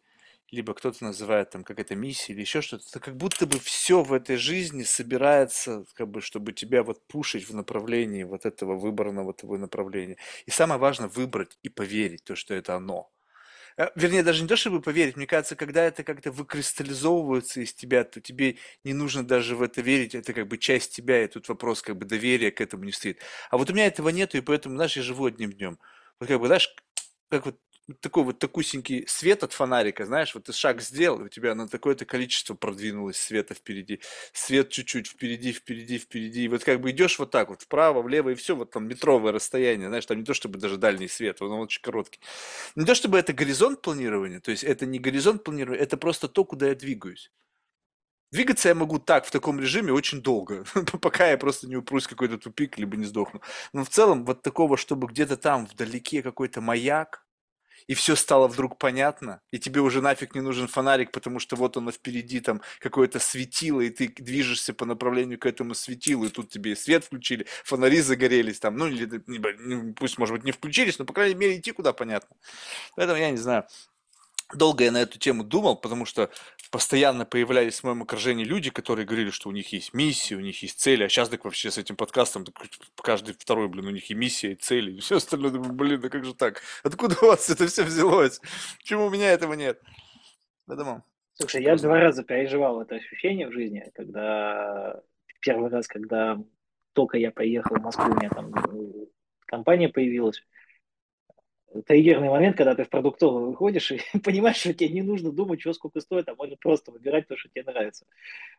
либо кто-то называет там как это миссия или еще что-то, это как будто бы все в этой жизни собирается, как бы, чтобы тебя вот пушить в направлении вот этого выбранного тобой направления. И самое важное выбрать и поверить, то, что это оно. Э, Вернее, даже не то, чтобы поверить, мне кажется, когда это как-то выкристаллизовывается из тебя, то тебе не нужно даже в это верить, это как бы часть тебя, и тут вопрос как бы доверия к этому не стоит. А вот у меня этого нету, и поэтому, знаешь, я живу одним днем. Вот как бы, знаешь, как вот такой вот такусенький свет от фонарика, знаешь, вот ты шаг сделал, у тебя на такое-то количество продвинулось света впереди, свет чуть-чуть впереди, впереди, впереди, и вот как бы идешь вот так вот вправо, влево, и все, вот там метровое расстояние, знаешь, там не то чтобы даже дальний свет, он очень короткий. Не то чтобы это горизонт планирования, то есть это не горизонт планирования, это просто то, куда я двигаюсь. Двигаться я могу так, в таком режиме, очень долго, [LAUGHS] пока я просто не упрусь в какой-то тупик, либо не сдохну. Но в целом вот такого, чтобы где-то там вдалеке какой-то маяк, и все стало вдруг понятно, и тебе уже нафиг не нужен фонарик, потому что вот оно впереди там какое-то светило, и ты движешься по направлению к этому светилу, и тут тебе и свет включили, фонари загорелись там, ну или ну, пусть, может быть, не включились, но, по крайней мере, идти куда понятно. Поэтому я не знаю. Долго я на эту тему думал, потому что постоянно появлялись в моем окружении люди, которые говорили, что у них есть миссия, у них есть цели, а сейчас так вообще с этим подкастом так каждый второй, блин, у них и миссия, и цели, и все остальное. Думаю, блин, да как же так? Откуда у вас это все взялось? Почему у меня этого нет? Поэтому... Слушай, я два раза переживал это ощущение в жизни, когда первый раз, когда только я поехал в Москву, у меня там э, компания появилась. Триггерный момент, когда ты в продуктовый выходишь и [LAUGHS] понимаешь, что тебе не нужно думать, что сколько стоит, а можно просто выбирать то, что тебе нравится.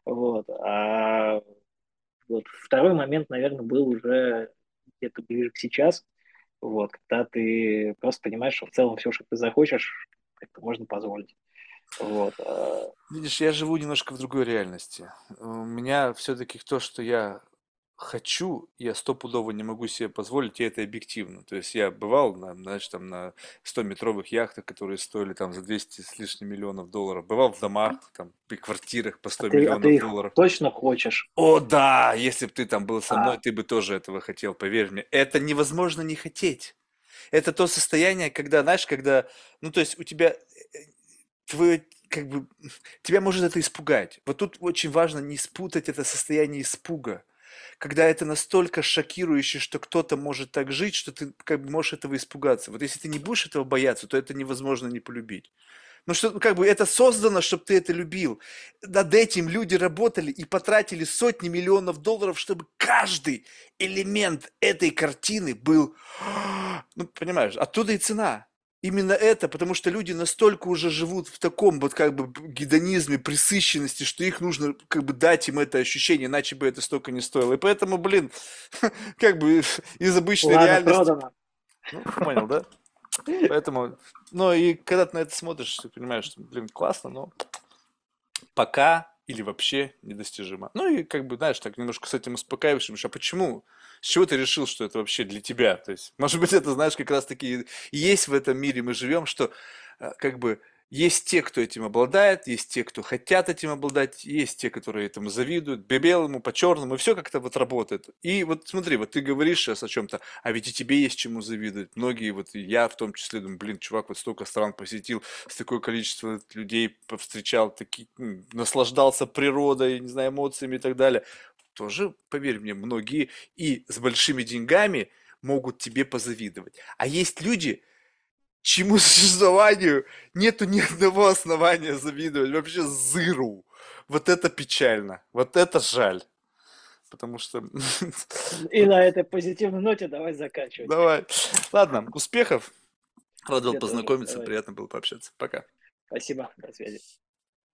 Вот. А вот второй момент, наверное, был уже где-то ближе к сейчас, вот, когда ты просто понимаешь, что в целом все, что ты захочешь, как-то можно позволить. Вот. а Видишь, я живу немножко в другой реальности. У меня все-таки то, что я хочу, я стопудово не могу себе позволить, и это объективно. То есть я бывал, на, знаешь, там на 100-метровых яхтах, которые стоили там за 200 с лишним миллионов долларов. Бывал в домах, там, при квартирах по 100 А ты, а миллионов ты их долларов. точно хочешь? О, да, если бы ты там был со мной, А, ты бы тоже этого хотел, поверь мне. Это невозможно не хотеть. Это то состояние, когда, знаешь, когда, ну, то есть у тебя э, твое, как бы, тебя может это испугать. Вот тут очень важно не спутать это состояние испуга. Когда это настолько шокирующе, что кто-то может так жить, что ты как бы можешь этого испугаться. Вот если ты не будешь этого бояться, то это невозможно не полюбить. Ну что, ну, как бы это создано, чтобы ты это любил. Над этим люди работали и потратили сотни миллионов долларов, чтобы каждый элемент этой картины был, ну, понимаешь, оттуда и цена. Именно это, потому что люди настолько уже живут в таком вот как бы гедонизме, присыщенности, что их нужно как бы дать им это ощущение, иначе бы это столько не стоило. И поэтому, блин, [LAUGHS] как бы из обычной ладно, реальности... продано. Ну, понял, да? Поэтому, ну и когда ты на это смотришь, ты понимаешь, что, блин, классно, но пока или вообще недостижимо. Ну и как бы, знаешь, так немножко с этим успокаиваешься, а почему? С чего ты решил, что это вообще для тебя? То есть, может быть, это, знаешь, как раз таки и есть в этом мире мы живем, что э, как бы есть те, кто этим обладает, есть те, кто хотят этим обладать, есть те, которые этому завидуют, по белому, по черному, и все как-то вот работает. И вот смотри, вот ты говоришь сейчас о чем-то, а ведь и тебе есть чему завидовать. Многие, вот я в том числе, думаю, блин, чувак вот столько стран посетил, с такое количество людей повстречал, таки, наслаждался природой, не знаю, эмоциями и так далее. Тоже, поверь мне, многие и с большими деньгами могут тебе позавидовать. А есть люди, чему [LAUGHS] существованию нету ни одного основания завидовать, вообще зыру. Вот это печально, вот это жаль. Потому что... [LAUGHS] И на этой позитивной ноте давай заканчивать. Давай. Ладно, успехов. Рад был познакомиться, приятно было пообщаться. Пока. Спасибо, до связи.